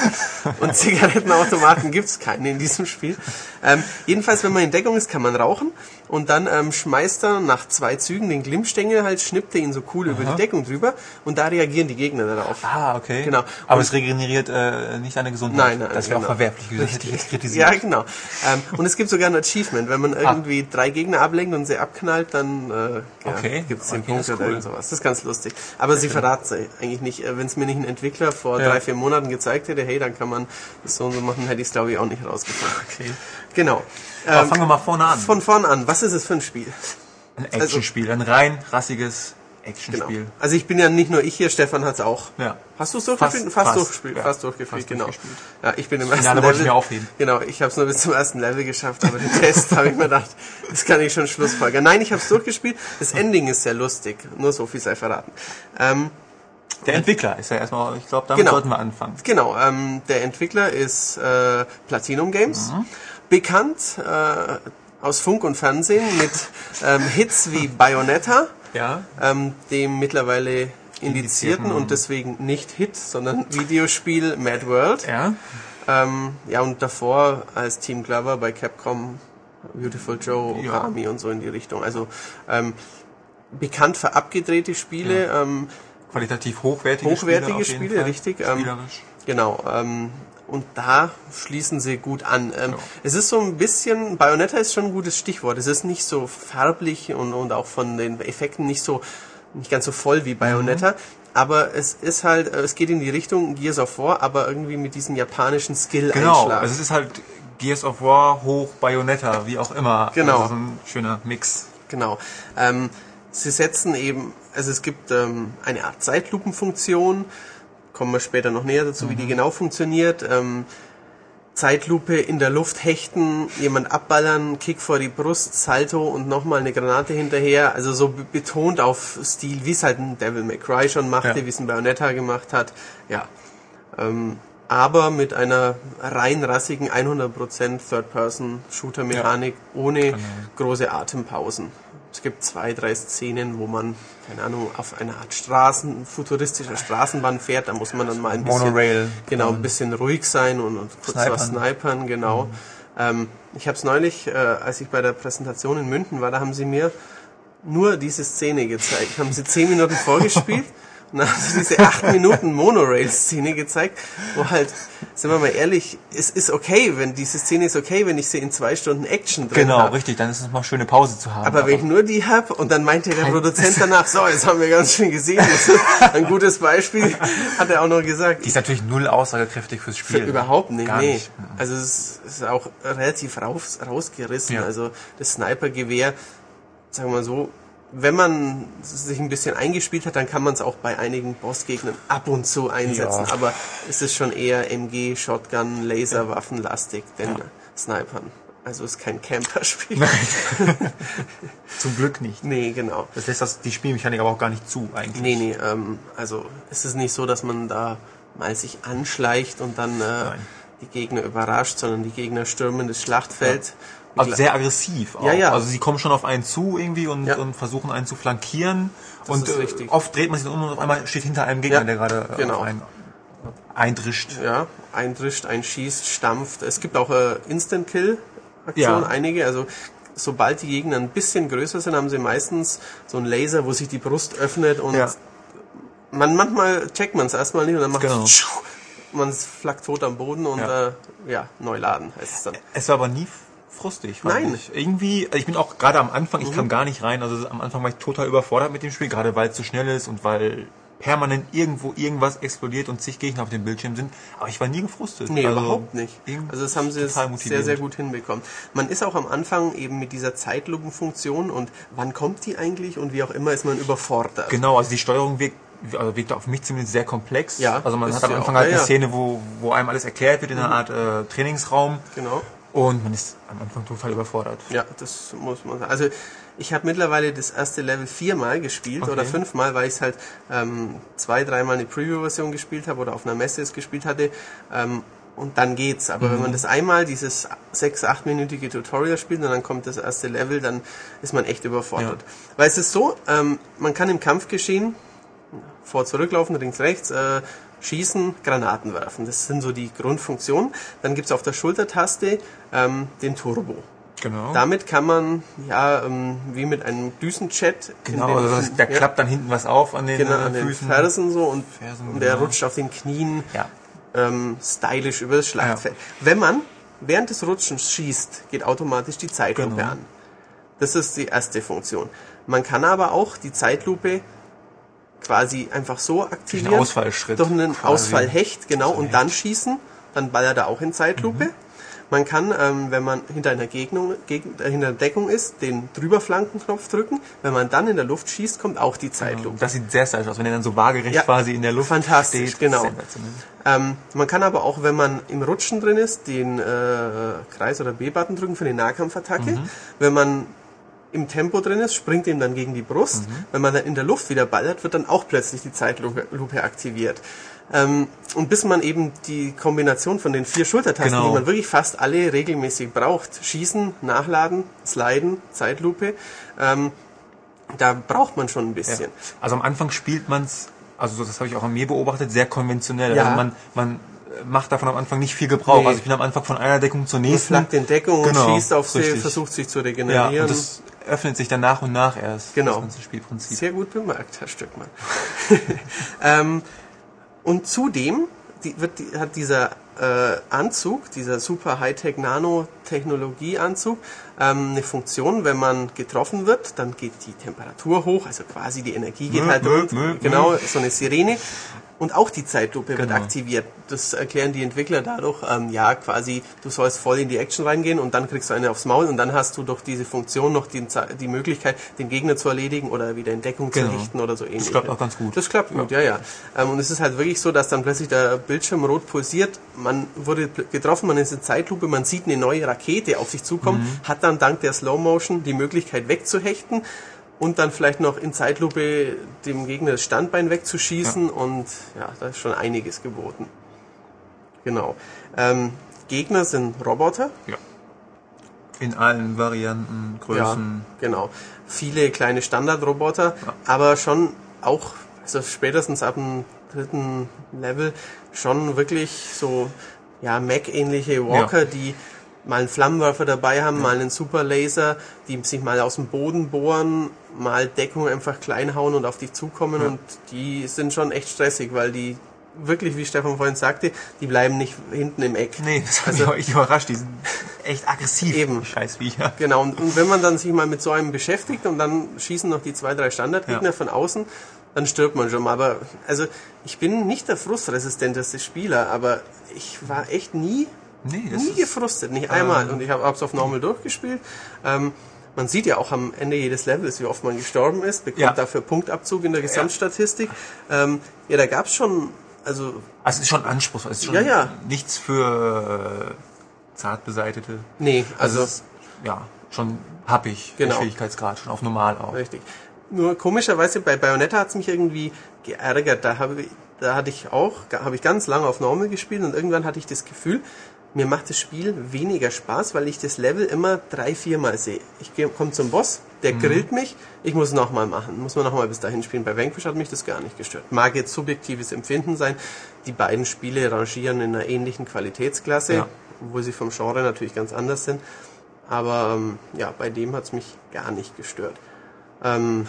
und Zigarettenautomaten gibt's keine in diesem Spiel. Ähm, jedenfalls, wenn man in Deckung ist, kann man rauchen und dann ähm, schmeißt er nach zwei Zügen den Glimmstängel halt, schnippt er ihn so cool über die Deckung drüber und da reagieren die Gegner darauf. Ah, okay. Genau. Aber Und- es regeneriert äh, nicht deine Gesundheit. Nein, nein, Das wäre genau. auch verwerflich. Das hätte ich jetzt kritisiert. Ja, genau. Ähm, und es gibt sogar ein Achievement. Wenn man irgendwie drei Gegner ablenkt und sie abknallt, dann äh, ja, Okay. gibt es den Okay, Punkt oder cool. irgend sowas. Das ist ganz lustig. Aber sie verraten es eigentlich nicht. Wenn es mir nicht ein Entwickler vor Ja. drei, vier Monaten gezeigt hätte, hey, dann kann man das so und so machen, hätte ich es glaube ich auch nicht rausgefunden. Okay. Genau. Aber Ähm, fangen wir mal vorne an. von vorn an, was ist es für ein Spiel? Ein Actionspiel, ein rein rassiges Genau. Actionspiel. Also ich bin ja nicht nur ich hier, Stefan hat es auch. Ja. Hast du es durchgespielt? Fast- Fast, fast, durchgespielt. ja. Fast durchgespielt, Fast genau. durchgespielt. Ja, ich bin im ersten Finale Level. wollte ich mir aufheben. Genau, ich habe es nur bis zum ersten Level geschafft, aber den Test habe ich mir gedacht, das kann ich schon Schlussfolgern. Nein, ich habe es durchgespielt. Das Ending ist sehr lustig. Nur so viel sei verraten. Ähm, Der Entwickler ist ja erstmal, ich glaube, damit Genau. sollten wir anfangen. Genau, ähm, der Entwickler ist äh, Platinum Games, bekannt äh, aus Funk und Fernsehen mit ähm, Hits wie Bayonetta, Ja. ähm, dem mittlerweile indizierten und deswegen nicht Hit, sondern Videospiel Mad World. Ja. Ähm, ja, und davor als Team Glover bei Capcom, Beautiful Joe, Ja. Okami und so in die Richtung. Also ähm, bekannt für abgedrehte Spiele, ähm, Qualitativ hochwertige, Hochwertige Spiele, jeden Spiele, richtig, ähm. Genau, ähm, und da schließen sie gut an. Ähm, Ja. Es ist so ein bisschen, Bayonetta ist schon ein gutes Stichwort. Es ist nicht so farblich und, und auch von den Effekten nicht so, nicht ganz so voll wie Bayonetta. Aber es ist halt, äh, es geht in die Richtung Gears of War, aber irgendwie mit diesem japanischen Skill-Einschlag. Genau, also es ist halt Gears of War hoch Bayonetta, wie auch immer. Genau. Also so ein schöner Mix. Genau. Ähm, sie setzen eben, also es gibt ähm, eine Art Zeitlupenfunktion, kommen wir später noch näher dazu, wie die genau funktioniert. Ähm, Zeitlupe in der Luft hechten, jemand abballern, Kick vor die Brust, Salto und nochmal eine Granate hinterher. Also so be- betont auf Stil, wie es halt ein Devil May Cry schon machte, Ja. wie es ein Bayonetta gemacht hat. Ja. Ähm, aber mit einer rein rassigen 100% Third-Person-Shooter-Mechanik ohne große Atempausen. Es gibt zwei, drei Szenen, wo man, keine Ahnung, auf einer Art Straßen, futuristischer Straßenbahn fährt. Da muss man dann mal ein bisschen, Monorail. genau, ein bisschen ruhig sein und, und kurz Snipern. was snipern, genau. Ähm, ich habe es neulich, äh, als ich bei der Präsentation in München war, da haben sie mir nur diese Szene gezeigt. Haben sie zehn Minuten vorgespielt haben sie diese acht Minuten Monorail-Szene gezeigt, wo halt, sind wir mal ehrlich, es ist okay, wenn diese Szene ist okay, wenn ich sie in zwei Stunden Action drin Genau, habe. richtig, dann ist es mal schöne Pause zu haben. Aber wenn ich nur die hab und dann meinte der Produzent danach, so, jetzt haben wir ganz schön gesehen, das ist ein gutes Beispiel, hat er auch noch gesagt. die ist natürlich null aussagekräftig fürs Spiel. Überhaupt nicht, Gar nee. nicht. Also es ist auch relativ raus, rausgerissen. Ja. Also das Snipergewehr, sagen wir mal so, wenn man sich ein bisschen eingespielt hat, dann kann man es auch bei einigen Bossgegnern ab und zu einsetzen. Ja. Aber es ist schon eher MG, Shotgun, Laserwaffenlastig, denn Snipern. Also es ist kein Camper-Spiel. Zum Glück nicht. nee, genau. Das lässt das, die Spielmechanik aber auch gar nicht zu, eigentlich. Nee, nee, ähm, also es ist nicht so, dass man da mal sich anschleicht und dann äh, die Gegner überrascht, sondern die Gegner stürmen das Schlachtfeld. Also sehr aggressiv auch. Ja, ja. Also sie kommen schon auf einen zu irgendwie und, Ja. und versuchen einen zu flankieren. Das und äh, oft dreht man sich um und auf einmal steht hinter einem Gegner, Ja, der gerade äh, genau. auf einen eindrischt. Ja, eindrischt, einschießt, stampft. Es gibt auch äh, Instant-Kill-Aktionen, Ja. einige. Also sobald die Gegner ein bisschen größer sind, haben sie meistens so einen Laser, wo sich die Brust öffnet und Ja. man manchmal checkt man es erstmal nicht und dann macht Genau. es man ist flackt tot am Boden und Ja. äh, ja, neu laden heißt es dann. Es war aber nie frustig. Nein. Mhm. Ich. Irgendwie, also ich bin auch gerade am Anfang, ich kam gar nicht rein. Also am Anfang war ich total überfordert mit dem Spiel, gerade weil es so schnell ist und weil permanent irgendwo irgendwas explodiert und zig Gegner auf dem Bildschirm sind. Aber ich war nie gefrustet. Nee, Also, überhaupt nicht. Also das haben sie sehr, sehr gut hinbekommen. Man ist auch am Anfang eben mit dieser Zeitlupenfunktion und wann kommt die eigentlich und wie auch immer ist man überfordert. Genau, also die Steuerung wirkt, also wirkt auf mich zumindest sehr komplex. Ja, also man hat am Anfang auch. halt Ja, eine. Szene, wo, wo einem alles erklärt wird in einer Art äh, Trainingsraum Genau. Und man ist am Anfang total überfordert. Ja, das muss man sagen. Also ich habe mittlerweile das erste Level viermal gespielt Okay. oder fünfmal, weil ich es halt ähm, zwei, dreimal eine Preview-Version gespielt habe oder auf einer Messe es gespielt hatte. Ähm, und dann geht's. Aber Mhm. wenn man das einmal, dieses sechs, achtminütige Tutorial spielt und dann kommt das erste Level, dann ist man echt überfordert. Weil es ist so, ähm, man kann im Kampf geschehen, vor, zurücklaufen, links, rechts, äh, schießen, Granaten werfen. Das sind so die Grundfunktionen. Dann gibt's auf der Schultertaste ähm, den Turbo. Genau. Damit kann man, ja, ähm, wie mit einem Düsenjet. genau, den- also das, da ja, klappt dann hinten was auf an den, genau, äh, an den Füßen. Fersen so und, Fersen, und der genau. rutscht auf den Knien Ja. ähm, stylisch über das Schlachtfeld. Wenn man während des Rutschens schießt, geht automatisch die Zeitlupe Genau. an. Das ist die erste Funktion. Man kann aber auch die Zeitlupe quasi einfach so aktivieren. einen Ausfallschritt Durch einen quasi. Ausfallhecht, genau, und dann schießen. Dann ballert er auch in Zeitlupe. Mhm. Man kann, ähm, wenn man hinter einer Gegnung, Geg äh, hinter einer Deckung ist, den Drüberflankenknopf drücken. Wenn man dann in der Luft schießt, kommt auch die Zeitlupe. Das sieht sehr stylisch aus, wenn er dann so waagerecht Ja. quasi in der Luft Fantastisch, steht. genau. Ähm, man kann aber auch, wenn man im Rutschen drin ist, den äh, Kreis- oder B-Button drücken für die Nahkampfattacke. Mhm. Wenn man im Tempo drin ist, springt ihm dann gegen die Brust. Mhm. Wenn man dann in der Luft wieder ballert, wird dann auch plötzlich die Zeitlupe Lupe aktiviert. Ähm, und bis man eben die Kombination von den vier Schultertasten, Genau. die man wirklich fast alle regelmäßig braucht, schießen, nachladen, sliden, Zeitlupe, ähm, da braucht man schon ein bisschen. Also am Anfang spielt man's, also das habe ich auch an mir beobachtet, sehr konventionell. Ja. Also man, man macht davon am Anfang nicht viel Gebrauch. Nee. Also ich bin am Anfang von einer Deckung zur Man nächsten. flaggt in Deckung Genau, und schießt auf sie, richtig. versucht sich zu ja, regenerieren. und das öffnet sich dann nach und nach erst. Genau. Das ganze Spielprinzip. Sehr gut bemerkt, Herr Stückmann. ähm, und zudem die, wird, die, hat dieser äh, Anzug, dieser super Hightech Nanotechnologie-Anzug, ähm, eine Funktion, wenn man getroffen wird, dann geht die Temperatur hoch, also quasi die Energie geht Mö, halt mö, mö, genau, so eine Sirene. Und auch die Zeitlupe wird Genau. aktiviert. Das erklären die Entwickler dadurch, ähm, ja, quasi, du sollst voll in die Action reingehen und dann kriegst du eine aufs Maul und dann hast du durch diese Funktion noch die, die Möglichkeit, den Gegner zu erledigen oder wieder in Deckung Genau. zu richten oder so ähnlich. klappt auch ganz gut. Das klappt gut, ja, ja. Ähm, und es ist halt wirklich so, dass dann plötzlich der Bildschirm rot pulsiert, man wurde getroffen, man ist in Zeitlupe, man sieht eine neue Rakete auf sich zukommen, Mhm. hat dann dank der Slow Motion die Möglichkeit wegzuhechten und dann vielleicht noch in Zeitlupe dem Gegner das Standbein wegzuschießen und ja, da ist schon einiges geboten. Genau. Ähm, Gegner sind Roboter, In allen Varianten, Größen. ja, genau. Viele kleine Standardroboter, aber schon auch, also spätestens ab dem dritten Level, schon wirklich so, ja, Mac-ähnliche Walker, die mal einen Flammenwerfer dabei haben, mal einen Superlaser, die sich mal aus dem Boden bohren, mal Deckung einfach klein hauen und auf dich zukommen und die sind schon echt stressig, weil die wirklich, wie Stefan vorhin sagte, die bleiben nicht hinten im Eck. Nee, das hat Also- mich überrascht. Die sind echt aggressiv. Eben. Die Scheißviecher. Genau, und, und wenn man dann sich mal mit so einem beschäftigt und dann schießen noch die zwei, drei Standardgegner Ja. von außen, dann stirbt man schon mal. Aber also ich bin nicht der frustresistenteste Spieler, aber ich war echt nie, Nee, nie gefrustet, nicht einmal. Und ich habe es auf Normal durchgespielt. Ähm, man sieht ja auch am Ende jedes Levels, wie oft man gestorben ist, bekommt Ja. dafür Punktabzug in der Gesamtstatistik. Ähm, ja, da gab es schon, also also es ist schon anspruchsvoll. Es ist schon Ja, ja. nichts für äh, zart beseitete. nee, also es ist, ja, schon happig. Genau. Der Schwierigkeitsgrad, schon auf normal auch. Richtig. Nur komischerweise bei Bayonetta hat es mich irgendwie geärgert. Da habe ich, da hatte ich auch, habe ich ganz lange auf Normal gespielt und irgendwann hatte ich das Gefühl, mir macht das Spiel weniger Spaß, weil ich das Level immer drei, viermal sehe. Ich komme zum Boss, der grillt mich, ich muss es nochmal machen, muss man nochmal bis dahin spielen. Bei Vanquish hat mich das gar nicht gestört. Mag jetzt subjektives Empfinden sein. Die beiden Spiele rangieren in einer ähnlichen Qualitätsklasse, Ja. obwohl sie vom Genre natürlich ganz anders sind. Aber ähm, ja, bei dem hat es mich gar nicht gestört. Ähm,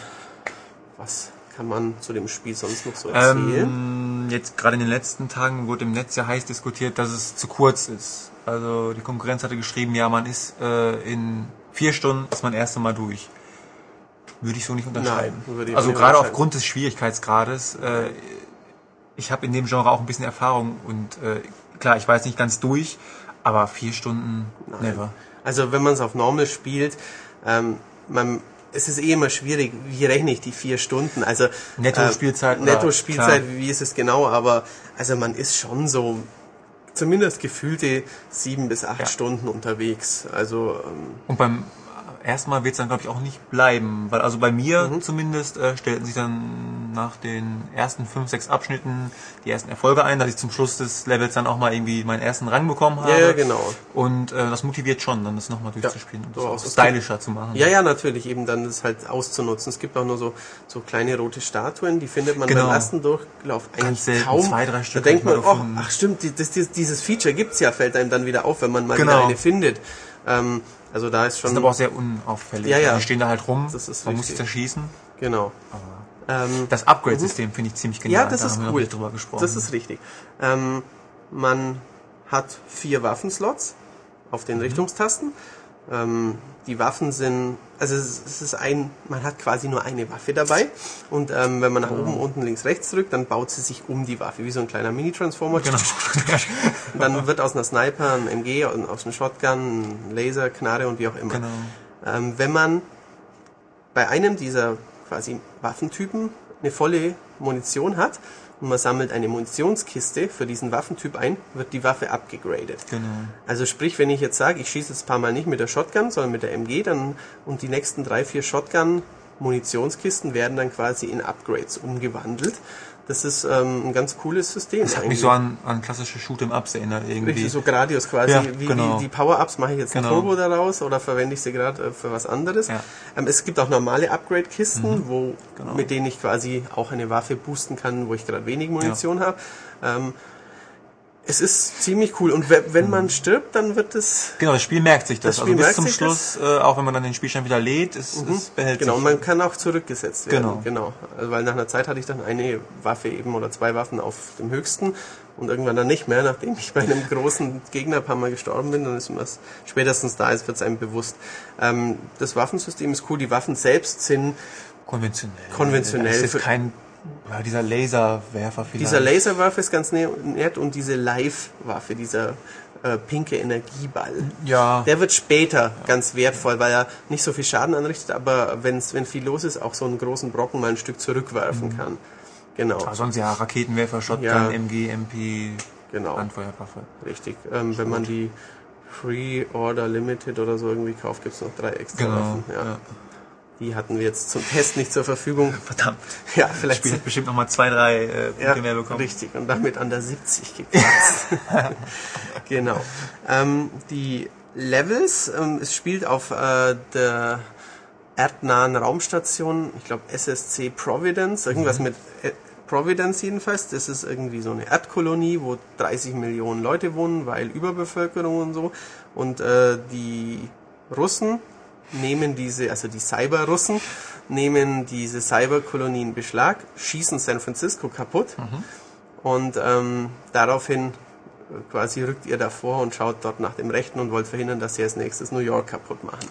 was kann man zu dem Spiel sonst noch so erzählen? Ähm, jetzt gerade in den letzten Tagen wurde im Netz ja heiß diskutiert, dass es zu kurz ist. Also die Konkurrenz hatte geschrieben, ja, man ist äh, in vier Stunden ist man erst einmal durch. Würde ich so nicht unterscheiden. Nein, also gerade aufgrund des Schwierigkeitsgrades. Äh, ich habe in dem Genre auch ein bisschen Erfahrung und äh, klar, ich weiß nicht ganz durch, aber vier Stunden never. Also wenn man es auf Normal spielt, ähm, man, es ist eh immer schwierig, wie rechne ich die vier Stunden? Also Netto-Spielzeit, Äh, oder- Netto-Spielzeit, klar. wie ist es genau? Aber also man ist schon so zumindest gefühlte sieben bis acht Ja. Stunden unterwegs. Also ähm, Und beim ersten Mal wird es dann, glaube ich, auch nicht bleiben. Weil also bei mir Mhm. zumindest äh, stellten sich dann nach den ersten fünf, sechs Abschnitten die ersten Erfolge ein, dass ich zum Schluss des Levels dann auch mal irgendwie meinen ersten Rang bekommen habe. ja, ja, genau. Und äh, das motiviert schon, dann das nochmal durchzuspielen und das auch Es gibt- stylischer zu machen. Ja, ja, natürlich, eben dann das halt auszunutzen. Es gibt auch nur so, so kleine rote Statuen, die findet man Genau. beim ersten Durchlauf eigentlich selten, kaum. zwei, drei Stück Da denkt man, oh, ach stimmt, die, das, dieses, dieses Feature gibt's ja, fällt einem dann wieder auf, wenn man mal Genau. wieder eine findet. Ähm, also da ist Die schon, sind aber auch sehr unauffällig. Ja, ja. Die stehen da halt rum, Das ist man muss sie richtig. zerschießen. genau. Ähm, Das Upgrade-System finde ich ziemlich genial. ja, das da ist cool. drüber gesprochen. Das ist richtig. Ähm, man hat vier Waffenslots auf Mhm. den Richtungstasten. Ähm, die Waffen sind, also es es ist ein, man hat quasi nur eine Waffe dabei und ähm, wenn man nach oben, unten, links, rechts drückt, dann baut sie sich um die Waffe, wie so ein kleiner Mini-Transformer. Genau. Und dann wird aus einer Sniper ein MG, aus einem Shotgun, ein Laser, Knarre und wie auch immer. Genau. Ähm, wenn man bei einem dieser quasi Waffentypen eine volle Munition hat und man sammelt eine Munitionskiste für diesen Waffentyp ein, wird die Waffe abgegradet. Genau. Also sprich, wenn ich jetzt sage, ich schieße jetzt ein paar Mal nicht mit der Shotgun, sondern mit der MG, dann und die nächsten drei, vier Shotgun Munitionskisten werden dann quasi in Upgrades umgewandelt. Das ist ähm, ein ganz cooles System. Das hat mich so an, an klassische Shoot'em-Ups erinnert irgendwie. Richtig, so Gradius quasi. Ja, wie, genau. wie die Power-Ups mache ich jetzt ein Genau. Turbo daraus oder verwende ich sie gerade äh, für was anderes. Ja. Ähm, es gibt auch normale Upgrade-Kisten, wo, Genau. mit denen ich quasi auch eine Waffe boosten kann, wo ich gerade wenig Munition habe. Ähm, es ist ziemlich cool und we- wenn man stirbt, dann wird es Genau, das Spiel merkt sich das. Das Spiel also bis zum Schluss, äh, auch wenn man dann den Spielstand wieder lädt, es, es behält Genau, und sich. man kann auch zurückgesetzt werden. Genau. genau. Also, weil nach einer Zeit hatte ich dann eine Waffe eben oder zwei Waffen auf dem höchsten und irgendwann dann nicht mehr, nachdem ich bei einem großen Gegner ein paar Mal gestorben bin, dann ist das spätestens da ist, wird es einem bewusst. Ähm, das Waffensystem ist cool, die Waffen selbst sind konventionell. Konventionell. Das ist kein, ja, dieser Laserwerfer vielleicht. Dieser Laserwaffe ist ganz ne- nett und diese Live-Waffe, dieser äh, pinke Energieball. Ja. Der wird später ganz wertvoll, weil er nicht so viel Schaden anrichtet, aber wenn's, wenn viel los ist, auch so einen großen Brocken mal ein Stück zurückwerfen kann. Genau, Aber sonst ja, Raketenwerfer, Shotgun, Ja. MG, MP, genau, Handfeuerwaffe. richtig. Ähm, wenn man die Free Order Limited oder so irgendwie kauft, gibt's noch drei extra Genau. Waffen. Ja. Ja. Die hatten wir jetzt zum Test nicht zur Verfügung. Verdammt. Ja, Das vielleicht Spiel hat bestimmt nochmal zwei, drei äh, Punkte ja, mehr bekommen. Richtig, und damit an der 70 gekratzt. genau. Ähm, die Levels, ähm, es spielt auf äh, der erdnahen Raumstation, ich glaube SSC Providence, irgendwas mit äh, Providence jedenfalls. Das ist irgendwie so eine Erdkolonie, wo 30 Millionen Leute wohnen, weil Überbevölkerung und so. Und äh, die Russen nehmen diese, also die Cyber-Russen, nehmen diese Cyberkolonie in Beschlag, schießen San Francisco kaputt und ähm, daraufhin äh, quasi rückt ihr davor und schaut dort nach dem Rechten und wollt verhindern, dass sie als nächstes New York kaputt machen.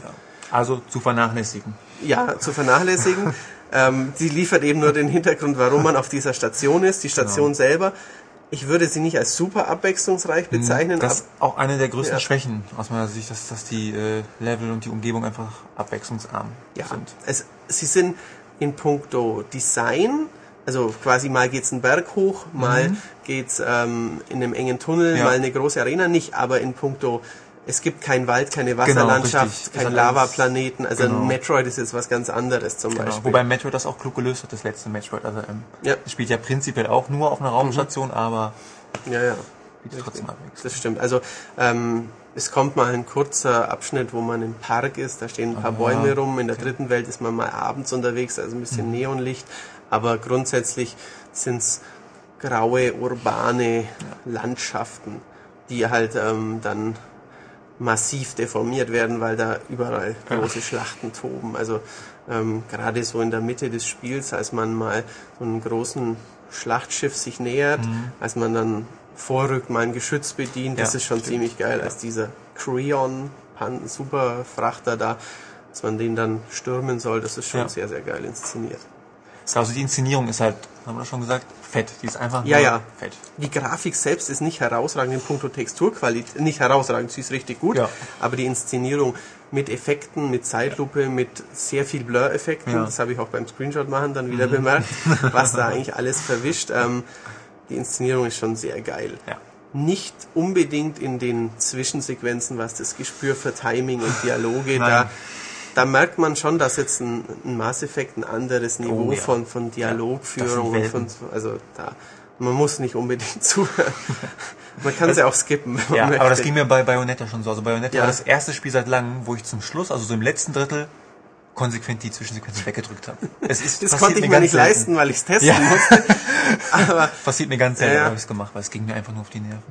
Also zu vernachlässigen. Ja, zu vernachlässigen. ähm, sie liefert eben nur den Hintergrund, warum man auf dieser Station ist. Die Station selber, ich würde sie nicht als super abwechslungsreich bezeichnen, Das ist auch eine der größten Ja. Schwächen aus meiner Sicht, dass, dass die äh, Level und die Umgebung einfach abwechslungsarm Ja, sind. es, sie sind in puncto Design, also quasi mal geht's einen Berg hoch, mal geht's ähm, in einem engen Tunnel, Mhm. Ja. mal eine große Arena, nicht aber in puncto es gibt keinen Wald, keine Wasserlandschaft. Es keinen hat alles- Lavaplaneten. Also genau. ein Metroid ist jetzt was ganz anderes zum Genau. Beispiel. Wobei Metroid das auch klug gelöst hat, das letzte Metroid. Also ähm, Ja. es spielt ja prinzipiell auch nur auf einer Raumstation, aber ja, ja. bietet trotzdem Abwechslung. Das stimmt. Also ähm, es kommt mal ein kurzer Abschnitt, wo man im Park ist, da stehen ein paar Ah, Bäume rum. In der dritten Welt ist man mal abends unterwegs, also ein bisschen Neonlicht. Aber grundsätzlich sind's graue, urbane Landschaften, die halt ähm, dann massiv deformiert werden, weil da überall große Schlachten toben. Also ähm, gerade so in der Mitte des Spiels, als man mal so einen großen Schlachtschiff sich nähert, als man dann vorrückt, mal ein Geschütz bedient, das Ja, ist schon stimmt. ziemlich geil, als dieser Creon Superfrachter da dass man den dann stürmen soll, das ist schon Ja. sehr, sehr geil inszeniert. Also die Inszenierung ist halt, haben wir das schon gesagt, fett. Die ist einfach Ja, nur ja. fett. Die Grafik selbst ist nicht herausragend in puncto Texturqualität, nicht herausragend, sie ist richtig gut, Ja. aber die Inszenierung mit Effekten, mit Zeitlupe, mit sehr viel Blur-Effekten, Ja. Mhm. das habe ich auch beim Screenshot machen dann wieder bemerkt, was da eigentlich alles verwischt. Ähm, die Inszenierung ist schon sehr geil. Ja. Nicht unbedingt in den Zwischensequenzen, was das Gespür für Timing und Dialoge, Nein. da, da merkt man schon, dass jetzt ein, ein Mass Effect ein anderes Niveau Oh, ja. von, von Dialogführung, Ja, und von, also da, man muss nicht unbedingt zuhören. Man kann es ja auch skippen, Ja, möchte. aber das ging mir bei Bayonetta schon so. Also Bayonetta Ja. war das erste Spiel seit langem, wo ich zum Schluss, also so im letzten Drittel, konsequent die Zwischensequenzen weggedrückt habe. Es ist das konnte ich mir nicht selten. leisten, weil ich es testen Ja. musste. Aber Passiert mir ganz selten, ja. habe ich es gemacht, weil es ging mir einfach nur auf die Nerven.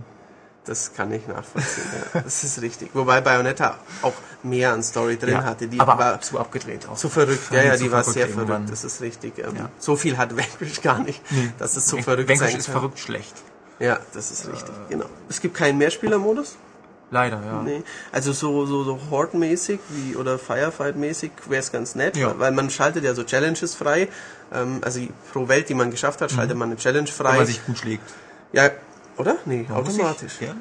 Das kann ich nachvollziehen. Ja. Das ist richtig. Wobei Bayonetta auch mehr an Story drin hatte. Die aber war zu abgedreht auch. zu verrückt. Ja, ja, die war sehr irgendwann. verrückt. Das ist richtig. Ähm, Ja. So viel hat Vanquish gar nicht, dass es so verrückt Vanquish sein ist kann. verrückt schlecht. Ja, das ist richtig. Genau. Es gibt keinen Mehrspielermodus. Leider, ja. Nee. Also so, so, so Horde-mäßig wie oder Firefight-mäßig wäre es ganz nett, Ja. weil- man schaltet ja so Challenges frei. Ähm, also pro Welt, die man geschafft hat, schaltet man eine Challenge Wenn frei. man sich gut schlägt. ja, oder? Nee, Man automatisch. sich- Ja?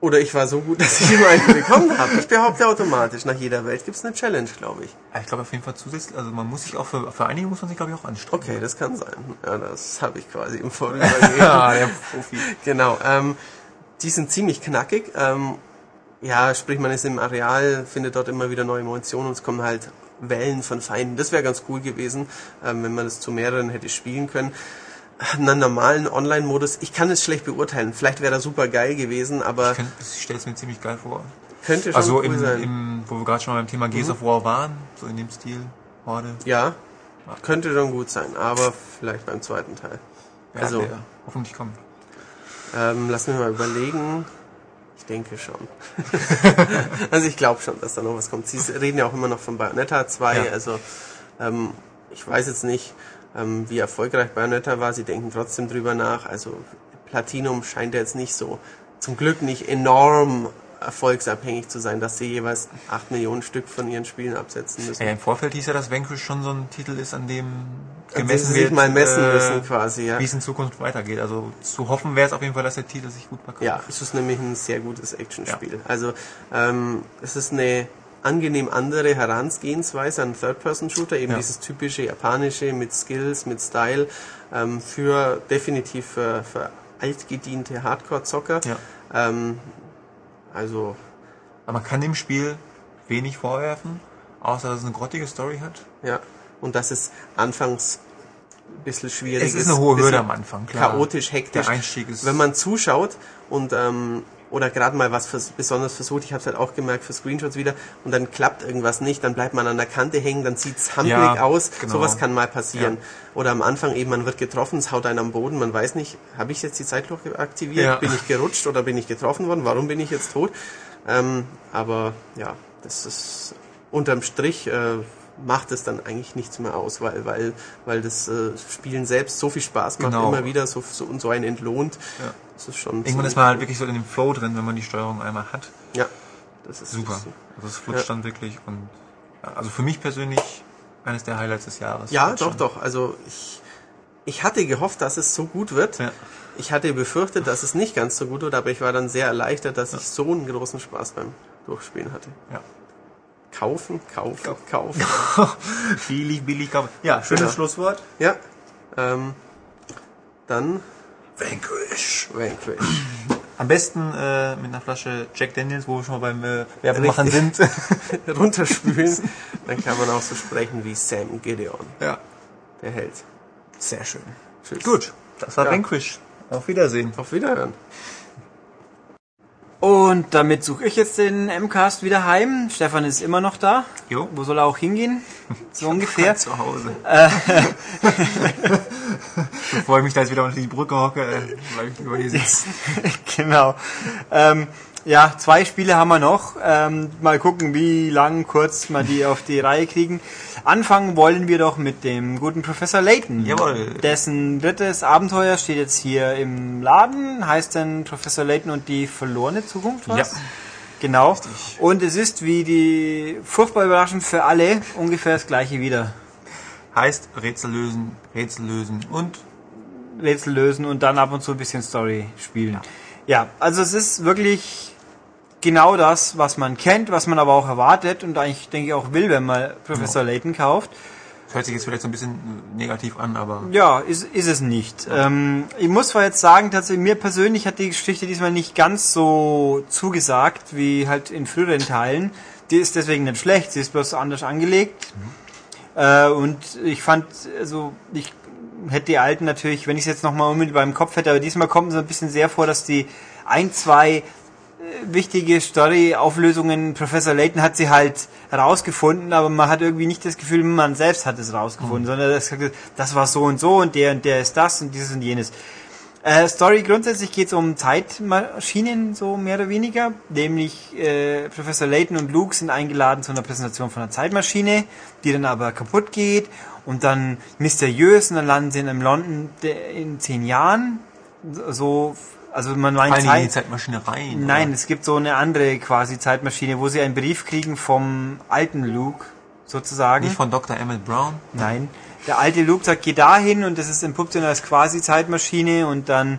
Oder ich war so gut, dass ich immer eine bekommen habe. Ich behaupte automatisch, nach jeder Welt gibt es eine Challenge, glaube ich. Ich glaube auf jeden Fall zusätzlich, also man muss sich auch für, für einige muss man sich glaube ich auch anstrengen. Okay, das kann sein. Ja, das habe ich quasi im Vorübergehen. Ah, der Profi. Genau. Ähm, die sind ziemlich knackig. Ähm, ja, sprich, man ist im Areal, findet dort immer wieder neue Munition und es kommen halt Wellen von Feinden. Das wäre ganz cool gewesen, ähm, wenn man das zu mehreren hätte spielen können. Einen normalen Online-Modus, ich kann es schlecht beurteilen. Vielleicht wäre er super geil gewesen, aber Ich, ich stelle es mir ziemlich geil vor. könnte schon Also cool im, sein. im, wo wir gerade schon mal beim Thema Gears of War waren, so in dem Stil, Horde. ja, könnte schon gut sein, aber vielleicht beim zweiten Teil. Ja, Also- der hoffentlich kommt. Ähm, lass mich mal überlegen. Ich denke schon. also ich glaube schon, dass da noch was kommt. Sie reden ja auch immer noch von Bayonetta 2, Ja. also ähm, ich weiß jetzt nicht, ähm, wie erfolgreich Bayonetta war. Sie denken trotzdem drüber nach. Also Platinum scheint ja jetzt nicht so, zum Glück nicht enorm erfolgsabhängig zu sein, dass sie jeweils 8 Millionen Stück von ihren Spielen absetzen müssen. Ja, Im Vorfeld hieß ja, dass Vanquish schon so ein Titel ist, an dem gemessen sie sich wird, mal messen äh, müssen quasi, ja. wie es in Zukunft weitergeht. Also zu hoffen wäre es auf jeden Fall, dass der Titel sich gut verkauft. Ja, es ist nämlich ein sehr gutes Actionspiel. Also ähm, es ist eine angenehm andere Herangehensweise an Third-Person-Shooter, eben Ja. dieses typische japanische mit Skills, mit Style, ähm, für definitiv für, für altgediente Hardcore-Zocker. Ja. Ähm, also Aber man kann dem Spiel wenig vorwerfen, außer dass es eine grottige Story hat. ja, und das ist anfangs ein bisschen schwierig. Es ist eine hohe Hürde am Anfang, klar. Chaotisch, hektisch. Der Einstieg ist- Wenn man zuschaut und ähm, oder gerade mal was vers besonders versucht, ich habe es halt auch gemerkt für Screenshots wieder, und dann klappt irgendwas nicht, dann bleibt man an der Kante hängen, dann sieht's hampelig Ja, aus. genau. Sowas kann mal passieren. Oder am Anfang eben, man wird getroffen, es haut einen am Boden, man weiß nicht, habe ich jetzt die Zeitlupe aktiviert, Ja. bin ich gerutscht oder bin ich getroffen worden, warum bin ich jetzt tot? Ähm, aber ja, das ist unterm Strich äh, macht es dann eigentlich nichts mehr aus, weil weil weil das äh, Spielen selbst so viel Spaß macht, Genau. immer wieder so, so und so einen entlohnt. Ja. Das ist schon Irgendwann ist man halt wirklich so in dem Flow drin, wenn man die Steuerung einmal hat. ja, das ist Super. das- Also es flutscht dann wirklich und ja, also für mich persönlich eines der Highlights des Jahres. Ja, doch, doch. Also ich ich hatte gehofft, dass es so gut wird. Ja. Ich hatte befürchtet, dass es nicht ganz so gut wird, aber ich war dann sehr erleichtert, dass ich so einen großen Spaß beim Durchspielen hatte. Ja. Kaufen, kaufen, kaufen. billig, billig, kaufen. Ja, schönes Genau. Schlusswort. Ja. Ähm, dann Vanquish. Vanquish. Am besten äh, mit einer Flasche Jack Daniels, wo wir schon mal beim äh, Werbemachen sind. Runterspülen. Dann kann man auch so sprechen wie Sam Gideon, ja. der Held. Sehr schön. Tschüss. Gut, das war Ja. Vanquish. Auf Wiedersehen. Auf Wiederhören. Und damit suche ich jetzt den MCAST wieder heim. Stefan ist immer noch da. Jo. Wo soll er auch hingehen? So ungefähr. Zu Hause. Bevor ich mich da jetzt wieder unter die Brücke hocke, äh, bleib ich lieber hier sitzen. genau. Ähm, ja, zwei Spiele haben wir noch. Ähm, mal gucken, wie lang, kurz wir die auf die Reihe kriegen. Anfangen wollen wir doch mit dem guten Professor Layton. Jawohl. Dessen drittes Abenteuer steht jetzt hier im Laden. Heißt denn Professor Layton und die verlorene Zukunft was? Ja. Genau. Und es ist wie die furchtbar überraschend für alle ungefähr das gleiche wieder. Heißt Rätsel lösen, Rätsel lösen und Rätsel lösen und dann ab und zu ein bisschen Story spielen. Ja, also es ist wirklich genau das, was man kennt, was man aber auch erwartet und eigentlich denke ich auch will, wenn man Professor Layton kauft. das hört sich jetzt vielleicht so ein bisschen negativ an, aber Ja, ist, ist es nicht. Ähm, ich muss zwar jetzt sagen, tatsächlich mir persönlich hat die Geschichte diesmal nicht ganz so zugesagt wie halt in früheren Teilen. Die ist deswegen nicht schlecht, sie ist bloß anders angelegt. Äh, und ich fand, also ich hätte die alten natürlich, wenn ich es jetzt nochmal unmittelbar im Kopf hätte, aber diesmal kommt es ein bisschen sehr vor, dass die ein, zwei wichtige Story-Auflösungen, Professor Layton hat sie halt herausgefunden, aber man hat irgendwie nicht das Gefühl, man selbst hat es herausgefunden, sondern das, das war so und so und der und der ist das und dieses und jenes. Äh, Story grundsätzlich geht es um Zeitmaschinen, so mehr oder weniger. Nämlich äh, Professor Layton und Luke sind eingeladen zu einer Präsentation von einer Zeitmaschine, die dann aber kaputt geht und dann mysteriös und dann landen sie in London in zehn Jahren. So, also man meint die in die Zeit, Zeitmaschine rein. Nein, oder? es gibt so eine andere quasi Zeitmaschine, wo sie einen Brief kriegen vom alten Luke, sozusagen. Nicht von Dr. Emmett Brown. Nein. Der alte Luke sagt, geh dahin und das ist entpuppt sich als quasi Zeitmaschine und dann.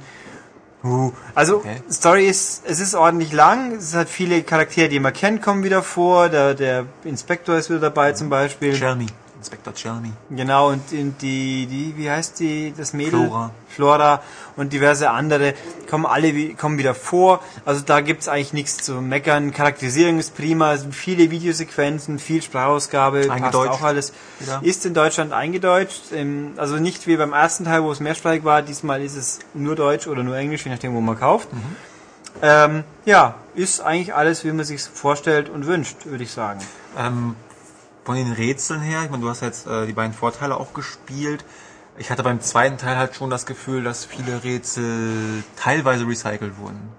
Uh, also Okay. Story ist, es ist ordentlich lang. Es hat viele Charaktere, die man kennt, kommen wieder vor. Der, der Inspektor ist wieder dabei zum Beispiel. Chelmy. Inspektor Chelmy. Genau, und, und die, die, wie heißt die, das Mädel? Flora. Flora und diverse andere kommen alle kommen wieder vor. Also da gibt's eigentlich nichts zu meckern. Charakterisierung ist prima, es sind viele Videosequenzen, viel Sprachausgabe, passt auch alles. wieder. Ist in Deutschland eingedeutscht. Ähm, Also nicht wie beim ersten Teil, wo es mehrsprachig war. Diesmal ist es nur Deutsch oder nur Englisch, je nachdem, wo man kauft. Mhm. Ähm, ja, ist eigentlich alles, wie man sich vorstellt und wünscht, würde ich sagen. Ähm, von den Rätseln her, ich meine, du hast jetzt äh, die beiden Vorteile auch gespielt. Ich hatte beim zweiten Teil halt schon das Gefühl, dass viele Rätsel teilweise recycelt wurden.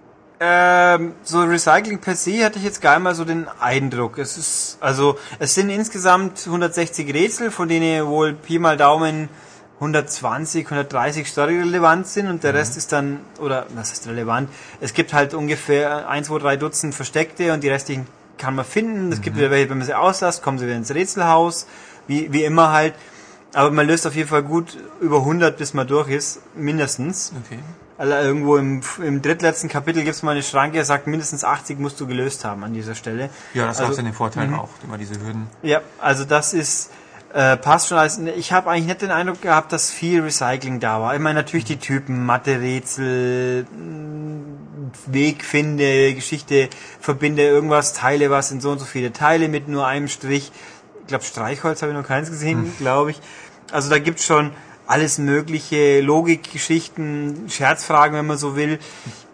Ähm, so Recycling per se hatte ich jetzt gar nicht mal so den Eindruck. Es ist, also, es sind insgesamt 160 Rätsel, von denen wohl Pi mal Daumen 120, 130 story-relevant sind und der Rest ist dann, oder was ist relevant? Es gibt halt ungefähr 1, 2, 3 Dutzend Versteckte und die restlichen kann man finden. Es gibt wieder welche, wenn man sie auslässt, kommen sie wieder ins Rätselhaus, wie, wie immer halt. Aber man löst auf jeden Fall gut über 100, bis man durch ist, mindestens. Okay. Also irgendwo im, im drittletzten Kapitel gibt es mal eine Schranke, er sagt, mindestens 80 musst du gelöst haben an dieser Stelle. Ja, das also, hat ja den Vorteil auch, immer diese Hürden. Ja, also das ist, äh, passt schon alles. Ich habe eigentlich nicht den Eindruck gehabt, dass viel Recycling da war. Ich meine natürlich die Typen, Mathe-Rätsel, mh, Weg finde, Geschichte, verbinde irgendwas, teile was in so und so viele Teile mit nur einem Strich. Ich glaube, Streichholz habe ich noch keins gesehen, glaube ich. Also da gibt's schon alles mögliche, Logikgeschichten, Scherzfragen, wenn man so will.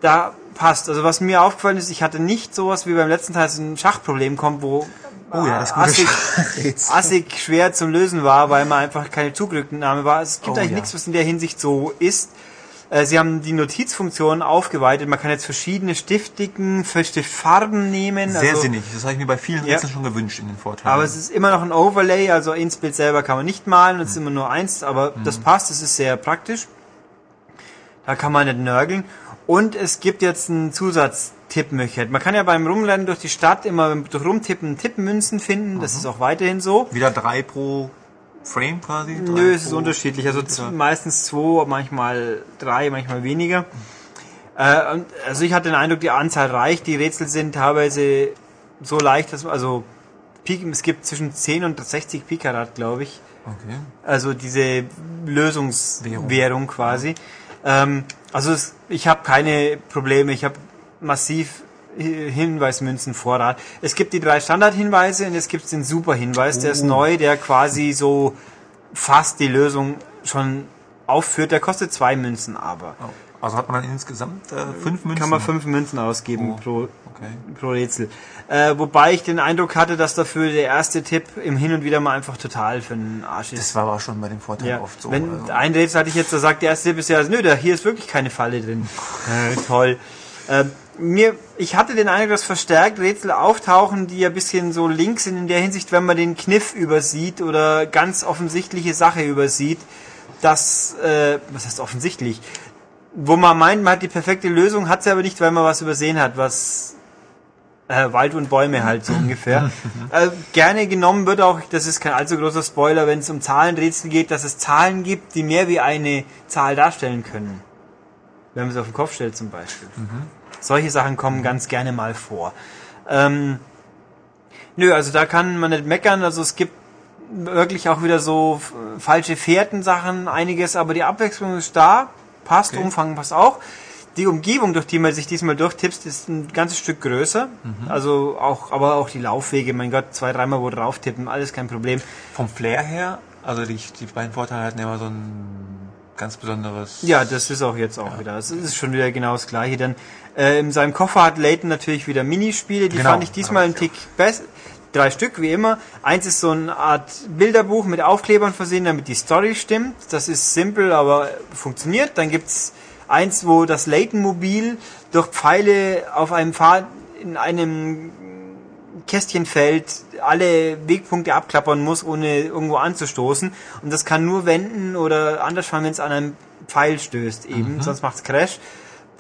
Da passt. Also was mir aufgefallen ist, ich hatte nicht sowas wie beim letzten Teil, dass ein Schachproblem kommt, wo Oh ja, das gute assig, assig schwer zum Lösen war, weil man einfach keine Zugrücknahme war. Es gibt Oh eigentlich ja. nichts, was in der Hinsicht so ist. Äh, Sie haben die Notizfunktion aufgeweitet. Man kann jetzt verschiedene Stiftdicken, für Stiftfarben nehmen. Sehr also, sinnig. Das habe ich mir bei vielen Ja. Rätseln schon gewünscht in den Vorteilen. aber es ist immer noch ein Overlay, also ins Bild selber kann man nicht malen, es ist immer nur eins, aber das passt, es ist sehr praktisch. Da kann man nicht nörgeln. Und es gibt jetzt einen Zusatztippmöglichkeit. Man kann ja beim Rumrennen durch die Stadt immer durch Rumtippen Tippmünzen finden, das ist auch weiterhin so. Wieder drei pro Frame quasi? Drei Nö, es ist unterschiedlich. Also Ja. meistens zwei, manchmal drei, manchmal weniger. Äh, und also ich hatte den Eindruck, die Anzahl reicht. Die Rätsel sind teilweise so leicht, dass man, also es gibt zwischen 10 und 60 Pikarat, glaube ich. Okay. Also diese Lösungswährung Währung. quasi. Ähm, also es, ich habe keine Probleme. Ich habe massiv Hi- Hinweismünzen Vorrat. Es gibt die drei Standardhinweise und es gibt den Superhinweis, der ist neu, der quasi so fast die Lösung schon aufführt. Der kostet zwei Münzen aber. Oh. Also hat man dann insgesamt äh, fünf Münzen? Kann man fünf Münzen ausgeben Oh. pro, Okay. pro Rätsel. Äh, wobei ich den Eindruck hatte, dass dafür der erste Tipp im Hin und wieder mal einfach total für den Arsch ist. Das war aber schon bei den Vorteilen Ja, oft so. wenn also. ein Rätsel hatte ich jetzt, da sagt der erste Tipp ist ja, nö, da hier ist wirklich keine Falle drin. äh, toll. Ähm, mir, ich hatte den Eindruck, dass verstärkt Rätsel auftauchen, die ein bisschen so links sind in der Hinsicht, wenn man den Kniff übersieht oder ganz offensichtliche Sache übersieht, dass, äh, was heißt offensichtlich, wo man meint, man hat die perfekte Lösung, hat sie aber nicht, weil man was übersehen hat, was Äh, Wald und Bäume halt so ungefähr. äh, gerne genommen wird auch, das ist kein allzu großer Spoiler, wenn es um Zahlenrätsel geht, dass es Zahlen gibt, die mehr wie eine Zahl darstellen können. Wenn man es auf den Kopf stellt zum Beispiel. Solche Sachen kommen ganz gerne mal vor. Ähm, nö, also da kann man nicht meckern. Also es gibt wirklich auch wieder so falsche Fährten-Sachen, einiges, aber die Abwechslung ist da, passt, Umfang passt auch. Die Umgebung, durch die man sich diesmal durchtippst, ist ein ganzes Stück größer. Also auch, aber auch die Laufwege, mein Gott, zwei, dreimal wo drauf tippen, alles kein Problem. Vom Flair her, also die, die beiden Vorteile hatten immer so ein ganz besonderes. Ja, das ist auch jetzt auch wieder. Es ist schon wieder genau das gleiche. Dann äh, in seinem Koffer hat Layton natürlich wieder Minispiele, die Genau, fand ich diesmal einen Tick besser. Drei Stück, wie immer. Eins ist so eine Art Bilderbuch mit Aufklebern versehen, damit die Story stimmt. Das ist simpel, aber funktioniert. Dann gibt's eins, wo das Layton-Mobil durch Pfeile auf einem Pfad in einem Kästchenfeld alle Wegpunkte abklappern muss, ohne irgendwo anzustoßen. Und das kann nur wenden oder anders fahren, wenn es an einen Pfeil stößt eben, sonst macht's Crash.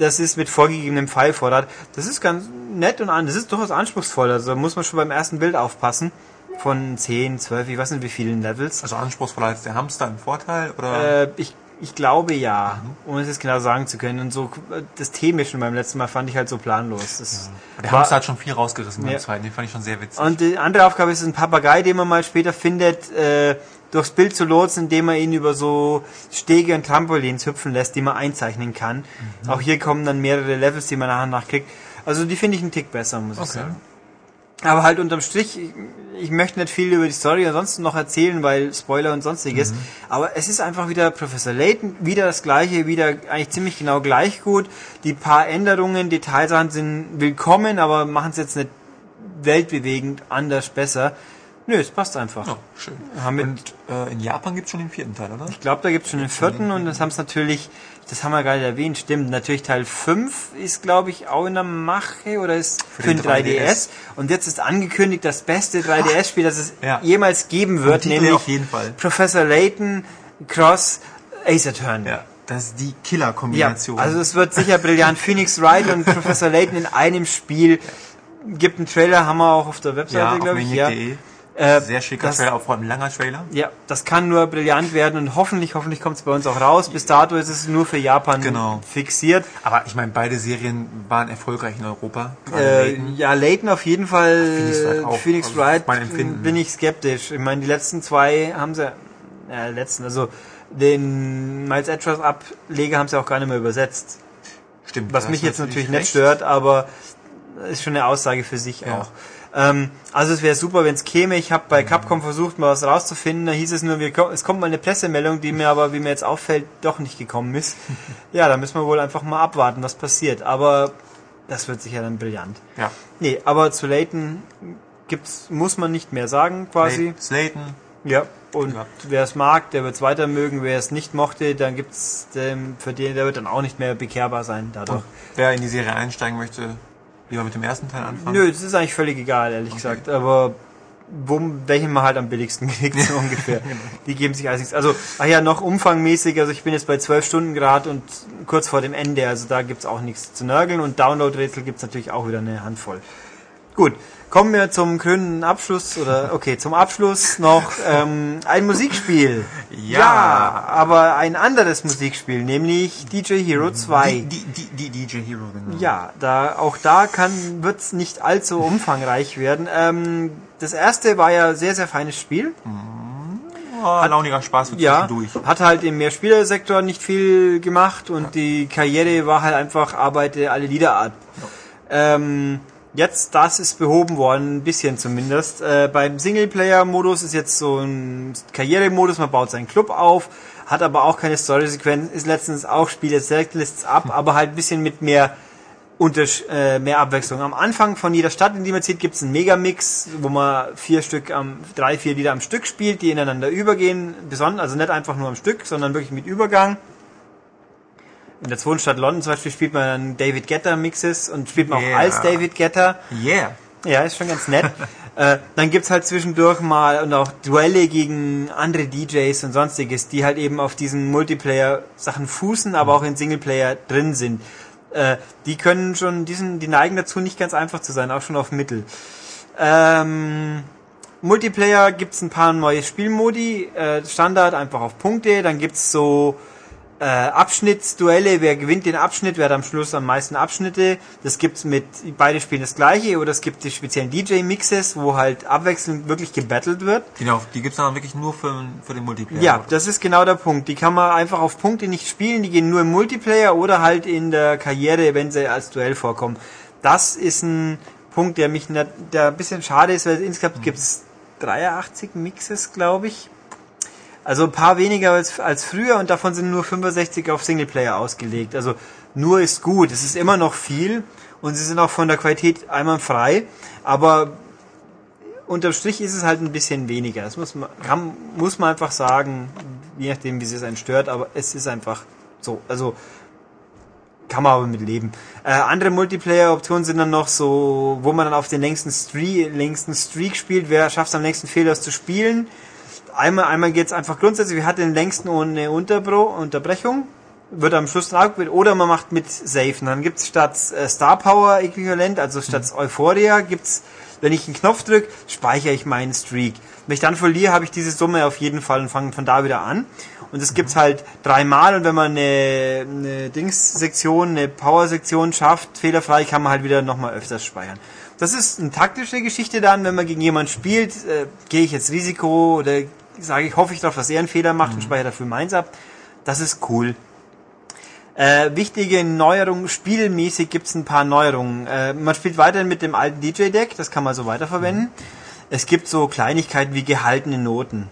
Das ist mit vorgegebenem Pfeilvorrat. Das ist ganz nett und an. Das ist durchaus anspruchsvoll. Also da muss man schon beim ersten Bild aufpassen. Von 10, 12, ich weiß nicht wie vielen Levels. Also anspruchsvoller als der Hamster im Vorteil oder? Äh, ich, ich glaube ja, ohne es jetzt genau sagen zu können. Und so das Themische beim letzten Mal fand ich halt so planlos. Das der war- Hamster hat schon viel rausgerissen beim Ja. zweiten, den fand ich schon sehr witzig. Und die andere Aufgabe ist ein Papagei, den man mal später findet, äh, durchs Bild zu lotsen, indem man ihn über so Stege und Trampolins hüpfen lässt, die man einzeichnen kann. Auch hier kommen dann mehrere Levels, die man nach und nach kriegt. Also die finde ich einen Tick besser, muss ich Okay. sagen. Aber halt unterm Strich, ich, ich möchte nicht viel über die Story ansonsten noch erzählen, weil Spoiler und sonstiges. Aber es ist einfach wieder Professor Layton, wieder das gleiche, wieder eigentlich ziemlich genau gleich gut. Die paar Änderungen, Detailsachen sind willkommen, aber machen es jetzt nicht weltbewegend anders besser. Nö, es passt einfach. oh, schön. Haben Und äh, in Japan gibt's schon den vierten Teil, oder? Ich glaube, da gibt's schon den vierten und das haben es natürlich, das haben wir gerade erwähnt, stimmt. Natürlich Teil 5 ist, glaube ich, auch in der Mache oder ist für, den den 3DS. 3DS. Und jetzt ist angekündigt, das beste 3DS-Spiel, das es Ja. jemals geben wird, nämlich auf jeden Fall. Professor Layton Cross Ace Attorney. Ja, das ist die Ja, Killer-Kombination. also es wird sicher brillant. Phoenix Wright und Professor Layton in einem Spiel. Gibt einen Trailer, haben wir auch auf der Webseite, ja, glaube ich. Ja. Äh, Sehr schicker das- Trailer, auch vor allem langer Trailer. Ja, das kann nur brillant werden und hoffentlich, hoffentlich kommt es bei uns auch raus. Bis dato ist es nur für Japan Genau. fixiert. Aber ich meine, beide Serien waren erfolgreich in Europa. Äh, Layton. ja, Layton auf jeden Fall. Phoenix Wright auch. Phoenix Also Wright Empfinden. bin ich skeptisch. Ich meine, die letzten zwei haben sie, ja, letzten, also den Miles Edgeworth Ableger haben sie auch gar nicht mehr übersetzt. Stimmt. Was mich jetzt natürlich nicht stört, aber ist schon eine Aussage für sich Ja. auch. Ähm, also es wäre super, wenn es käme. Ich habe bei Capcom versucht, mal was rauszufinden. Da hieß es nur, wir, es kommt mal eine Pressemeldung, die mir aber, wie mir jetzt auffällt, doch nicht gekommen ist. ja, da müssen wir wohl einfach mal abwarten, was passiert. Aber das wird sicher dann brillant. Ja. Nee, aber zu Layton gibt's, muss man nicht mehr sagen, quasi. Slayton. Ja. Und Ja. wer es mag, der wird es weiter mögen. Wer es nicht mochte, dann gibt's den, für den, der wird dann auch nicht mehr bekehrbar sein dadurch. Und wer in die Serie einsteigen möchte, lieber mit dem ersten Teil anfangen. Nö, das ist eigentlich völlig egal, ehrlich gesagt. Aber wo, welchen man halt am billigsten kriegt, so ungefähr. Die geben sich alles nichts. Also, ach ja, noch umfangmäßig, also ich bin jetzt bei 12 Stunden Grad und kurz vor dem Ende, also da gibt's auch nichts zu nörgeln und Download-Rätsel gibt's natürlich auch wieder eine Handvoll. Gut, kommen wir zum krönenden Abschluss, oder okay, zum Abschluss noch ähm, ein Musikspiel. Ja. aber ein anderes Musikspiel, nämlich DJ Hero 2. Die, die, die, DJ Hero, genau. Ja, da auch da kann wird's nicht allzu umfangreich werden. Ähm, das erste war ja sehr sehr feines Spiel. Oh, launiger Spaß für Ja, zwischendurch. hat halt im Mehrspielersektor nicht viel gemacht und die Karriere war halt einfach arbeite alle Lieder ab. Ähm, jetzt das ist behoben worden, ein bisschen zumindest. Äh, beim Singleplayer-Modus ist jetzt so ein Karrieremodus, man baut seinen Club auf, hat aber auch keine Story-Sequenz, ist letztens auch Spiele Selectlists ab, aber halt ein bisschen mit mehr Untersch äh, mehr Abwechslung. Am Anfang von jeder Stadt, in die man zieht, gibt es einen Megamix, wo man vier Stück am, drei, vier Lieder am Stück spielt, die ineinander übergehen, besonders, also nicht einfach nur am Stück, sondern wirklich mit Übergang. In der zweiten Stadt London zum Beispiel spielt man dann David Guetta Mixes und spielt man Yeah. auch als David Guetta. Yeah. Ja, ist schon ganz nett. äh, dann gibt's halt zwischendurch mal und auch Duelle gegen andere DJs und sonstiges, die halt eben auf diesen Multiplayer-Sachen fußen, aber auch in Singleplayer drin sind. Äh, die können schon, diesen, die neigen dazu, nicht ganz einfach zu sein, auch schon auf Mittel. Ähm, Multiplayer gibt's ein paar neue Spielmodi. Äh, Standard einfach auf Punkte. Dann gibt's so äh, Abschnittsduelle. Wer gewinnt den Abschnitt, wer hat am Schluss am meisten Abschnitte. Das gibt's mit, beide spielen das gleiche. Oder es gibt die speziellen DJ-Mixes, wo halt abwechselnd wirklich gebattelt wird. Genau, die gibt's dann wirklich nur für, für den Multiplayer. Ja, das ist genau der Punkt. Die kann man einfach auf Punkte nicht spielen. Die gehen nur im Multiplayer oder halt in der Karriere, wenn sie als Duell vorkommen. Das ist ein Punkt, der mich der ein bisschen schade ist, weil insgesamt gibt's 83 Mixes, glaube ich. Also ein paar weniger als, als früher und davon sind nur 65 auf Singleplayer ausgelegt. Also nur ist gut. Es ist immer noch viel und sie sind auch von der Qualität einwandfrei, aber unterm Strich ist es halt ein bisschen weniger. Das muss man, kann, muss man einfach sagen, je nachdem, wie es einen stört, aber es ist einfach so. Also kann man aber mit leben. Äh, andere Multiplayer-Optionen sind dann noch so, wo man dann auf den längsten Streak, längsten Streak spielt. Wer schafft es am längsten Fehlers zu spielen? Einmal, einmal geht's einfach grundsätzlich, wer hat den längsten ohne Unterbro Unterbrechung? Wird am Schluss draufgebildet. Oder man macht mit Safe. Und dann gibt's statt äh, Star Power Äquivalent, also statt Euphoria, gibt's, wenn ich einen Knopf drücke, speichere ich meinen Streak. Wenn ich dann verliere, habe ich diese Summe auf jeden Fall und fange von da wieder an. Und es gibt's halt dreimal und wenn man eine, eine Dings-Sektion, eine Power-Sektion schafft, fehlerfrei, kann man halt wieder nochmal öfters speichern. Das ist eine taktische Geschichte dann, wenn man gegen jemanden spielt, äh, gehe ich jetzt Risiko oder sage ich, hoffe ich darauf, dass er einen Fehler macht und speichere dafür meins ab. Das ist cool. Äh, wichtige Neuerungen, spielmäßig gibt's ein paar Neuerungen. Äh, man spielt weiterhin mit dem alten DJ-Deck, das kann man so weiterverwenden. Es gibt so Kleinigkeiten wie gehaltene Noten.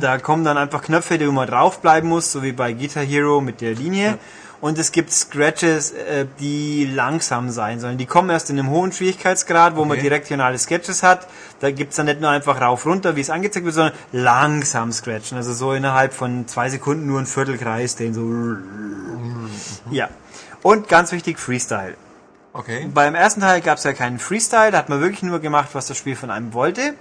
Da kommen dann einfach Knöpfe, die man draufbleiben muss, so wie bei Guitar Hero mit der Linie. Und es gibt Scratches, äh, die langsam sein sollen. Die kommen erst in einem hohen Schwierigkeitsgrad, wo man Okay. direktionale Sketches hat. Da gibt's dann nicht nur einfach rauf runter, wie es angezeigt wird, sondern langsam scratchen. Also so innerhalb von zwei Sekunden nur ein Viertelkreis, den so... Ja. Und ganz wichtig, Freestyle. Okay. Beim ersten Teil gab es ja keinen Freestyle, da hat man wirklich nur gemacht, was das Spiel von einem wollte.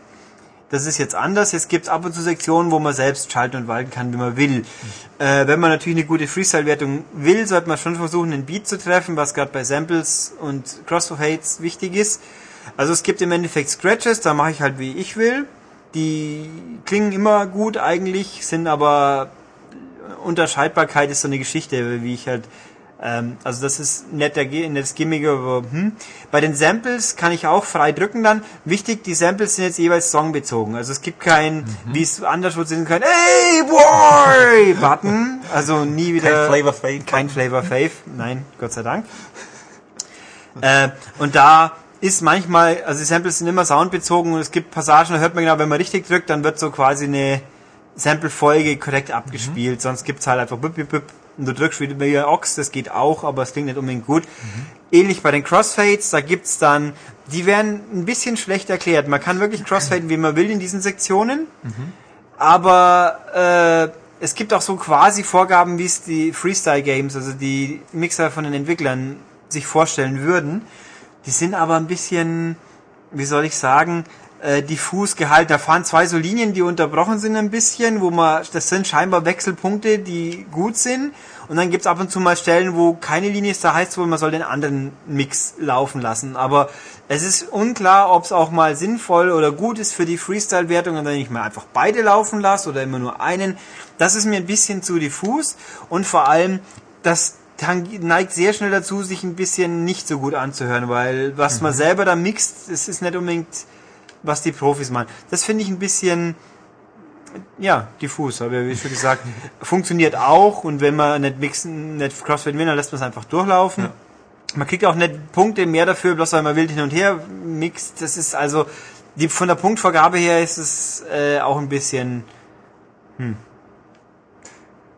Das ist jetzt anders. Jetzt gibt es ab und zu Sektionen, wo man selbst schalten und walten kann, wie man will. Äh, wenn man natürlich eine gute Freestyle-Wertung will, sollte man schon versuchen, einen Beat zu treffen, was gerade bei Samples und Crossfades wichtig ist. Also es gibt im Endeffekt Scratches, da mache ich halt wie ich will. Die klingen immer gut eigentlich, sind aber Unterscheidbarkeit ist so eine Geschichte, wie ich halt, ähm, also das ist netter, nettes Gimmick, aber hm. Bei den Samples kann ich auch frei drücken dann. Wichtig, die Samples sind jetzt jeweils songbezogen. Also es gibt kein, wie es anderswo sind kann, Hey Boy! Button. Also nie wieder. Kein Flavor Fave. Kein Flavor Fave. Nein, Gott sei Dank. Äh, und da ist manchmal, also die Samples sind immer soundbezogen und es gibt Passagen, da hört man genau, wenn man richtig drückt, dann wird so quasi eine Sample-Folge korrekt abgespielt, sonst gibt's halt einfach bip, bip, bip, und du drückst wieder wie ein Ochs, das geht auch, aber es klingt nicht unbedingt gut. Ähnlich bei den Crossfades, da gibt's dann, die werden ein bisschen schlecht erklärt. Man kann wirklich crossfaden, wie man will in diesen Sektionen, aber äh, es gibt auch so quasi Vorgaben, wie es die Freestyle-Games, also die Mixer von den Entwicklern sich vorstellen würden. Die sind aber ein bisschen, wie soll ich sagen, äh, diffus gehalten. Da fahren zwei so Linien, die unterbrochen sind ein bisschen, wo man, das sind scheinbar Wechselpunkte, die gut sind. Und dann gibt's ab und zu mal Stellen, wo keine Linie ist, da heißt es wohl, man soll den anderen Mix laufen lassen. Aber es ist unklar, ob es auch mal sinnvoll oder gut ist für die Freestyle-Wertung, wenn ich mal einfach beide laufen lasse oder immer nur einen. Das ist mir ein bisschen zu diffus und vor allem, das neigt sehr schnell dazu, sich ein bisschen nicht so gut anzuhören, weil was man selber da mixt, das ist nicht unbedingt, was die Profis machen. Das finde ich ein bisschen, ja, diffus, aber wie schon gesagt, funktioniert auch und wenn man nicht mixen, nicht Crossfit will, dann lässt man es einfach durchlaufen. Man kriegt auch nicht Punkte mehr dafür, bloß weil man wild hin und her mixt. Das ist also, die, von der Punktvergabe her ist es äh, auch ein bisschen, hm,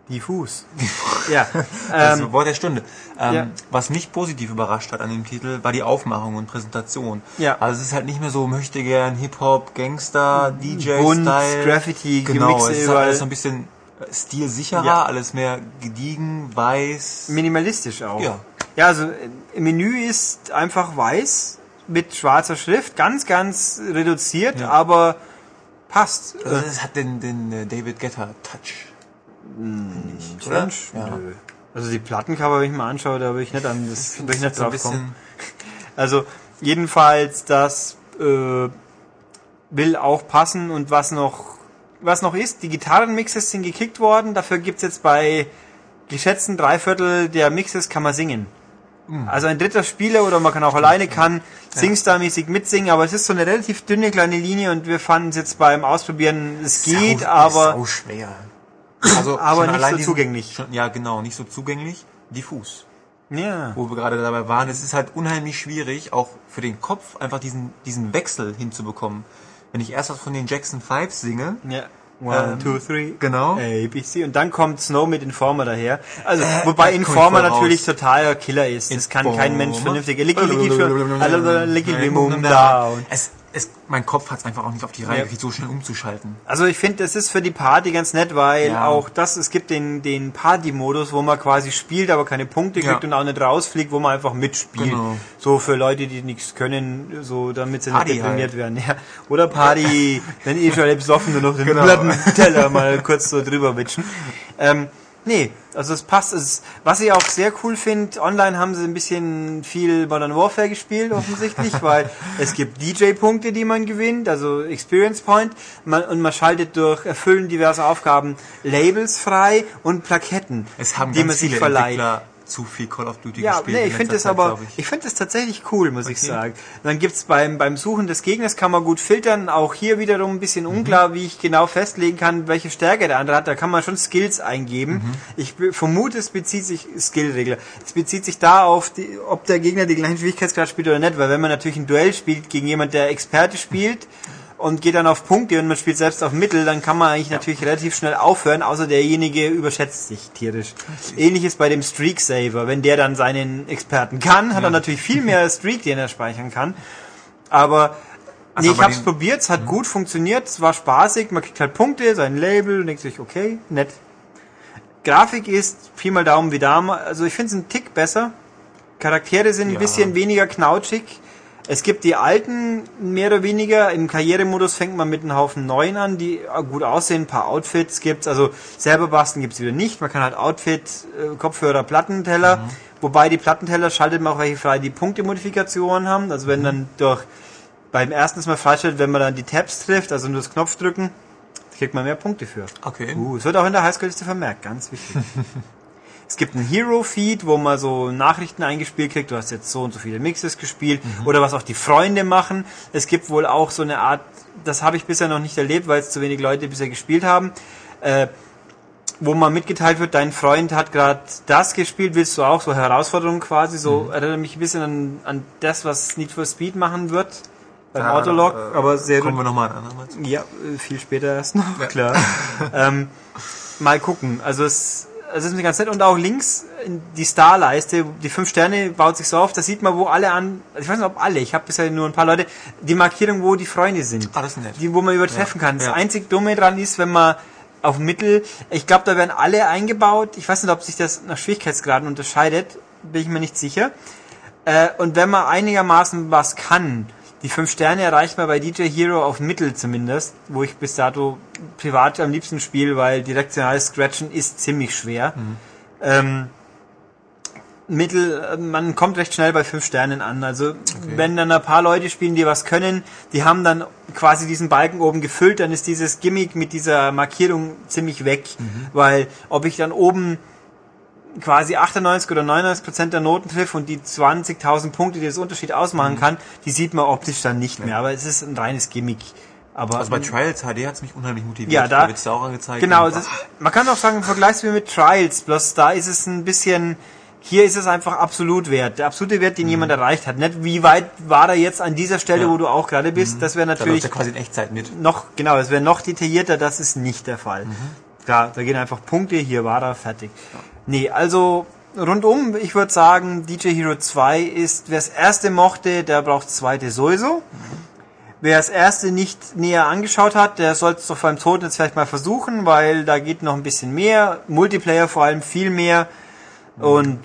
diffus. ja, Das ähm, Wort der Stunde. Ähm, ja. Was mich positiv überrascht hat an dem Titel, war die Aufmachung und Präsentation. Ja. Also es ist halt nicht mehr so möchte gern Hip-Hop, Gangster, DJ-Style. Bunt, Graffiti, genau, Gemixe es ist halt alles so ein bisschen äh, stilsicherer, Ja. alles mehr gediegen, weiß. minimalistisch auch. Ja. Ja, also äh, im Menü ist einfach weiß mit schwarzer Schrift, ganz, ganz reduziert, Ja. aber passt. Also Äh, es hat den, den äh, David Guetta Touch. Finde ich, oder? Ja. Nö. Also die Plattencover, wenn ich mal anschaue, da will ich nicht an das, will ich nicht so drauf kommen. Also jedenfalls, das äh, will auch passen und was noch was noch ist, die Gitarrenmixes sind gekickt worden, dafür gibt's jetzt bei geschätzten Dreiviertel der Mixes kann man singen. Also ein dritter Spieler oder man kann auch alleine kann Singstar-mäßig mitsingen, aber es ist so eine relativ dünne kleine Linie und wir fanden es jetzt beim Ausprobieren, es geht, sau, aber sau schwer. Also Aber nicht so zugänglich. Schon, ja, genau, nicht so zugänglich. Diffus. ja. Wo wir gerade dabei waren, es ist halt unheimlich schwierig, auch für den Kopf einfach diesen, diesen Wechsel hinzubekommen. Wenn ich erst was von den Jackson Fives singe, Ja. One, Ähm, two, three. genau. A, B, C. Und dann kommt Snow mit Informer daher. Also, wobei Äh, kommt Informer natürlich totaler Killer ist. Das kann kein Mensch vernünftig. Es, es, mein Kopf hat es einfach auch nicht auf die Reihe Ja. so schnell umzuschalten. Also ich finde, das ist für die Party ganz nett, weil Ja. auch das, es gibt den, den Party-Modus, wo man quasi spielt, aber keine Punkte Ja. kriegt und auch nicht rausfliegt, wo man einfach mitspielt. Genau. So für Leute, die nichts können, so damit sie Party nicht deprimiert halt. werden. Ja. Oder Party, wenn ihr schon besoffen nur noch den Genau. Plattenteller mal kurz so drüber witschen. Ähm, nee, also es passt. Es, was ich auch sehr cool finde, online haben sie ein bisschen viel Modern Warfare gespielt, offensichtlich, weil es gibt DJ-Punkte, die man gewinnt, also Experience Point, man, und man schaltet durch Erfüllen diverser Aufgaben Labels frei und Plaketten, Es haben die man sich verleiht. Entwickler zu viel Call of Duty Ja, gespielt. nee, ich finde Zeit, aber, glaub ich, finde das tatsächlich cool, muss ich Okay. sagen. Dann gibt's beim, beim Suchen des Gegners kann man gut filtern, auch hier wiederum ein bisschen unklar, wie ich genau festlegen kann, welche Stärke der andere hat. Da kann man schon Skills eingeben. Ich be- vermute, es bezieht sich, Skillregler, es bezieht sich da auf, die, ob der Gegner den gleichen Schwierigkeitsgrad spielt oder nicht, weil wenn man natürlich ein Duell spielt gegen jemand, der Experte spielt, und geht dann auf Punkte und man spielt selbst auf Mittel, dann kann man eigentlich natürlich relativ schnell aufhören, außer derjenige überschätzt sich tierisch. Ähnliches bei dem Streak Saver. Wenn der dann seinen Experten kann, hat er natürlich viel mehr Streak, den er speichern kann. Aber Also nee, ich hab's probiert, es hat gut funktioniert, es war spaßig, man kriegt halt Punkte, sein Label denkt sich, okay, nett. Grafik ist Pi mal Daumen wie damals, also ich finde es einen Tick besser. Charaktere sind ein Ja. bisschen weniger knautschig. Es gibt die alten, mehr oder weniger. Im Karrieremodus fängt man mit einem Haufen neuen an, die gut aussehen. Ein paar Outfits gibt's. Also selber basteln gibt's wieder nicht. Man kann halt Outfit, äh, Kopfhörer, Plattenteller. Mhm. Wobei die Plattenteller schaltet man auch welche frei, die Punktemodifikationen haben. Also Mhm. wenn dann durch, beim ersten man freistellt, wenn man dann die Tabs trifft, also nur das Knopfdrücken, kriegt man mehr Punkte für. Okay. Uh, es wird auch in der Highschool-Liste vermerkt, ganz wichtig. es gibt einen Hero-Feed, wo man so Nachrichten eingespielt kriegt, du hast jetzt so und so viele Mixes gespielt, oder was auch die Freunde machen. Es gibt wohl auch so eine Art, das habe ich bisher noch nicht erlebt, weil es zu wenig Leute bisher gespielt haben, äh, wo man mitgeteilt wird, dein Freund hat gerade das gespielt, willst du auch, so Herausforderungen quasi, so erinnert mich ein bisschen an, an das, was Need for Speed machen wird. Beim Ja, Autolog, äh, aber sehr Kommen wir nochmal andermal zu. ja, äh, viel später erst noch, klar. ähm, mal gucken. Also es, es ist mir ganz nett. Und auch links in die Starleiste, die fünf Sterne baut sich so auf, da sieht man, wo alle an, ich weiß nicht, ob alle, ich habe bisher nur ein paar Leute, die Markierung, wo die Freunde sind. Ah, das ist nett. Die, wo man übertreffen kann. Das ja. einzig Dumme dran ist, wenn man auf Mittel, ich glaube, da werden alle eingebaut. Ich weiß nicht, ob sich das nach Schwierigkeitsgraden unterscheidet, bin ich mir nicht sicher. Äh, und wenn man einigermaßen was kann, die fünf Sterne erreicht man bei DJ Hero auf Mittel zumindest, wo ich bis dato privat am liebsten spiele, weil direktionales Scratchen ist ziemlich schwer. Ähm, Mittel, man kommt recht schnell bei fünf Sternen an. Also wenn dann ein paar Leute spielen, die was können, die haben dann quasi diesen Balken oben gefüllt, dann ist dieses Gimmick mit dieser Markierung ziemlich weg, weil ob ich dann oben quasi 98 oder 99 Prozent der Noten trifft und die 20.000 Punkte, die das Unterschied ausmachen kann, die sieht man optisch dann nicht mehr. Aber es ist ein reines Gimmick. Aber Also bei Trials HD hat es mich unheimlich motiviert. Ja, da- wird's ja auch angezeigt. Genau, Und- das, man kann auch sagen, im Vergleich mit Trials, bloß da ist es ein bisschen, hier ist es einfach absolut wert. Der absolute Wert, den Mhm. jemand erreicht hat. Nicht, wie weit war er jetzt an dieser Stelle, Ja. wo du auch gerade bist, das wäre da läuft natürlich er quasi in Echtzeit mit. noch, genau, es wäre noch detaillierter, das ist nicht der Fall. Mhm. Klar, da gehen einfach Punkte, hier war er, fertig. Nee, also rundum, ich würde sagen, DJ Hero 2 ist, wer das erste mochte, der braucht das zweite sowieso. Wer das erste nicht näher angeschaut hat, der sollte es doch beim Tod jetzt vielleicht mal versuchen, weil da geht noch ein bisschen mehr. Multiplayer vor allem viel mehr. Und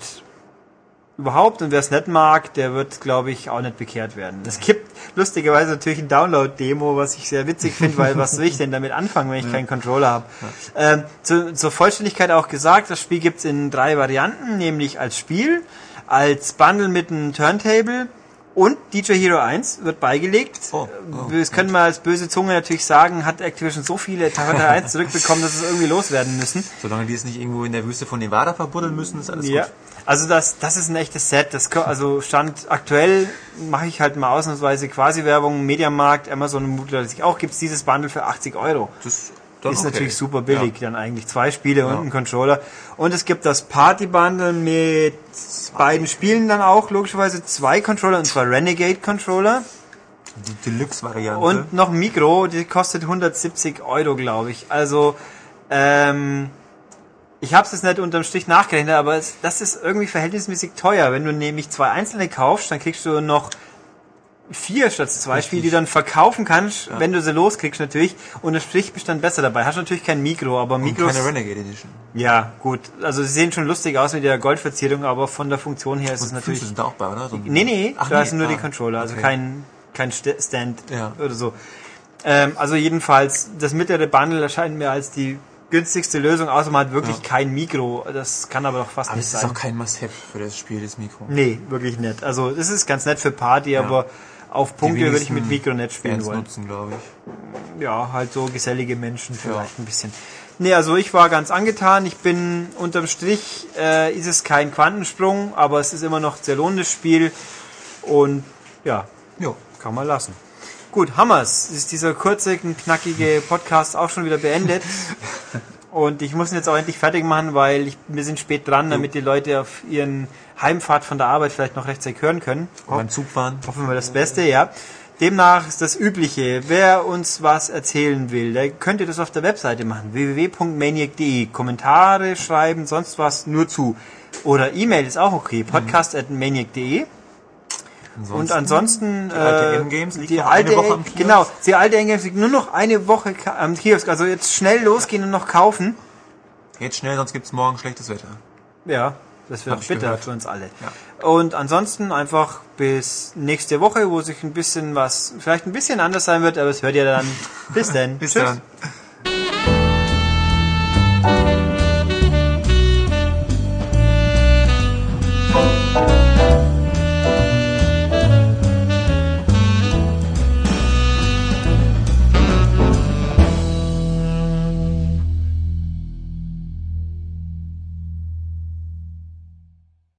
überhaupt und wer es nicht mag, der wird, glaube ich, auch nicht bekehrt werden. Es gibt lustigerweise natürlich ein Download-Demo, was ich sehr witzig finde, weil was will ich denn damit anfangen, wenn ich keinen Controller habe? Ähm, zu, zur Vollständigkeit auch gesagt, das Spiel gibt's in drei Varianten, nämlich als Spiel, als Bundle mit einem Turntable und DJ Hero 1 wird beigelegt. Oh, oh, das können wir als böse Zunge natürlich sagen, hat Activision so viele Teil 1 zurückbekommen, dass es irgendwie loswerden müssen. Solange die es nicht irgendwo in der Wüste von Nevada verbuddeln müssen, ist alles Ja. gut. Also das, das ist ein echtes Set. Das, also Stand aktuell mache ich halt mal ausnahmsweise quasi Werbung, Mediamarkt, Amazon mutmaßlich auch, gibt's dieses Bundle für 80 Euro. Das dann ist okay. natürlich super billig, dann eigentlich zwei Spiele und ein Controller. Und es gibt das Party Bundle mit beiden Spielen dann auch, logischerweise zwei Controller, und zwar Renegade Controller. Die Deluxe-Variante. Und noch ein Mikro, die kostet 170 Euro, glaube ich. Also, ähm, ich habe es jetzt nicht unterm Strich nachgerechnet, aber es, das ist irgendwie verhältnismäßig teuer. Wenn du nämlich zwei einzelne kaufst, dann kriegst du noch vier statt zwei Spiele, die du dann verkaufen kannst, wenn du sie loskriegst natürlich. Bist du dann besser dabei. Hast natürlich kein Mikro, aber und Mikros... keine Renegade Edition. Ja, gut. Also sie sehen schon lustig aus mit der Goldverzierung, aber von der Funktion her ist es Und natürlich... Füße sind da auch bei, oder? So Nee, nee, Ach, da nee, sind nur die ah, Controller, also okay. kein, kein St- Stand Ja. oder so. Ähm, also jedenfalls, das mittlere Bundle erscheint mir als die günstigste Lösung, außer man hat wirklich kein Mikro. Das kann aber doch fast Aber nicht es ist sein. auch kein Must-Have für das Spiel, das Mikro. nee, wirklich nicht. Also das ist ganz nett für Party, aber auf Punkte würde ich mit Mikro nicht spielen wollen. nutzen, glaube ich. Ja, halt so gesellige Menschen vielleicht ein bisschen. Nee, also ich war ganz angetan. Ich bin unterm Strich, äh, ist es kein Quantensprung, aber es ist immer noch ein sehr lohnendes Spiel. Und ja, Jo. kann man lassen. Gut, Hammers, ist dieser kurze, knackige Podcast auch schon wieder beendet. Und ich muss ihn jetzt auch endlich fertig machen, weil ich, wir sind spät dran, damit die Leute auf ihren Heimfahrt von der Arbeit vielleicht noch rechtzeitig hören können. Beim Zug fahren. Hoffen wir das Beste, ja. Demnach ist das Übliche. Wer uns was erzählen will, der könnte das auf der Webseite machen. www.maniac.de. Kommentare schreiben, sonst was nur zu. Oder E-Mail ist auch okay. Podcast.maniac.de. Ansonsten und ansonsten die äh, Games liegt die alte, Woche am Kiosk. Genau, die alte Endgames liegt nur noch eine Woche am Kiosk. Also jetzt schnell losgehen und noch kaufen. Jetzt schnell, sonst gibt's morgen schlechtes Wetter. Ja, das wird bitter gehört. für uns alle. Ja. Und ansonsten einfach bis nächste Woche, wo sich ein bisschen was, vielleicht ein bisschen anders sein wird, aber es hört ihr dann. Bis dann. bis Tschüss. dann.